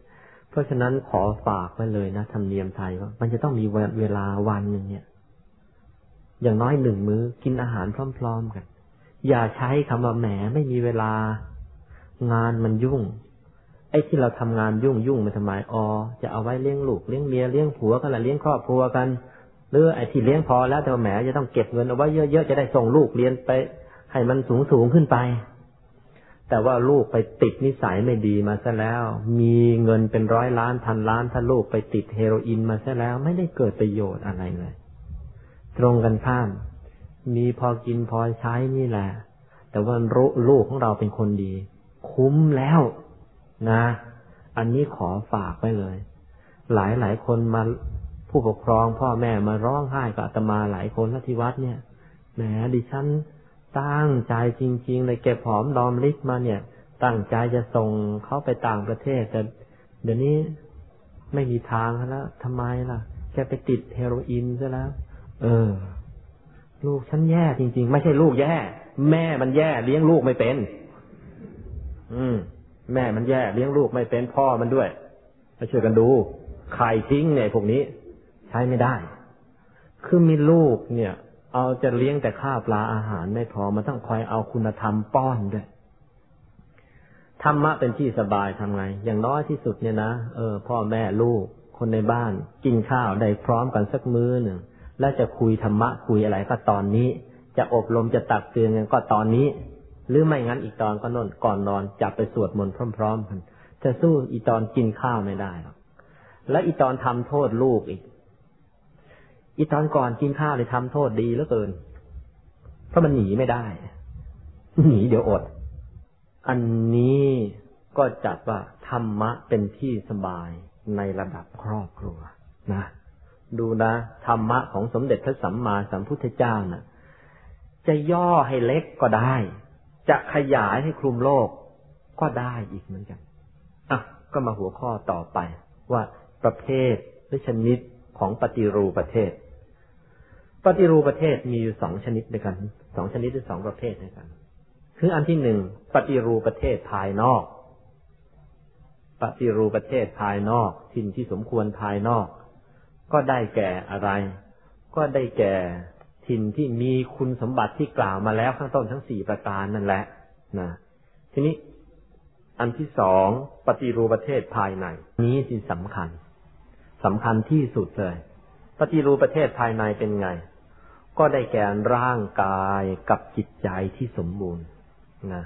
เพราะฉะนั้นขอฝากไว้เลยนะธรรมเนียมไทยว่ามันจะต้องมีเวลาวันหนึ่งเนี่ย อย่างน้อยหนึ่งมื้อกินอาหารพร้อม ๆกัน อย่าใช้คำว่าแหมไม่มีเวลา งานมันยุ่ง ไอ้ที่เราทำงานยุ่งยุ่งมันทำไมอ๋อจะเอาไว้เลี้ยงลูกเลี้ยงเมียเลี้ยงผัวกันละเลี้ยงครอบครัวกันหรือไอ้ที่เลี้ยงพอแล้วแต่แหมจะต้องเก็บเงินเอาไว้เยอะๆจะได้ส่งลูกเรียนไป ให้มันสูงสูงขึ้นไป แต่ว่าลูกไปติดนิสัยไม่ดีมาซะแล้ว มีเงินเป็นร้อยล้านพันล้านถ้าลูกไปติดเฮโรอีนมาซะแล้ว ไม่ได้เกิดประโยชน์อะไรเลย ตรงกันข้าม มีพอกินพอใช้นี่แหละ แต่ว่าลูกของเราเป็นคนดี คุ้มแล้ว นะ อันนี้ขอฝากไว้เลย หลายหลายคนมาผู้ปกครองพ่อแม่มาร้องไห้กับอาตมาหลายคนที่วัดเนี่ยแหมดิฉันตั้งใจจริงๆเลยเก็บหอมดอมลิกมาเนี่ย ตั้งใจจะส่งเขาไปต่างประเทศแต่เดี๋ยวนี้ไม่มีทางแล้วทำไมล่ะแกไปติดเฮโรอีนซะแล้ว เออ ลูกฉันแย่จริง ๆ ไม่ใช่ลูกแย่ แม่มันแย่เลี้ยงลูกไม่เป็น อืม แม่มันแย่เลี้ยงลูกไม่เป็นพ่อมันด้วยมาช่วยกันดูไข่ทิ้งเนี่ยพวกนี้ ใช้ไม่ได้ คือมีลูกเนี่ย เอาจะเลี้ยงแต่ข้าวปลาอาหารไม่พอมันต้องคอยเอาคุณธรรมป้อนด้วยธรรมะเป็นที่สบายทำไง อย่างน้อยที่สุดเนี่ยนะเออพ่อแม่ลูกคนในบ้าน กินข้าวได้พร้อมกันสักมื้อหนึ่งแล้วจะคุยธรรมะคุยอะไรก็ตอนนี้ จะอบรมจะตักเตือนกันก็ตอนนี้ หรือไม่งั้นอีตอนก็นอนก่อนนอนจะไปสวดมนต์พร้อม ๆ กัน จะสู้อีตอนกินข้าวไม่ได้หรอกและอีตอนทำโทษลูกอีก อีตอนก่อนกินข้าวเลยทำโทษดีเหลือเกิน เพราะมันหนีไม่ได้ หนีเดี๋ยวอด อันนี้ก็จัดว่าธรรมะเป็นที่สบายในระดับครอบครัวนะดูนะธรรมะของสมเด็จพระสัมมาสัมพุทธเจ้านะ่ะ จะย่อให้เล็กก็ได้ จะขยายให้คลุมโลกก็ได้อีกเหมือนกันอะก็มาหัวข้อต่อไป ว่าประเภทหรือชนิดของปฏิรูประเทศ ปฏิรูประเทศมีอยู่สองชนิดด้วยกันสองชนิดหรือสองประเภทด้วยกัน คืออันที่หนึ่งปฏิรูประเทศภายนอก ปฏิรูประเทศภายนอกทิ่นที่สมควรภายนอก ก็ได้แก่อะไร ก็ได้แก่ ทิ่นที่มีคุณสมบัติที่กล่าวมาแล้วข้างต้นทั้งสี่ประการนั่นแหละนะทีนี้อันที่สองปฏิรูปประเทศภายใน นี้ที่สำคัญสำคัญที่สุดเลย ปฏิรูประเทศภายในเป็นไง ก็ได้แก่ร่างกายกับจิตใจที่สมบูรณ์นะ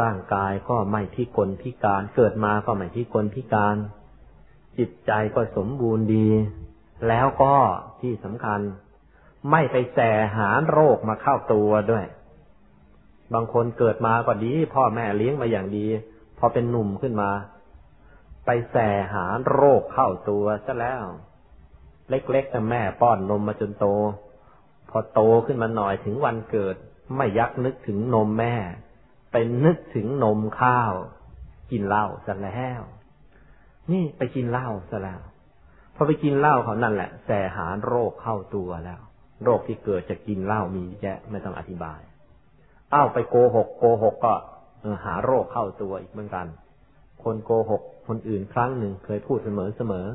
ร่างกายก็ไม่พิกลพิการ เกิดมาก็ไม่พิกลพิการ จิตใจก็สมบูรณ์ดี แล้วก็ที่สำคัญ ไม่ไปแสหาโรคมาเข้าตัวด้วย บางคนเกิดมาก็ดี พ่อแม่เลี้ยงมาอย่างดี พอเป็นหนุ่มขึ้นมา ไปแสหาโรคเข้าตัวซะแล้ว เล็กๆแต่แม่ป้อนนมมาจนโต พอโตขึ้นมาหน่อยถึงวันเกิด ไม่ยักนึกถึงนมแม่ ไปนึกถึงนมข้าว กินเหล้าซะแล้ว นี่ไปกินเหล้าซะแล้วพอไปกินเหล้าเขานั่นแหละแสหาโรคเข้าตัวแล้ว โรคที่เกิดจากกินเหล้ามีแยะไม่ต้องอธิบาย อ้าวไปโกหก โกหกก็หาโรคเข้าตัวอีกเหมือนกัน คนโกหก คนอื่นครั้งหนึ่งเคยพูดเสมอเสมอ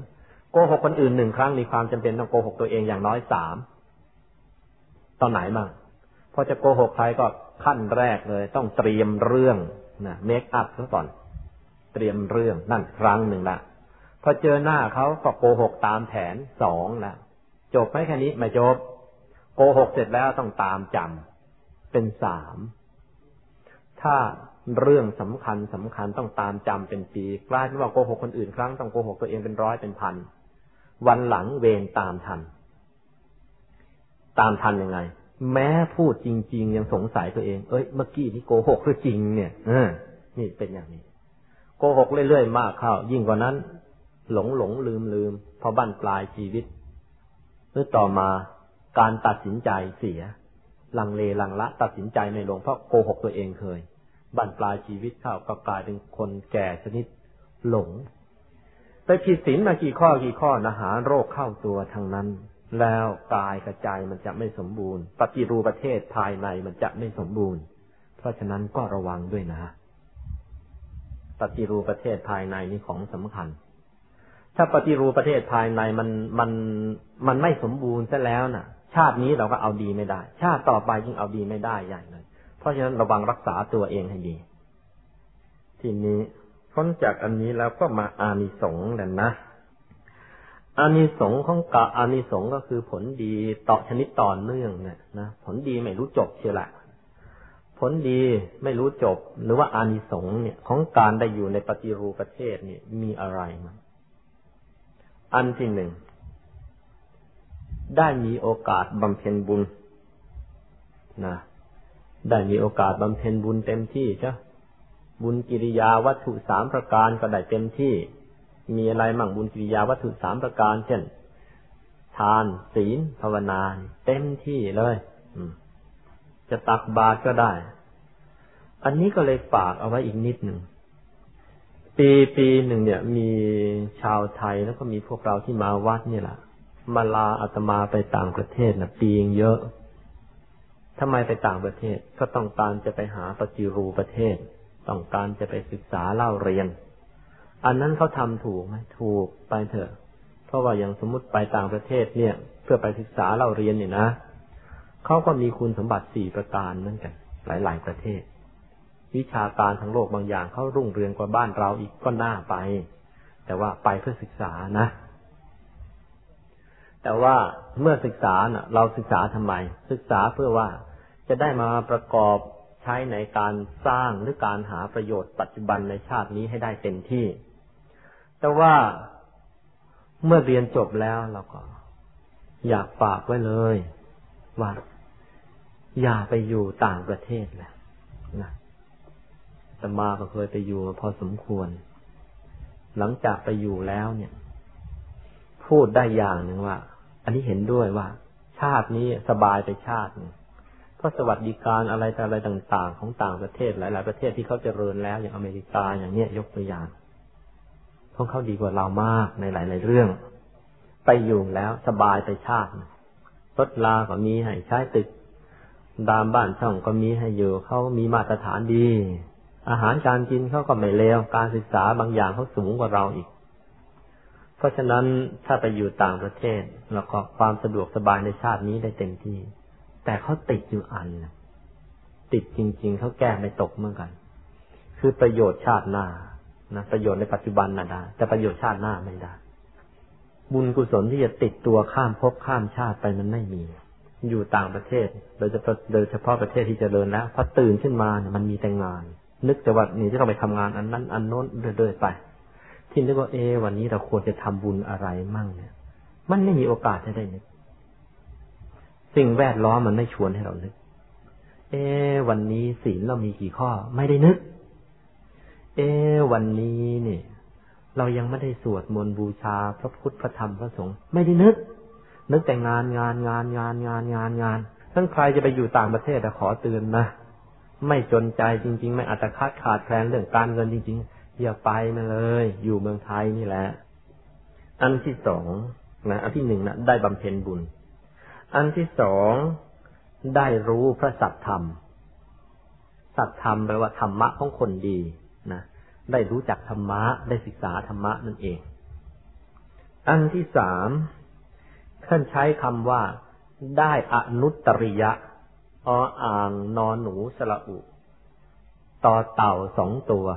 โกหกคนอื่นหนึ่งครั้งมีความจำเป็นต้องโกหกตัวเองอย่างน้อยสามตอนไหนบ้างพอจะโกหกใครก็ขั้นแรกเลย ต้องเตรียมเรื่องนะเมคอัพซะก่อน เตรียมเรื่องนั่นครั้งหนึ่งละพอเจอหน้าเขาก็โกหกตามแผนสองละจบไหมแค่นี้ไม่จบ โกหกเสร็จแล้วต้องตามจำเป็นสาม ถ้าเรื่องสำคัญสำคัญต้องตามจำเป็นปีกลายเป็นว่าโกหกคนอื่นครั้งต้องโกหกตัวเองเป็นร้อยเป็นพัน วันหลังเวรตามทัน ตามทันยังไง แม้พูดจริง ๆ ยังสงสัยตัวเอง เอ้ยเมื่อกี้นี่โกหกหรือจริง เนี่ยเออนี่เป็นอย่างนี้ โกหกเรื่อยๆมากเข้า ยิ่งกว่านั้น หลงหลงลืมลืมพอบั้นปลายชีวิตหรือต่อมา การตัดสินใจเสีย ลังเลลังละ ตัดสินใจไม่ลงเพราะโกหกตัวเองเคย บั้นปลายชีวิตเข้าก็กลายเป็นคนแก่ชนิดหลง ไปผิดศีลมากี่ข้อกี่ข้อนะหาโรคเข้าตัวทางนั้น แล้วกายกระจายมันจะไม่สมบูรณ์ ปฏิรูปประเทศภายในมันจะไม่สมบูรณ์ เพราะฉะนั้นก็ระวังด้วยนะปฏิรูปประเทศภายในนี่ของสำคัญ ถ้าปฏิรูปประเทศภายในมันมันมันไม่สมบูรณ์ซะแล้วนะ่ะ ชาตินี้เราก็เอาดีไม่ได้ ชาติต่อไปยิ่งเอาดีไม่ได้ใหญ่เลยเพราะฉะนั้นระวังรักษาตัวเองให้ดี ทีนี้พ้นจากอันนี้แล้วก็มาอานิสงส์แล้วนะอานิสงส์ของกะอานิสงส์ก็คือผลดีต่อชนิดต่อเนื่องเนี่ยนะผลดีไม่รู้จบเชียวละผลดีไม่รู้จบ หรือว่าอานิสงส์เนี่ย ของการได้อยู่ในปฏิรูปประเทศเนี่ยมีอะไรมั้งอันที่หนึ่ง ได้มีโอกาสบำเพ็ญบุญนะได้มีโอกาสบำเพ็ญบุญเต็มที่จ้ะบุญกิริยาวัตถุสามประการก็ได้เต็มที่ มีอะไรมั่งบุญกิริยาวัตถุสามประการ เช่น ทาน ศีลภาวนาเต็มที่เลยจะตักบาตรก็ได้ อันนี้ก็เลยฝากเอาไว้อีกนิดหนึ่ง ปีปีหนึ่งเนี่ย มีชาวไทยแล้วก็มีพวกเราที่มาวัดนี่แหละ มาลาอาตมาไปต่างประเทศนะปีงเยอะทำไมไปต่างประเทศก็ต้องการจะไปหาปฏิรูประเทศ ต้องการจะไปศึกษาเล่าเรียน อันนั้นเขาทำถูกไหมถูกไปเถอะ เพราะว่าอย่างสมมติไปต่างประเทศเนี่ย เพื่อไปศึกษาเราเรียนเนี่ยนะเขาก็มีคุณสมบัติสี่ประการเหมือนกัน หลาย ๆ ประเทศ วิชาการทั้งโลกบางอย่างเขารุ่งเรืองกว่าบ้านเราอีกก็น่าไป แต่ว่าไปเพื่อศึกษานะ แต่ว่าเมื่อศึกษาเน่ะ เราศึกษาทำไม ศึกษาเพื่อว่าจะได้มาประกอบใช้ในการสร้างหรือการหาประโยชน์ปัจจุบันในชาตินี้ให้ได้เต็มที่ แต่ว่าเมื่อเรียนจบแล้วเราก็ อยากฝากไว้เลย ว่าอย่าไปอยู่ต่างประเทศแหละนะแต่มาก็เคยไปอยู่พอสมควร หลังจากไปอยู่แล้วเนี่ย พูดได้อย่างหนึ่งว่า อันนี้เห็นด้วยว่า ชาตินี้สบายไปชาตินึงเพราะสวัสดิการอะไรต่อะไรต่างๆ ของต่างประเทศหลาย ๆ ประเทศที่เขาจเจริญแล้วอย่างอเมริกาอย่างเนี้ยยกตัวอย่างพวกเขาดีกว่าเรามากในหลาย ๆ เรื่อง ไปอยู่แล้วสบายไปชาติรถลาก็มีให้ใช้ตึกตามบ้านช่องก็มีให้อยู่เขามีมาตรฐานดี อาหารการกินเขาก็ไม่เลวการศึกษาบางอย่างเขาสูงกว่าเราอีก เพราะฉะนั้นถ้าไปอยู่ต่างประเทศ แล้วก็ความสะดวกสบายในชาตินี้ได้เต็มที่ แต่เขาติดอยู่อันติดจริง ๆเขาแก้ไม่ตกเหมือนกัน คือประโยชน์ชาติหน้านะประโยชน์ในปัจจุบันน่ะได้แต่ประโยชน์ชาติหน้าไม่ได้บุญกุศลที่จะติดตัวข้ามภพข้ามชาติไปมันไม่มี อยู่ต่างประเทศ โดยเฉพาะโดยเฉพาะประเทศที่จเจริญแล้วพอตื่นขึ้นมาเนี่ยมันมีแต่งาน นึกแต่ว่านี่จะต้องไปทำงานอันนั้น อันโน้นเรื่อยๆไป ที่นึกว่าเอวันนี้เราควรจะทำบุญอะไรมั่งเนี่ย มันไม่มีโอกาสให้ได้นึกสิ่งแวดล้อมมันไม่ชวนให้เรานึก เอวันนี้ศีลเรามีกี่ข้อ ไม่ได้นึก เอวันนี้เนี่ย เรายังไม่ได้สวดมนต์บูชาพระพุทธพระธรรมพระสงฆ์ไม่ได้นึก นึกแต่งานงานงานงานงานงานงานท่านใครจะไปอยู่ต่างประเทศแต่ขอเตือนนะไม่จนใจจริง ๆ ไม่อัตคัดขาดแคลนเรื่องการเงินจริง ๆ อย่าไปมาเลย อยู่เมืองไทยนี่แหละ อันที่สองนะอันที่หนึ่งนะได้บำเพ็ญบุญ อันที่สองได้รู้พระสัจธรรม สัจธรรมแปลว่าธรรมะของคนดีนะได้รู้จักธรรมะ ได้ศึกษาธรรมะนั่นเอง อันที่สามท่านใช้คำว่าได้อนุตริยะออ่างนอนหนูสระอุ ต่อเต่าสองตัว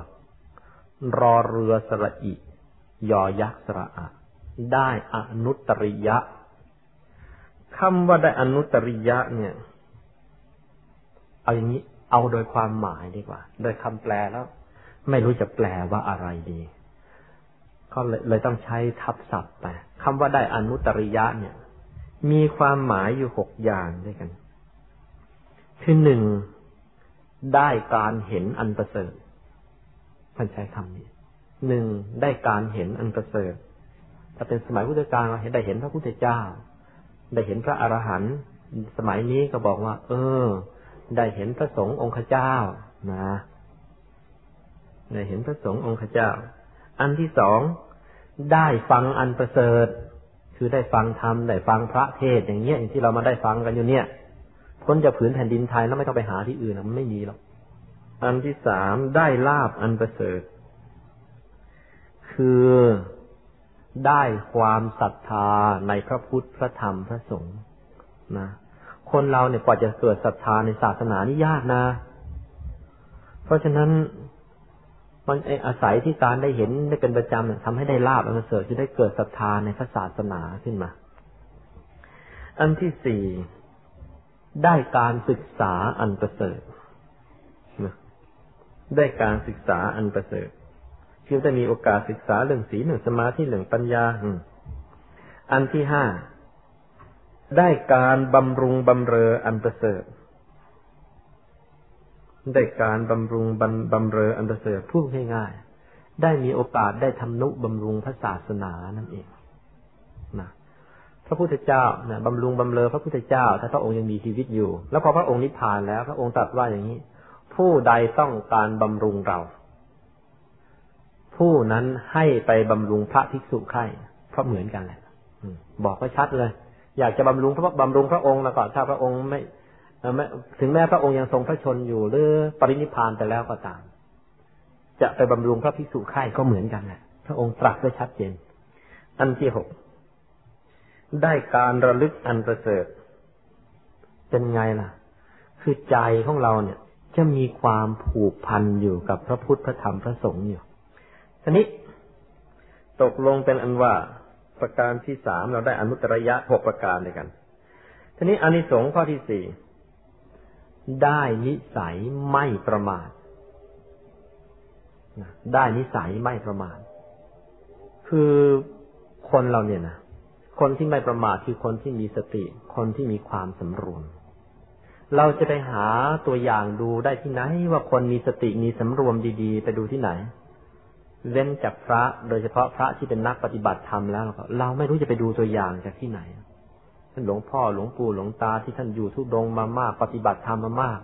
รอเรือสระอิ ยอยักษ์สระอะได้อนุตริยะคำว่าได้อนุตริยะ เนี่ย เอาอย่างนี้ เอาโดยความหมายดีกว่า โดยคำแปลแล้ว ไม่รู้จะแปลว่าอะไรดีก็เลยต้องใช้ทับศัพท์ไปคำว่าได้อนุตริยะ เนี่ย มีความหมายอยู่หกอย่างด้วยกัน คือหนึ่งได้การเห็นอันประเสริฐ ท่านใช้คำนี้หนึ่งได้การเห็นอันประเสริฐถ้าเป็นสมัยพุทธกาลเราเห็นได้เห็นพระพุทธเจ้า ได้เห็นพระอรหันต์สมัยนี้ก็บอกว่า เออ ได้เห็นพระสงฆ์องค์เจ้านะได้เห็นพระสงฆ์องค์เจ้า อันที่สองได้ฟังอันประเสริฐ คือได้ฟังธรรมได้ฟังพระเทศอย่างเงี้ยอย่างที่เรามาได้ฟังกันอยู่เนี่ยพ้นจะผืนแผ่นดินไทยแล้วไม่ต้องไปหาที่อื่นมันไม่มีหรอก อันที่สามได้ลาบอันประเสริฐ คือได้ความศรัทธาในพระพุทธพระธรรมพระสงฆ์นะคนเราเนี่ยกว่าจะเกิดศรัทธาในศาสนานี่ยากนะ เพราะฉะนั้นมันอาศัยที่การได้เห็นได้เป็นประจำทำให้ได้ลาบอันประเสริฐจะได้เกิดศรัทธาในพระศาสนาขึ้นมา อันที่สี่ได้การศึกษาอันประเสริฐ ได้การศึกษาอันประเสริฐที่ได้มีโอกาสศึกษาเรื่องศีลเรื่องสมาธิเรื่องปัญญาอันที่ห้าได้การบำรุงบำเรออันประเสริฐได้การบำรุงบำเรออันประเสริฐพูดง่ายๆได้มีโอกาสได้ทำนุบำรุงพระศาสนานั่นเองนะพระพุทธเจ้านี่ยบำรุงบำเรอพระพุทธเจ้าถ้าพระองค์ยังมีชีวิตอยู่ แล้วพอพระองค์นิพพานแล้ว พระองค์ตรัสว่าอย่างนี้ ผู้ใดต้องการบำรุงเรา ผู้นั้นให้ไปบำรุงพระภิกษุไข่เพราะเหมือนกันแหละบอกไว้ชัดเลย อยากจะบำรุงพระบำรุงพระองค์แล้วก็ถ้าพระองค์ไม่ถึงแม้พระองค์ยังทรงพระชนอยู่หรือปรินิพานแต่แล้วก็ตาม จะไปบำรุงพระภิกษุไข่ก็เหมือนกันแหละพระองค์ตรัสไว้ชัดเจน อันที่หกได้การระลึกอันประเสริฐเป็นไงล่ะ คือใจของเราเนี่ย จะมีความผูกพันอยู่กับพระพุทธพระธรรมพระสงฆ์อยู่ทีนี้ตกลงเป็นอันว่าประการที่สามเราได้อนุตรยะหกประการด้วยกัน ทีนี้อานิสงส์ข้อที่สี่ได้นิสัยไม่ประมาทได้นิสัยไม่ประมาท คือคนเราเนี่ยนะ คนที่ไม่ประมาทคือคนที่มีสติ คนที่มีความสำรวม เราจะไปหาตัวอย่างดูได้ที่ไหน ว่าคนมีสติมีสำรวมดีๆ ไปดูที่ไหน เว้นจากพระโดยเฉพาะพระที่เป็นนักปฏิบัติธรรมแล้ว เราไม่รู้จะไปดูตัวอย่างจากที่ไหนท่านหลวงพ่อหลวงปู่หลวงตาที่ท่านอยู่ทุดงมามาก ปฏิบัติธรรมมามาก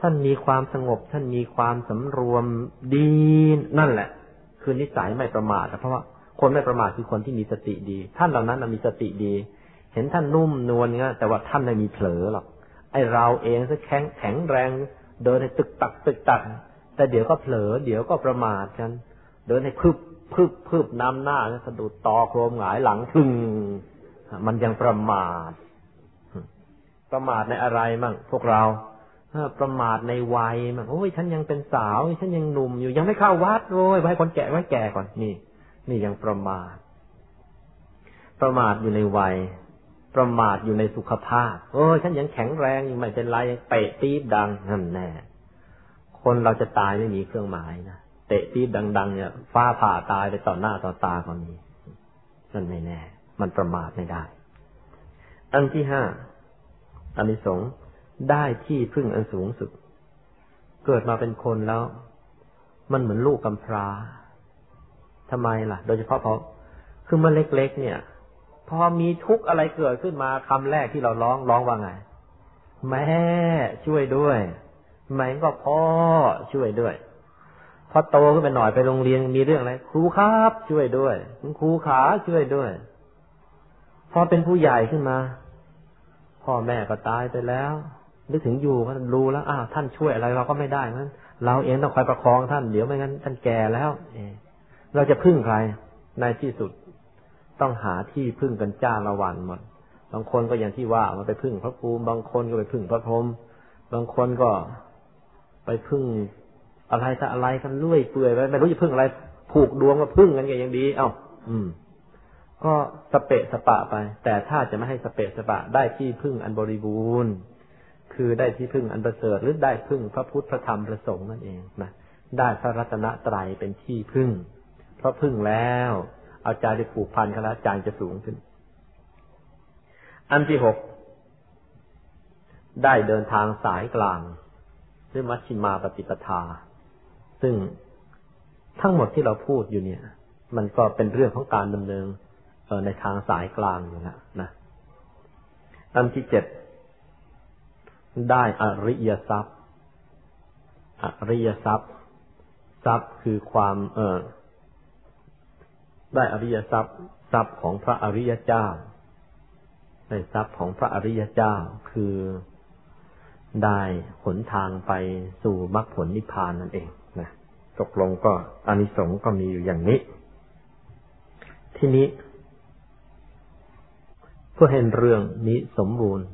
ท่านมีความสงบ ท่านมีความสำรวมดีนั่นแหละ คือนิสัยไม่ประมาทเพราะว่าคนไม่ประมาทคือคนที่มีสติดี ท่านเหล่านั้นมีสติดี เห็นท่านนุ่มนวลเงี้ยแต่ว่าท่านไม่มีเผลอหรอก อเราเองจะแข็งแข็งแรง เดินในตึกตักตึกตัก แต่เดี๋ยวก็เผลอ เดี๋ยวก็ประมาทกัน เดินให้พึบพึบพึบน้ำหน้าสะดุดตอโครมหงายหลังทึงมันยังประมาท ประมาทในอะไรมั่งพวกเราประมาทในวัยมั่งโอ้ยฉันยังเป็นสาว ฉันยังหนุ่มอยู่ยังไม่เข้าวัดโอ้ยไว้คนแก่ไว้แก่ก่อนนี่ นี่ยังประมาท ประมาทอยู่ในวัย ประมาทอยู่ในสุขภาพโอ้ฉันยังแข็งแรงยู่ไม่เป็นไรเตะตีบดังนั่นแน่คนเราจะตายไม่มีเครื่องหมายนะเตะปี๊บดัง ๆ เนี่ยฟ้าผ่าตายไปต่อหน้าต่อตาคนนี้นั่นไม่แน่ มันประมาทไม่ได้ อันที่ห้าอันที่สงได้ที่พึ่งอันสูงสุด เกิดมาเป็นคนแล้ว มันเหมือนลูกกำพร้าทำไมล่ะ โดยเฉพาะเพราะคือมันเล็ก ๆ เนี่ย พอมีทุกข์อะไรเกิดขึ้นมาคำแรกที่เราร้องร้องว่าไง แม่ช่วยด้วยแม่ก็พ่อช่วยด้วย พอโตขึ้นไปหน่อยไปโรงเรียนมีเรื่องอะไรครูครับช่วยด้วยคุณครูขาช่วยด้วย พอเป็นผู้ใหญ่ขึ้นมา พ่อแม่ก็ตายไปแล้วนึกถึงอยู่ก็รู้แล้วอ้าวท่านช่วยอะไรเราก็ไม่ได้งั้นเราเองต้องคอยประคองท่านเดี๋ยวไม่งั้นท่านแก่แล้วเราจะพึ่งใครในที่สุด ต้องหาที่พึ่งกันจ้าละวันหมด บางคนก็อย่างที่ว่ามาไปพึ่งพระภูมิ บางคนก็ไปพึ่งพระพรหม บางคนก็ไปพึ่งอะไรถ้าอะไรกันลุ่ยเปื่อยไปไม่รู้จะพึ่งอะไร ผูกดวงมาพึ่งกันก็ยังดี เอ้า อืม ก็สเปะสปะไป แต่ถ้าจะไม่ให้สเปะสปะได้ที่พึ่งอันบริบูรณ์ คือได้ที่พึ่งอันประเสริฐหรือได้พึ่งพระพุทธพระธรรมพระสงฆ์นั่นเองนะ ได้พระรัตนตรัยเป็นที่พึ่ง เพราะพึ่งแล้ว เอาใจไปผูกพันกันแล้วใจจะสูงขึ้น อันที่หกได้เดินทางสายกลางหรือมัชชิมาปฏิปทา ซึ่งทั้งหมดที่เราพูดอยู่เนี่ย มันก็เป็นเรื่องของการดำเนินในทางสายกลางอยู่แล้วนะอันที่เจ็ดได้อริยทรัพย์ อริยทรัพย์ ทรัพย์คือความ เออ ได้อริยทรัพย์ ทรัพย์ของพระอริยเจ้า ได้ทรัพย์ของพระอริยเจ้าคือได้หนทางไปสู่มรรคผลนิพพานนั่นเองนะตกลงก็อานิสงส์ก็มีอยู่อย่างนี้ ทีนี้ เพื่อเห็นเรื่องนี้สมบูรณ์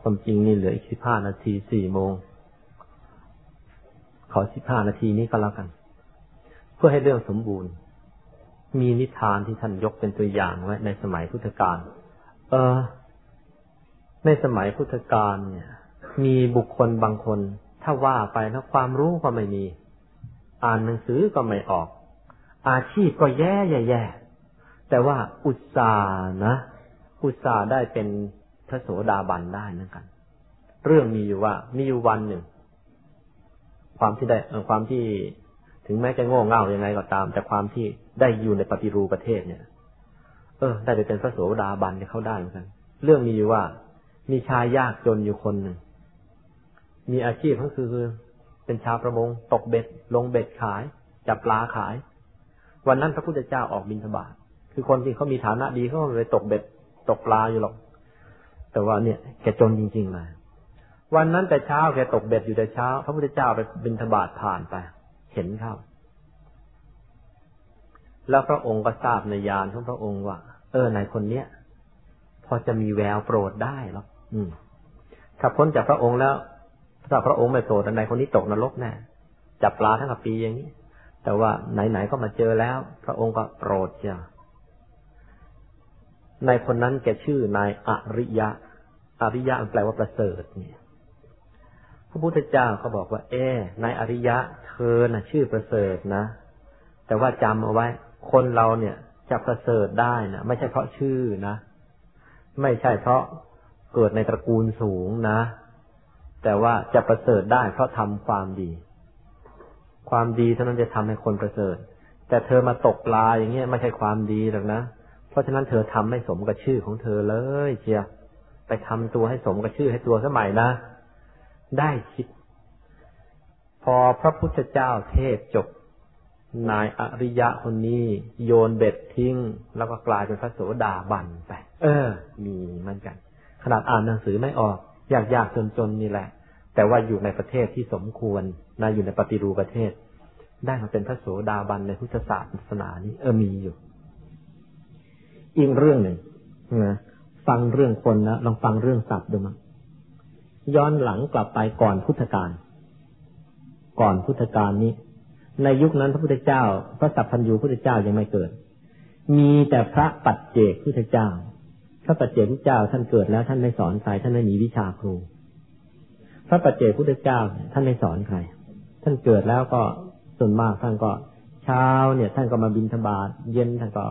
ความจริงนี่เหลืออีกสิบห้านาทีสี่โมง ขอสิบห้านาทีนี้ก็แล้วกัน เพื่อให้เรื่องสมบูรณ์ มีนิทานที่ท่านยกเป็นตัวอย่างไว้ในสมัยพุทธกาล เออ ในสมัยพุทธกาลเนี่ย มีบุคคลบางคน ถ้าว่าไปแล้วความรู้ก็ไม่มี อ่านหนังสือก็ไม่ออก อาชีพก็แย่แย่แต่ว่าอุตสาห์นะ อุตสาห์ได้เป็นพระโสดาบันได้เหมือนกัน เรื่องมีอยู่ว่า มีอยู่วันหนึ่ง ความที่ได้ความที่ถึงแม้จะโง่เง่ายังไงก็ตาม แต่ความที่ ได้อยู่ในปฏิรูปประเทศเนี่ย เออ ได้ไปเป็นพระโสดาบันเนี่ยเขาได้เหมือนกัน เรื่องมีอยู่ว่า มีชายยากจนอยู่คนหนึ่ง มีอาชีพก็คือเป็นชาวประมง ตกเบ็ด ลงเบ็ดขาย จับปลาขาย วันนั้นพระพุทธเจ้าออกบินทบาทคือคนที่เขามีฐานะดีเขาเลยตกเบ็ด ตกปลาอยู่หรอก แต่ว่าเนี่ยแกจนจริงๆเลยวันนั้นแต่เช้าแกตกเบ็ดอยู่แต่เช้า พระพุทธเจ้าไปบินทบาทผ่านไป เห็นเข้า แล้วพระองค์ก็ทราบในญาณของพระองค์ว่า เออนายคนเนี้ยพอจะมีแววโปรดได้หรอกอืมถ้าพ้นจากพระองค์แล้วถ้าพระองค์ไม่โปรดในคนนี้ตกนรกแน่จับปลาทั้งปีอย่างนี้แต่ว่าไหนๆก็มาเจอแล้ว พระองค์ก็โปรดเจ้านายคนนั้นแกชื่อนายอริยะ อริยะแปลว่าประเสริฐเนี่ยพระพุทธเจ้าเขาบอกว่า เอ๊นายอริยะ เธอน่ะ ชื่อประเสริฐนะ แต่ว่าจำเอาไว้ คนเราเนี่ยจะประเสริฐได้นะไม่ใช่เพราะชื่อนะไม่ใช่เพราะเกิดในตระกูลสูงนะ แต่ว่าจะประเสริฐได้เพราะทำความดี ความดีเท่านั้นจะทำให้คนประเสริฐ แต่เธอมาตกปลาอย่างเงี้ยไม่ใช่ความดีหรอกนะเพราะฉะนั้นเธอทำไม่สมกับชื่อของเธอเลยเชียไปทำตัวให้สมกับชื่อให้ตัวสมัยนะได้คิด พอพระพุทธเจ้าเทศจบ นายอริยะคนนี้ โยนเบ็ดทิ้ง แล้วก็กลายเป็นพระโสดาบันไป เออ มีเหมือนกัน ขนาดอ่านหนังสือไม่ออกยากยากจนจนนี่แหละ แต่ว่าอยู่ในประเทศที่สมควรนะอยู่ในปฏิรูประเทศ ได้มาเป็นพระโสดาบันในพุทธศาสนานี้ เออมีอยู่ อีกเรื่องหนึ่งนะฟังเรื่องคนนะลองฟังเรื่องสัตว์ดูมั้งย้อนหลังกลับไปก่อนพุทธกาลก่อนพุทธกาลนี้ ในยุคนั้นพระพุทธเจ้า พระสัพพัญญูพุทธเจ้ายังไม่เกิด มีแต่พระปัจเจกพุทธเจ้า พระปัจเจกพุทธเจ้าท่านเกิดแล้วท่านไม่สอนใครท่านไม่มีวิชาครู พระปัจเจกพุทธเจ้าท่านไม่สอนใคร ท่านเกิดแล้วก็ส่วนมากท่านก็เช้าเนี่ย ท่านก็มาบินธบาตเย็นท่านก็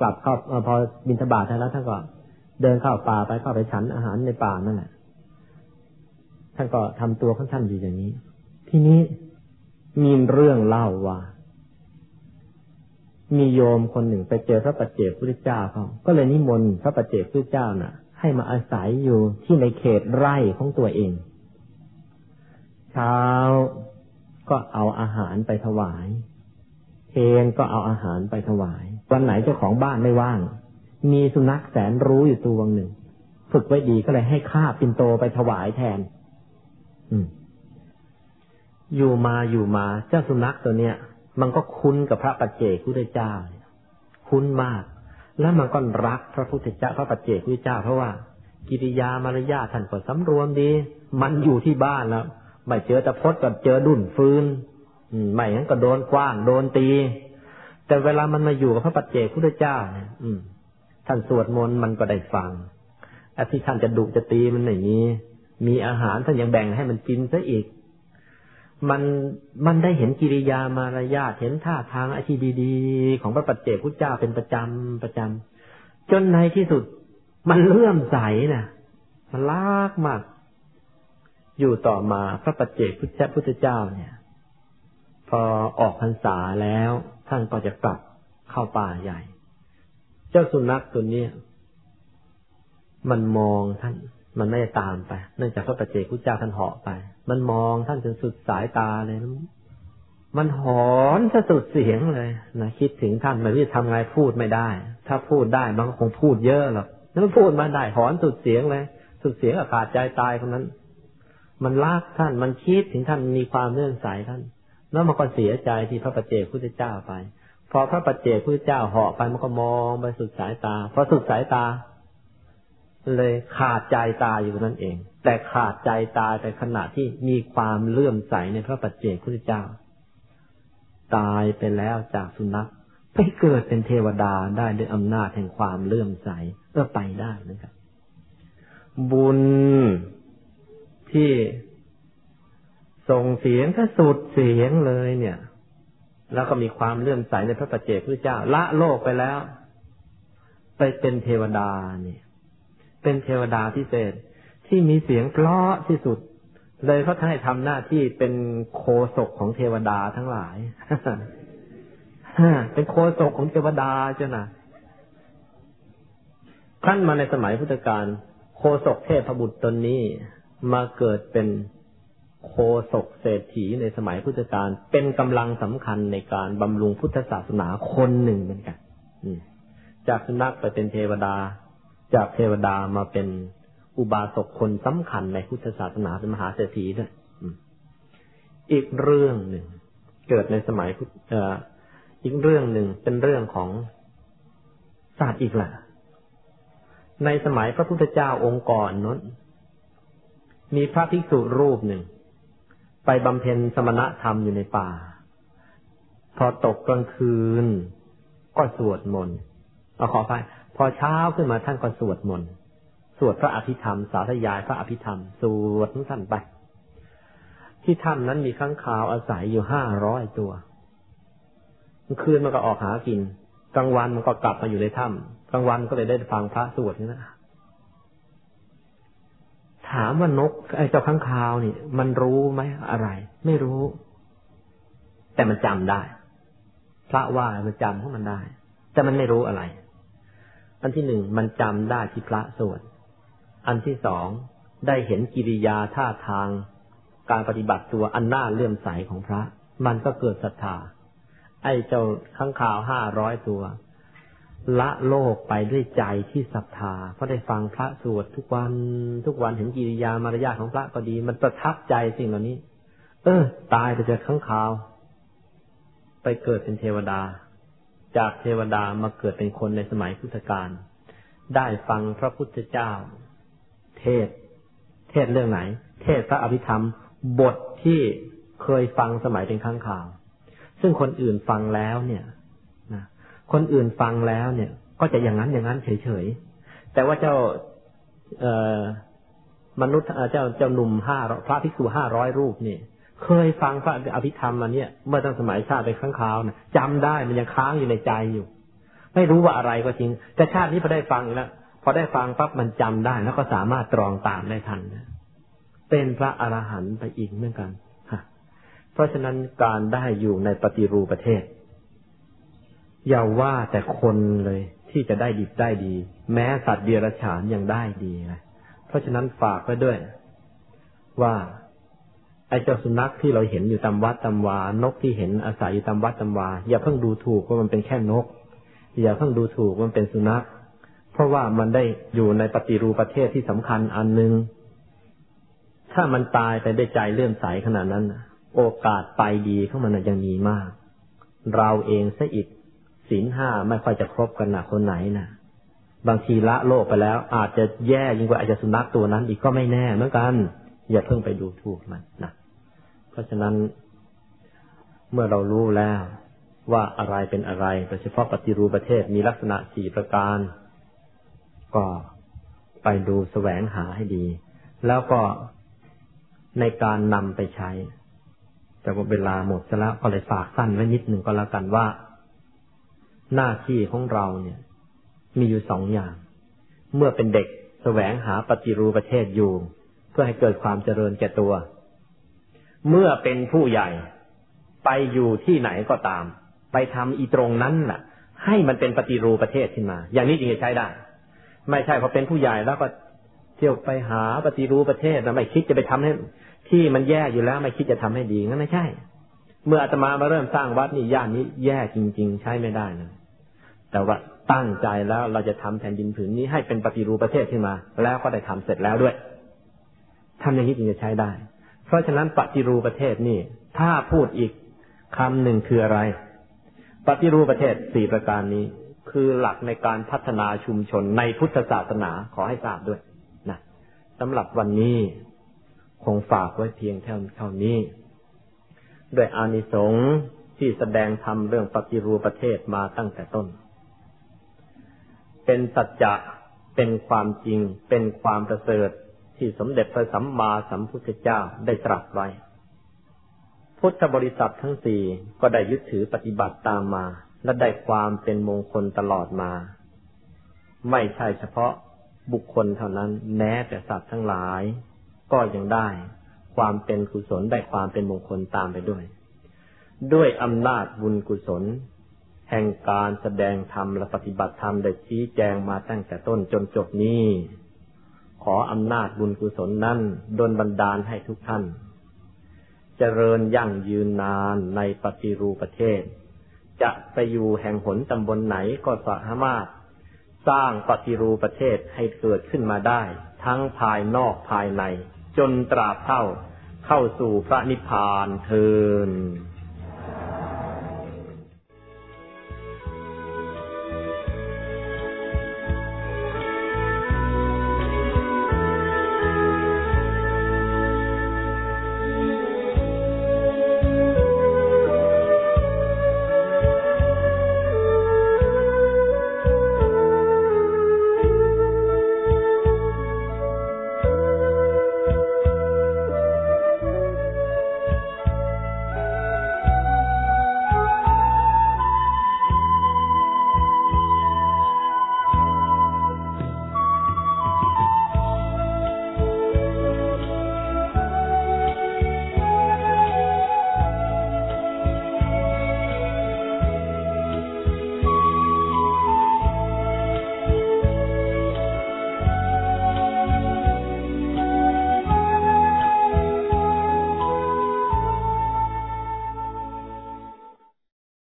กลับเข้าพอบินธบาตแล้วท่านก็เดินเข้าป่าไปเข้าไปฉันอาหารในป่านั่นแหละท่านก็ทำตัวของท่านอยู่อย่างนี้ ทีนี้ มีเรื่องเล่าว่า มีโยมคนหนึ่งไปเจอพระปัจเจกพุทธเจ้าเขาก็เลยนิมนต์พระปัจเจกพุทธเจ้าน่ะ ให้มาอาศัยอยู่ที่ในเขตไร่ของตัวเอง เช้าก็เอาอาหารไปถวาย เพนก็เอาอาหารไปถวาย วันไหนเจ้าของบ้านไม่ว่าง มีสุนัขแสนรู้อยู่ตัวหนึ่ง ฝึกไว้ดีก็เลยให้ข้าปินโตไปถวายแทน อืม อยู่มาอยู่มา เจ้าสุนัขตัวเนี้ยมันก็คุ้นกับพระปัจเจกพุทธเจ้าคุ้นมาก แล้วมันก็รักพระพุทธเจ้า พระปัจเจกพุทธเจ้า เพราะว่า กิริยามารยาท่านก็สำรวมดี มันอยู่ที่บ้านแล้วไม่เจอตะพดก็เจอดุ่นฟืนไม่งั้นก็โดนกว้างโดนตี แต่เวลามันมาอยู่กับพระปัจเจกพุทธเจ้าเนี่ยอืม ท่านสวดมนต์มันก็ได้ฟังอที่ท่านจะดุจะตีมันอย่างนี้มีอาหารท่านยังแบ่งให้มันกินซะอีก มันมันได้เห็นกิริยามารยาทเห็นท่าทางอาชีดี ๆ ของพระปัจเจกพุทธเจ้าเป็นประจำประจำจนในที่สุด มันเลื่อมใสนะ่ะ มันลากมาก อยู่ต่อมาพระปัจเจกพุทธพุทธเจ้าเนี่ย พอออกพรรษาแล้วท่านก็จะกลับเข้าป่าใหญ่ เจ้าสุนัขตัวเนี้ยมันมองท่าน มันไม่ได้ตามไปเนื่องจากพระปัจเจกพุทธเจ้าท่านเหาะไป มันมองท่านจนสุดสายตาเลย มันหอนซะสุดเสียงเลยนะคิดถึงท่านมันจะทำไงพูดไม่ได้ ถ้าพูดได้มันก็คงพูดเยอะหรอกแล้วพูดมาได้หอนสุดเสียงเลย สุดเสียงขาดใจตายคนนั้น มันลากท่านมันคิดถึงท่านมีความเลื่อนสายท่าน แล้วมันก็เสียใจที่พระปัจเจกพุทธเจ้าไป พอพระปัจเจกพระเจ้าเหาะไปมันก็มองไปสุดสายตาพอสุดสายตา เลยขาดใจตายอยู่นั่นเอง แต่ขาดใจตายไปขณะที่มีความเลื่อมใสในพระปัจเจกพระเจ้า ตายไปแล้วจากสุนัขไปเกิดเป็นเทวดาได้ด้วยอำนาจแห่งความเลื่อมใสก็ไปได้นะครับ บุญที่ส่งเสียงถ้าสุดเสียงเลยเนี่ย แล้วก็มีความเลื่อมใสในพระปัจเจกพระเจ้า ละโลกไปแล้ว ไปเป็นเทวดาเนี่ย เป็นเทวดาพิเศษ ที่มีเสียงเพราะที่สุด เลยเขาให้ทำหน้าที่เป็นโคศกของเทวดาทั้งหลายเป็นโคศกของเทวดาเจ้านะขั้นมาในสมัยพุทธกาลโคศกเทพบุตรตนนี้มาเกิดเป็นโคศกเศรษฐีในสมัยพุทธกาลเป็นกำลังสำคัญในการบำรุงพุทธศาสนาคนหนึ่งเหมือนกันจากสุนัขไปเป็นเทวดา จากเทวดามาเป็นอุบาสกคนสำคัญในพุทธศาสนาเป็นมหาเศรษฐีด้วยอีกเรื่องหนึ่ง เกิดในสมัยพุทธอีกเรื่องหนึ่งเป็นเรื่องของศาสตร์อีกแหละในสมัยพระพุทธเจ้าองค์ก่อนนั้นมีพระภิกษุรูปหนึ่ง ไปบำเพ็ญสมณธรรมอยู่ในป่า พอตกกลางคืน ก็สวดมนต์เอาขอไป พอเช้าขึ้นมาท่านก็สวดมนต์สวดพระอภิธรรม สาธยายพระอภิธรรม สวดทั้งท่านไป ที่ถ้ำนั้นมีข้างคาวอาศัยอยู่ห้าร้อยตัวคืนมันก็ออกหากินกลางวันมันก็กลับมาอยู่ในถ้ำกลางวันก็เลยได้ฟังพระสวดนี่นะถามว่านกไอ้เจ้าข้างคาวนี่ มันรู้ไหมอะไร ไม่รู้ แต่มันจำได้ พระว่ามันจำของมันได้ แต่มันไม่รู้อะไร อันที่หนึ่งมันจำได้ที่พระสวด อันที่สองได้เห็นกิริยาท่าทาง การปฏิบัติตัวอันน่าเลื่อมใสของพระ มันก็เกิดศรัทธา ไอ้เจ้าข้างข่าวห้าร้อยตัว ละโลกไปด้วยใจที่ศรัทธา เพราะได้ฟังพระสวดทุกวันทุกวันเห็นกิริยามารยาทของพระก็ดี มันประทับใจสิ่งเหล่านี้ เออ ตายไปจากข้างข่าว ไปเกิดเป็นเทวดา จากเทวดามาเกิดเป็นคนในสมัยพุทธกาลได้ฟังพระพุทธเจ้า เทศ เทศเรื่องไหน เทศพระอภิธรรม บทที่เคยฟังสมัยเป็นครั้งข่าว ซึ่งคนอื่นฟังแล้วเนี่ยนะคนอื่นฟังแล้วเนี่ย ก็จะอย่างนั้นอย่างนั้นเฉยๆ แต่ว่าเจ้าเออมนุษย์เจ้าเจ้าหนุ่มห้าพระภิกษุห้าร้อยรูปนี่ เคยฟังพระอภิธรรมมาเนี่ย เมื่อตั้งสมัยชาติเป็นครั้งคราวนะจำได้มันยังค้างอยู่ในใจอยู่ ไม่รู้ว่าอะไรก็จริง แต่ชาตินี้พอได้ฟังแล้วพอได้ฟังปั๊บมันจำได้แล้วก็สามารถตรองตามได้ทันเป็นพระอรหันต์ไปอีกเหมือนกันเพราะฉะนั้นการได้อยู่ในปฏิรูปประเทศ อย่าว่าแต่คนเลยที่จะได้ดีได้ดี แม้สัตว์เดรัจฉานยังได้ดีนะเพราะฉะนั้นฝากไว้ด้วย ว่า ไอ้เจ้าสุนัขที่เราเห็นอยู่ตามวัดตามวา นกที่เห็นอาศัยอยู่ตามวัดตามวา อย่าเพิ่งดูถูกว่ามันเป็นแค่นก อย่าเพิ่งดูถูกว่ามันเป็นสุนัข เพราะว่ามันได้อยู่ในปฏิรูปประเทศที่สำคัญอันหนึ่งถ้ามันตายไปได้ใจเลื่อมใสขนาดนั้น โอกาสไปดีของมันยังมีมาก เราเองซะอีกศีลห้าไม่ค่อยจะครบกันนะคนไหนนะบางทีละโลกไปแล้ว อาจจะแย่ยิ่งกว่าอาจจะสุนัขตัวนั้นอีกก็ไม่แน่เหมือนกัน อย่าเพิ่งไปดูถูกมันนะ เพราะฉะนั้น เมื่อเรารู้แล้วว่าอะไรเป็นอะไรโดยเฉพาะปฏิรูปประเทศมีลักษณะสี่ประการ ก็ไปดูแสวงหาให้ดี แล้วก็ในการนำไปใช้ แต่ว่าเวลาหมดซะแล้วก็เลยฝากสั้นไว้นิดหนึ่งก็แล้วกันว่า หน้าที่ของเราเนี่ย มีอยู่สองอย่าง เมื่อเป็นเด็กแสวงหาปฏิรูปประเทศอยู่ เพื่อให้เกิดความเจริญแก่ตัว เมื่อเป็นผู้ใหญ่ ไปอยู่ที่ไหนก็ตาม ไปทำอีตรงนั้นน่ะ ให้มันเป็นปฏิรูปประเทศขึ้นมา อย่างนี้จึงจะใช้ได้ ไม่ใช่พอเป็นผู้ใหญ่แล้วก็เที่ยวไปหาปฏิรูปประเทศนะไม่คิดจะไปทำให้ ที่มันแย่อยู่แล้วไม่คิดจะทำให้ดีงั้นไม่ใช่ เมื่ออาตมามาเริ่มสร้างวัดนี่ย่านนี้แย่จริง ๆ ใช้ไม่ได้นะแต่ว่าตั้งใจแล้วเราจะทำแผ่นดินผืนนี้ให้เป็นปฏิรูปประเทศขึ้นมา แล้วก็ได้ทำเสร็จแล้วด้วยทำอย่างนี้จึงจะใช้ได้ เพราะฉะนั้นปฏิรูปประเทศนี่ ถ้าพูดอีกคำหนึ่งคืออะไร ปฏิรูปประเทศสี่ประการนี้ คือหลักในการพัฒนาชุมชนในพุทธศาสนาขอให้ทราบด้วยนะสำหรับวันนี้คงฝากไว้เพียงเท่านี้ด้วยอานิสงส์ที่แสดงธรรมเรื่องปฏิรูปประเทศมาตั้งแต่ต้น เป็นสัจจะ เป็นความจริง เป็นความประเสริฐ ที่สมเด็จพระสัมมาสัมพุทธเจ้าได้ตรัสไว้ พุทธบริษัททั้งสี่ก็ได้ยึดถือปฏิบัติตามมา และได้ความเป็นมงคลตลอดมา ไม่ใช่เฉพาะบุคคลเท่านั้นแม้แต่สัตว์ทั้งหลาย ก็ยังได้ความเป็นกุศลได้ความเป็นมงคลตามไปด้วย ด้วยอำนาจบุญกุศล แห่งการแสดงธรรมและปฏิบัติธรรมได้ชี้แจงมาตั้งแต่ต้นจนจบนี้ ขออำนาจบุญกุศลนั้นดลบันดาลให้ทุกท่าน เจริญยั่งยืนนานในปฏิรูปประเทศ จะไปอยู่แห่งหนตำบลไหนก็สามารถสร้างปฏิรูปประเทศให้เกิดขึ้นมาได้ ทั้งภายนอกภายใน จนตราบเท่าเข้าสู่พระนิพพานเทิน